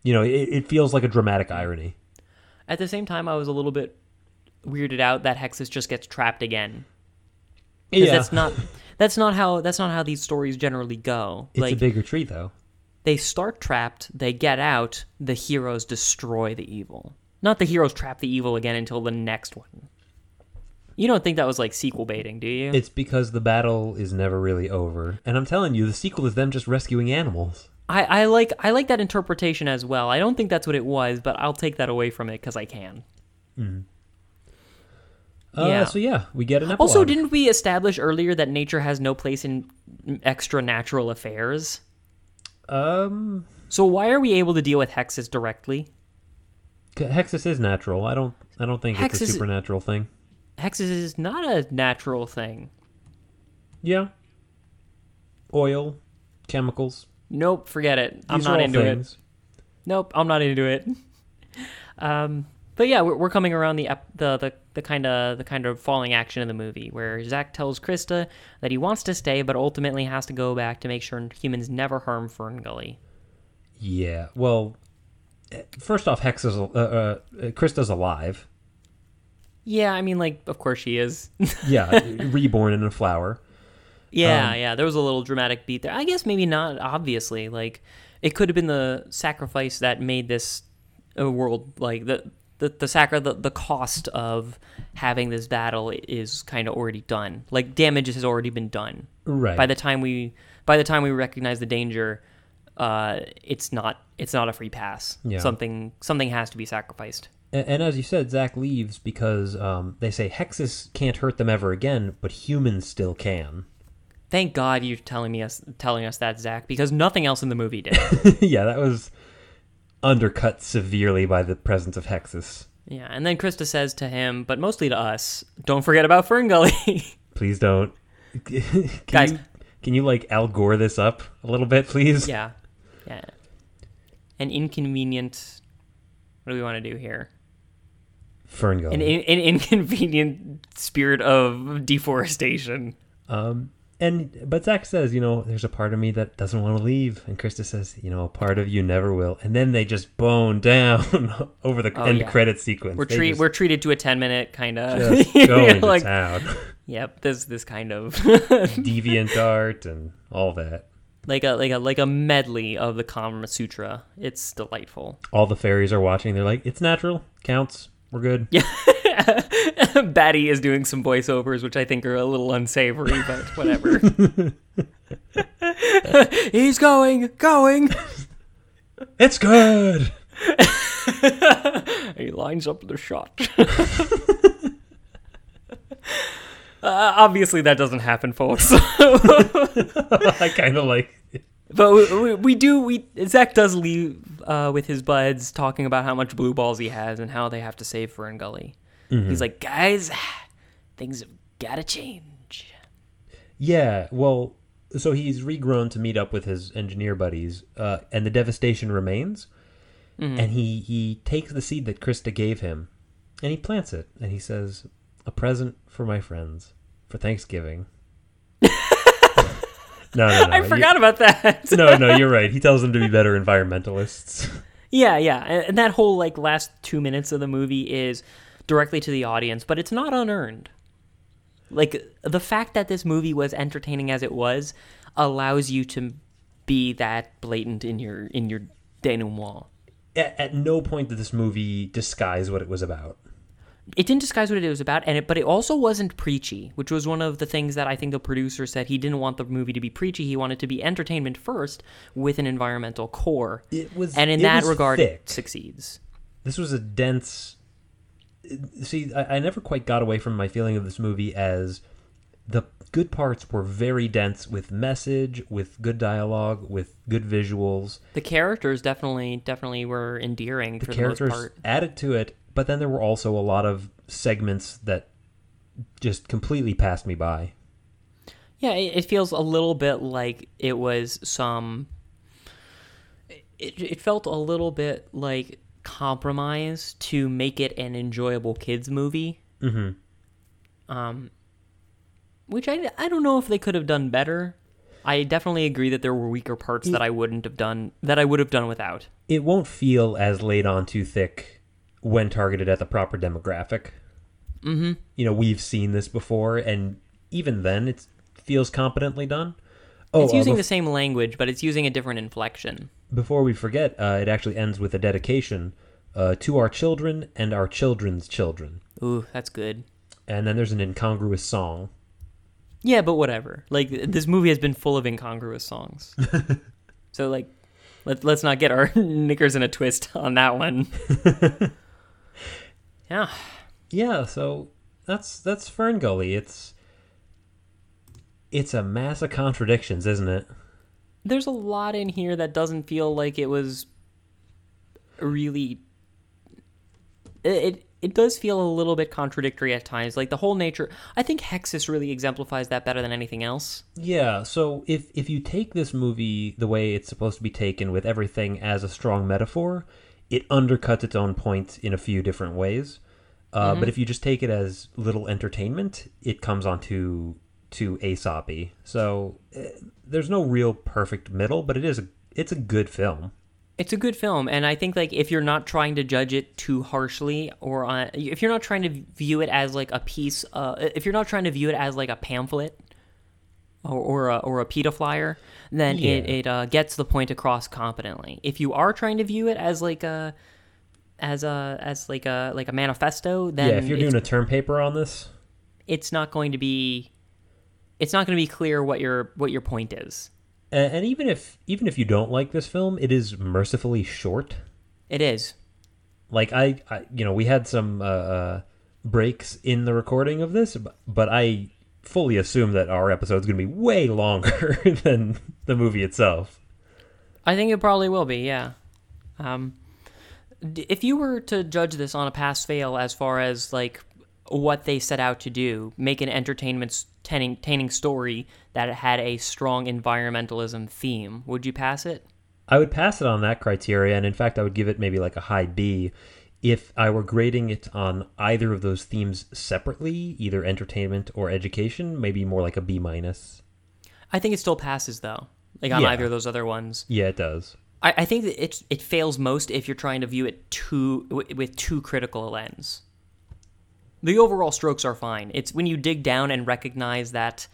You know, it, it feels like a dramatic irony. At the same time I was a little bit weirded out that Hexus just gets trapped again. 'Cause Yeah, that's not that's not how that's not how these stories generally go. it's like a bigger tree though. they start trapped, they get out, the heroes destroy the evil. Not the heroes trap the evil again until the next one. You don't think that was like sequel baiting, do you? It's because the battle is never really over, and I'm telling you, the sequel is them just rescuing animals. I, I like I like that interpretation as well. I don't think that's what it was, but I'll take that away from it because I can. Mm-hmm. Uh, Yeah. So yeah, we get an epilogue. Also, didn't we establish earlier that nature has no place in extra natural affairs? um, So why are we able to deal with Hexus directly? Hexus is natural. I don't. I don't think it's a supernatural thing. Hexus is not a natural thing. Yeah. Oil, chemicals. Nope, forget it. I'm not into it. Nope, I'm not into it. Um, but yeah, we're, we're coming around the ep- the the the kind of the kind of falling action of the movie where Zach tells Krista that he wants to stay, but ultimately has to go back to make sure humans never harm Fern Gully. Yeah. Well, first off, Hex is uh, uh, Krista's alive. Yeah, I mean, like, of course she is. Yeah, reborn in a flower. yeah, Um, yeah. There was a little dramatic beat there. I guess maybe not. Obviously, like, it could have been the sacrifice that made this a world like the. The, the sacri- the, the cost of having this battle is kind of already done. Like damage has already been done. Right. by the time we by the time we recognize the danger uh, it's not it's not a free pass. Yeah. Something something has to be sacrificed. And, and as you said, Zach leaves because um, they say Hexus can't hurt them ever again, but humans still can. Thank God you're telling me us telling us that Zach because nothing else in the movie did. yeah, that was undercut severely by the presence of Hexus. yeah, and then Krista says to him, but mostly to us, don't forget about Ferngully. Please don't. can Guys. you, can you like Al Gore this up a little bit, please? yeah, yeah. An inconvenient. What do we want to do here? Ferngully. An, in, an inconvenient spirit of deforestation. Um, and but Zach says, you know, there's a part of me that doesn't want to leave, and Krista says, you know, a part of you never will. And then they just bone down over the Oh, end yeah. credit sequence. We're treat just- we're treated to a ten minute kind of going to town. yep this this kind of Deviant art and all that. like a like a like a medley of the Kama Sutra. It's delightful. All the fairies are watching. They're like, it's natural, counts. We're good. Yeah. Batty is doing some voiceovers, which I think are a little unsavory, but whatever. He's going, going. It's good. He lines up the shot. Uh, obviously, that doesn't happen, folks. I kind of like. But we, we, we do. We Zach does leave uh, with his buds talking about how much blue balls he has and how they have to save Fern Gully. He's like, guys, things have got to change. Yeah, well, so he's regrown to meet up with his engineer buddies, uh, and the devastation remains. And he he takes the seed that Krista gave him, and he plants it, and he says, "A present for my friends for Thanksgiving." no, no, no. I forgot about that. You, no, no, you're right. He tells them to be better environmentalists. yeah, yeah, and, and that whole like last two minutes of the movie is directly to the audience, but it's not unearned. Like the fact that this movie was entertaining as it was allows you to be that blatant in your in your denouement. At, at no point did this movie disguise what it was about. it didn't disguise what it was about and it but it also wasn't preachy which was one of the things that i think the producer said he didn't want the movie to be preachy he wanted to be entertainment first with an environmental core It was, and in that regard thick. it succeeds this was a dense see I, I never quite got away from my feeling of this movie as the good parts were very dense with message with good dialogue with good visuals. The characters definitely definitely were endearing the for characters the most part. added to it but then there were also a lot of segments that just completely passed me by. Yeah it, it feels a little bit like it was some it, it felt a little bit like compromise to make it an enjoyable kids movie mm-hmm. um, which I, I don't know if they could have done better. I definitely agree that there were weaker parts that I wouldn't have done that I would have done without. it won't feel as laid on too thick when targeted at the proper demographic. Mm-hmm. You know, we've seen this before, and even then, it feels competently done. Oh, it's uh, using bef- the same language, but it's using a different inflection. Before we forget, uh, it actually ends with a dedication uh, to our children and our children's children. Ooh, that's good. And then there's an incongruous song. Yeah, but whatever. Like this movie has been full of incongruous songs. so like let, let's not get our knickers in a twist on that one. yeah. Yeah, so that's that's Fern Gully. It's it's a mass of contradictions, isn't it? There's a lot in here that doesn't feel like it was really it, it it does feel a little bit contradictory at times. Like the whole nature I think Hexus really exemplifies that better than anything else. Yeah, so if if you take this movie the way it's supposed to be taken with everything as a strong metaphor, it undercuts its own point in a few different ways. Uh, But if you just take it as little entertainment, it comes onto to Aesop-y. So eh, there's no real perfect middle, but it is a it's a good film. It's a good film, and I think like if you're not trying to judge it too harshly, or on, if you're not trying to view it as like a piece, uh, if you're not trying to view it as like a pamphlet or or a, or a PETA flyer, then it Yeah. it uh, gets the point across competently. If you are trying to view it as like a as a as like a like a manifesto, then yeah, if you're doing a term paper on this, it's not going to be it's not going to be clear what your what your point is. And, and even if even if you don't like this film, it is mercifully short. It is. Like I, I you know, we had some uh, uh, breaks in the recording of this, but, but I fully assume that our episode's going to be way longer than the movie itself. I think it probably will be, yeah. Um, if you were to judge this on a pass fail as far as like what they set out to do, make an entertainment entertaining story that had a strong environmentalism theme, would you pass it? I would pass it on that criteria, and in fact, I would give it maybe like a high B if I were grading it on either of those themes separately, either entertainment or education, maybe more like a B minus. I think it still passes though, like on Yeah. either of those other ones. Yeah, it does. I, I think that it it fails most if you're trying to view it too wi- with too critical a lens. The overall strokes are fine. It's when you dig down and recognize that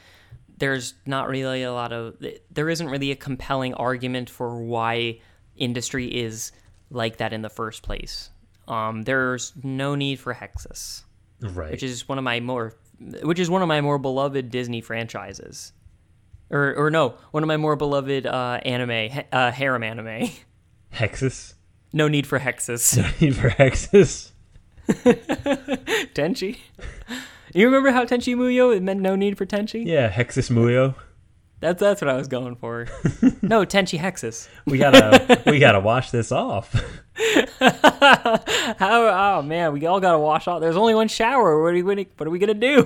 there's not really a lot of there isn't really a compelling argument for why industry is like that in the first place. Um, there's no need for Hexus, Right. which is one of my more which is one of my more beloved Disney franchises. Or, or no, one of my more beloved uh, anime, uh, harem anime. Hexus. No need for Hexus. No need for Hexus. Tenchi. You remember how Tenchi Muyo it meant no need for Tenchi? Yeah, Hexus Muyo. That's that's what I was going for. no, Tenchi Hexus. We gotta we gotta wash this off. How? Oh man, we all gotta wash off. There's only one shower. What are we? gonna- What are we gonna do?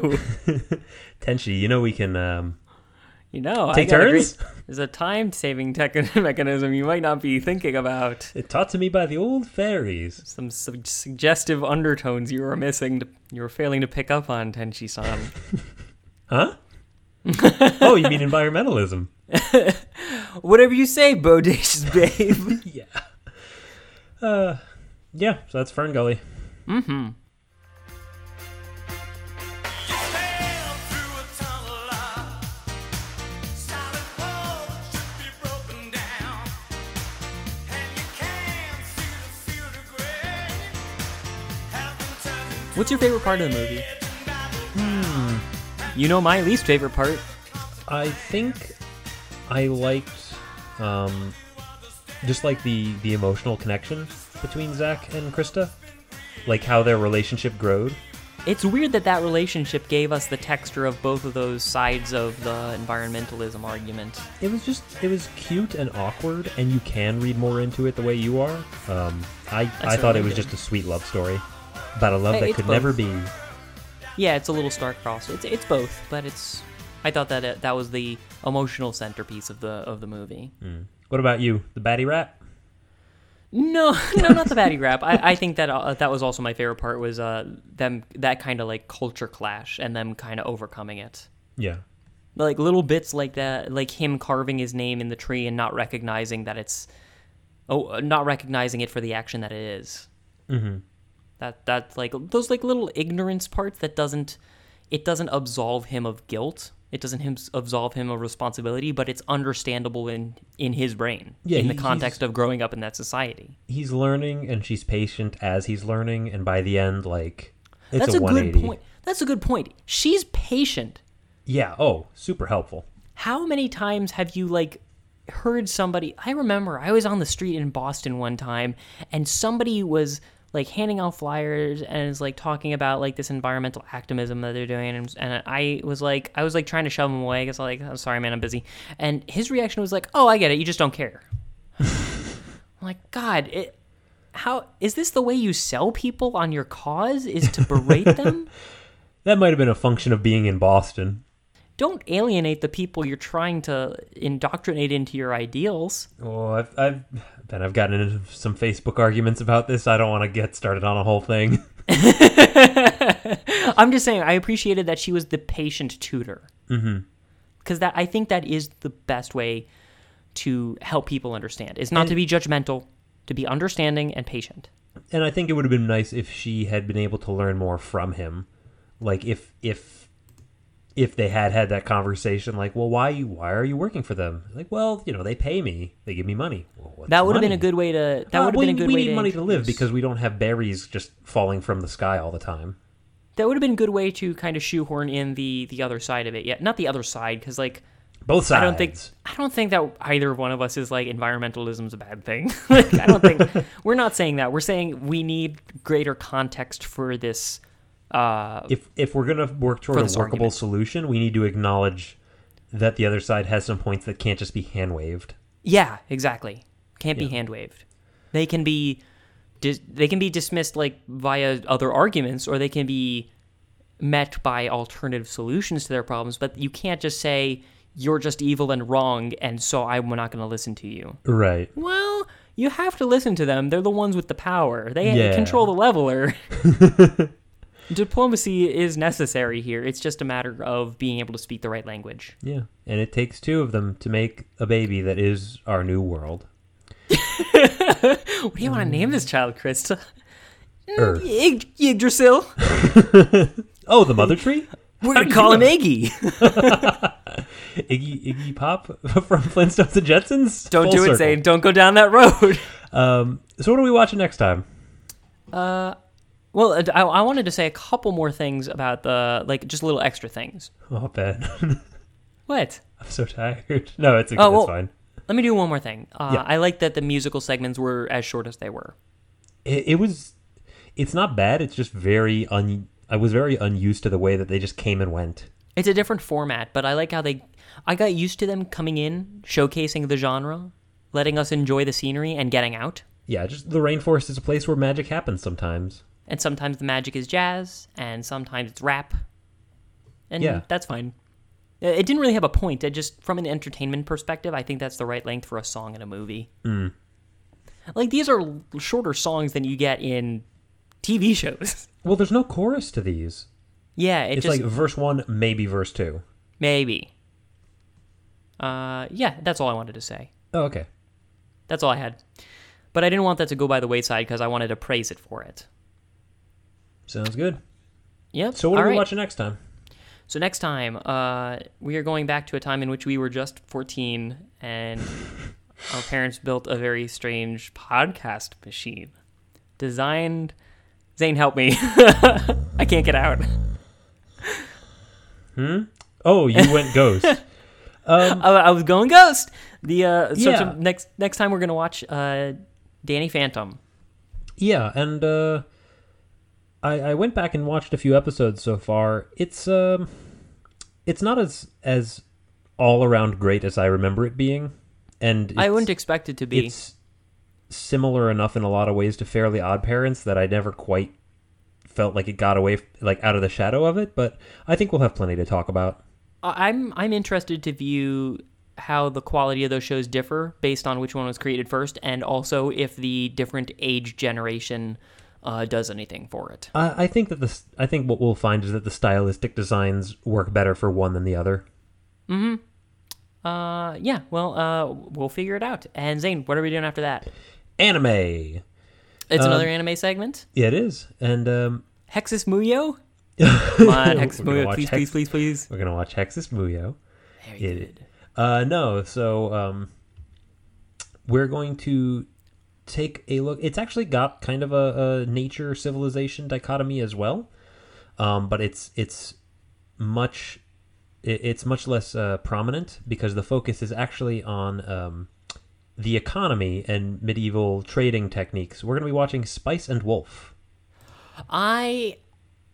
Tenchi, you know we can um You know, Take turns? great- there's a time-saving tech mechanism you might not be thinking about. it taught to me by the old fairies. Some su- suggestive undertones you were missing. To, you were failing to pick up on, Tenchi-san. Huh? oh, you mean environmentalism. Whatever you say, bodacious babe. Yeah. Uh yeah, so that's Fern Gully. What's your favorite part of the movie? You know my least favorite part. I think I liked um just like the the emotional connection between Zach and Krista. Like how their relationship growed. It's weird that that relationship gave us the texture of both of those sides of the environmentalism argument. It was just it was cute and awkward and you can read more into it the way you are. Um I I thought it was did. just a sweet love story about a love that it's could both. never be. Yeah, it's a little star-crossed. It's it's both, but it's. I thought that it, that was the emotional centerpiece of the of the movie. What about you? The baddie rap? No, no, not the baddie rap. I, I think that uh, that was also my favorite part was uh them that kind of like culture clash and them kind of overcoming it. Yeah. like little bits like that like him carving his name in the tree and not recognizing that it's oh not recognizing it for the action that it is. Mm-hmm. That that's like those like little ignorance parts that doesn't it doesn't absolve him of guilt. It doesn't him absolve him of responsibility but it's understandable in in his brain Yeah, in the context of growing up in that society. He's learning and she's patient as he's learning and by the end like it's that's a, a, good point. That's a good point. She's patient. Yeah, oh, super helpful. how many times have you like heard somebody i remember i was on the street in boston one time and somebody was like handing out flyers and is like talking about like this environmental activism that they're doing. And, and i was like i was like trying to shove him away because like i'm sorry man i'm busy. And his reaction was like oh i get it. You just don't care. I'm like god it how is this the way you sell people on your cause is to berate them? That might have been a function of being in Boston. Don't alienate the people you're trying to indoctrinate into your ideals Oh, I've, I've Ben, I've gotten into some Facebook arguments about this. I don't want to get started on a whole thing. I'm just saying I appreciated that she was the patient tutor. Mm-hmm. Because that I think that is the best way to help people understand. Is not to be judgmental, to be understanding and patient. and I think it would have been nice if she had been able to learn more from him. Like if if if they had had that conversation, like, well, why you why are you working for them? Like, well, you know, they pay me, they give me money. Well, what's That would have been a good way to. That Uh, would have been a good we way We need to money to live because we don't have berries just falling from the sky all the time. that would have been a good way to kind of shoehorn in the the other side of it. Yeah, not the other side because like Both sides. I don't think I don't think that either one of us is like environmentalism's a bad thing. like, I don't think we're not saying that. We're saying we need greater context for this. Uh, if if we're gonna work toward a workable argument. solution, we need to acknowledge that the other side has some points that can't just be hand waved. yeah, exactly. Can't be hand waved. They can be dis- they can be dismissed like via other arguments, or they can be met by alternative solutions to their problems. But you can't just say you're just evil and wrong, and so I'm not going to listen to you. Right. Well, you have to listen to them. They're the ones with the power. They Yeah. control the leveler. Diplomacy is necessary here. It's just a matter of being able to speak the right language. Yeah. And it takes two of them to make a baby that is our new world. What do you want to mm. name this child, Krista? Mm, Earth. Yg- Yggdrasil. Oh, the mother tree? We're gonna call him Iggy. Iggy Iggy Pop from Flintstones and Jetsons? Don't Full do it, circle. Zane. Don't go down that road. Um, so what are we watching next time? Uh, Well, I, I wanted to say a couple more things about the like just little extra things. Oh, Ben. What? I'm so tired. No, it's okay. Oh, well- it's fine. Let me do one more thing. Uh, Yeah. I like that the musical segments were as short as they were. It, it was. It's not bad. It's just very un. I was very unused to the way that they just came and went. It's a different format, but I like how they. I got used to them coming in, showcasing the genre, letting us enjoy the scenery, and getting out. Yeah, just the rainforest is a place where magic happens sometimes. And sometimes the magic is jazz, and sometimes it's rap. And Yeah. that's fine. Uh, It didn't really have a point. It just, from an entertainment perspective, I think that's the right length for a song in a movie. Mm. Like these are shorter songs than you get in TV shows. Well, there's no chorus to these. yeah, it It's just like verse one, maybe verse two. maybe. Uh, yeah, that's all I wanted to say. Oh, okay. That's all I had. But I didn't want that to go by the wayside because I wanted to praise it for it. Sounds good. Yep. So what all are we right. watching next time? So next time, uh, we are going back to a time in which we were just 14 and our parents built a very strange podcast machine. Designed. Zane, help me. I can't get out. Hmm. Oh, you went ghost. I, I was going ghost. The uh, so, so Yeah. next next time we're gonna watch uh, Danny Phantom. yeah, and uh, I I went back and watched a few episodes so far. It's um, it's not as as all around great as I remember it being, and I wouldn't expect it to be. It's similar enough in a lot of ways to Fairly Odd Parents that I never quite felt like it got away like out of the shadow of it. But I think we'll have plenty to talk about. I'm I'm interested to view how the quality of those shows differ based on which one was created first, and also if the different age generation uh, does anything for it. I, I think that this. I think what we'll find is that the stylistic designs work better for one than the other. Mm hmm. Uh, yeah. Well, uh, we'll figure it out. And Zane, what are we doing after that? Anime. It's Um, another anime segment. Yeah, it is, and um, Hexus Muyo. Come on, Hexus Muyo, please, Hex- please, please, please. we're gonna watch Hexus Muyo. Very It- good. Uh, no, so um, we're going to take a look. It's actually got kind of a, a nature civilization dichotomy as well, um, but it's it's much it, it's much less uh, prominent because the focus is actually on um, the economy and medieval trading techniques. We're going to be watching Spice and Wolf. I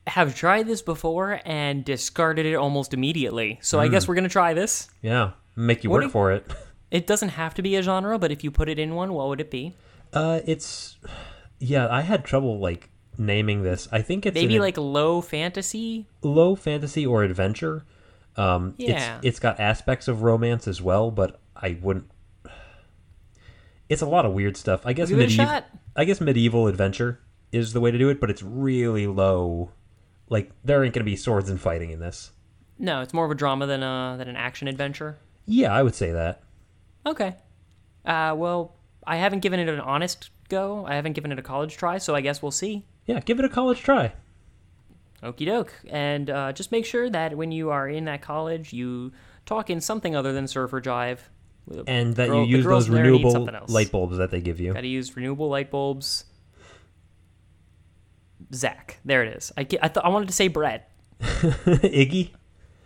have tried this before and discarded it almost immediately. So I Hmm. guess we're gonna try this. Yeah, make you What work do- for it. It doesn't have to be a genre, but if you put it in one, what would it be? Uh, it's yeah. I had trouble like naming this. I think it's Maybe an- like low fantasy. low fantasy or adventure. Um, Yeah. it's it's got aspects of romance as well, but I wouldn't. It's a lot of weird stuff. I guess Give it a medieval. I guess medieval adventure is the way to do it, but it's really low. Like there ain't gonna be swords and fighting in this. No, it's more of a drama than a than an action adventure. Yeah, I would say that. Okay. Uh, well, I haven't given it an honest go. I haven't given it a college try, so I guess we'll see. Yeah, give it a college try. Okie doke. And uh, just make sure that when you are in that college, you talk in something other than surfer jive. And that Girl- you use those renewable light bulbs that they give you. Got to use renewable light bulbs. Zach, there it is. I, I, th- I wanted to say Brett. Iggy.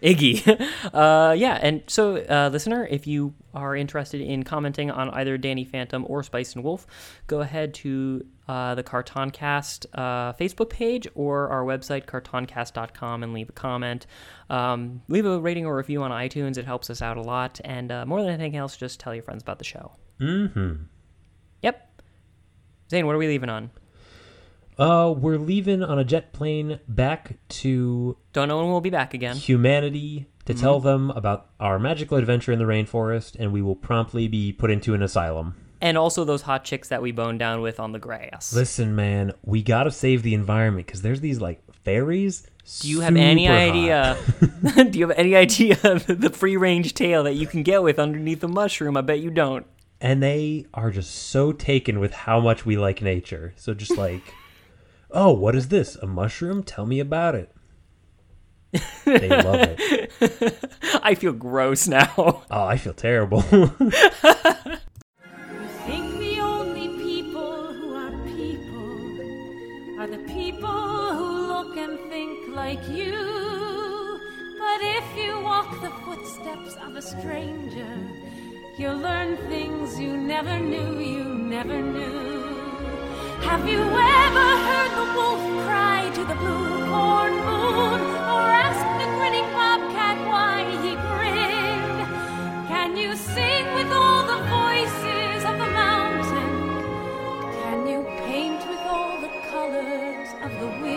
Iggy. uh, yeah, and so, uh, listener, if you are interested in commenting on either Danny Phantom or Spice and Wolf, go ahead to uh, the Cartoncast uh, Facebook page or our website, cartoncast.com, and leave a comment. Um, leave a rating or review on iTunes. It helps us out a lot. And uh, more than anything else, just tell your friends about the show. Mm-hmm. Yep. Zane, what are we leaving on? Uh, we're leaving on a jet plane back to Don't know when we'll be back again. humanity to tell them about our magical adventure in the rainforest, and we will promptly be put into an asylum. And also those hot chicks that we boned down with on the grass. Listen, man, we gotta save the environment because there's these like fairies. Do you have any idea? do you have any idea of the free range tail that you can get with underneath a mushroom? I bet you don't. and they are just so taken with how much we like nature. So just like, oh, what is this? A mushroom? Tell me about it. They love it. I feel gross now. Oh, I feel terrible. think the only people who are people are the people who look and think like you. But if you walk the footsteps of a stranger, you'll learn things you never knew, you never knew. Have you ever heard the wolf cry to the blue moon, or asked the grinning bobcat why he grinned? Can you sing with all the voices of the mountain? Can you paint with all the colors of the wind?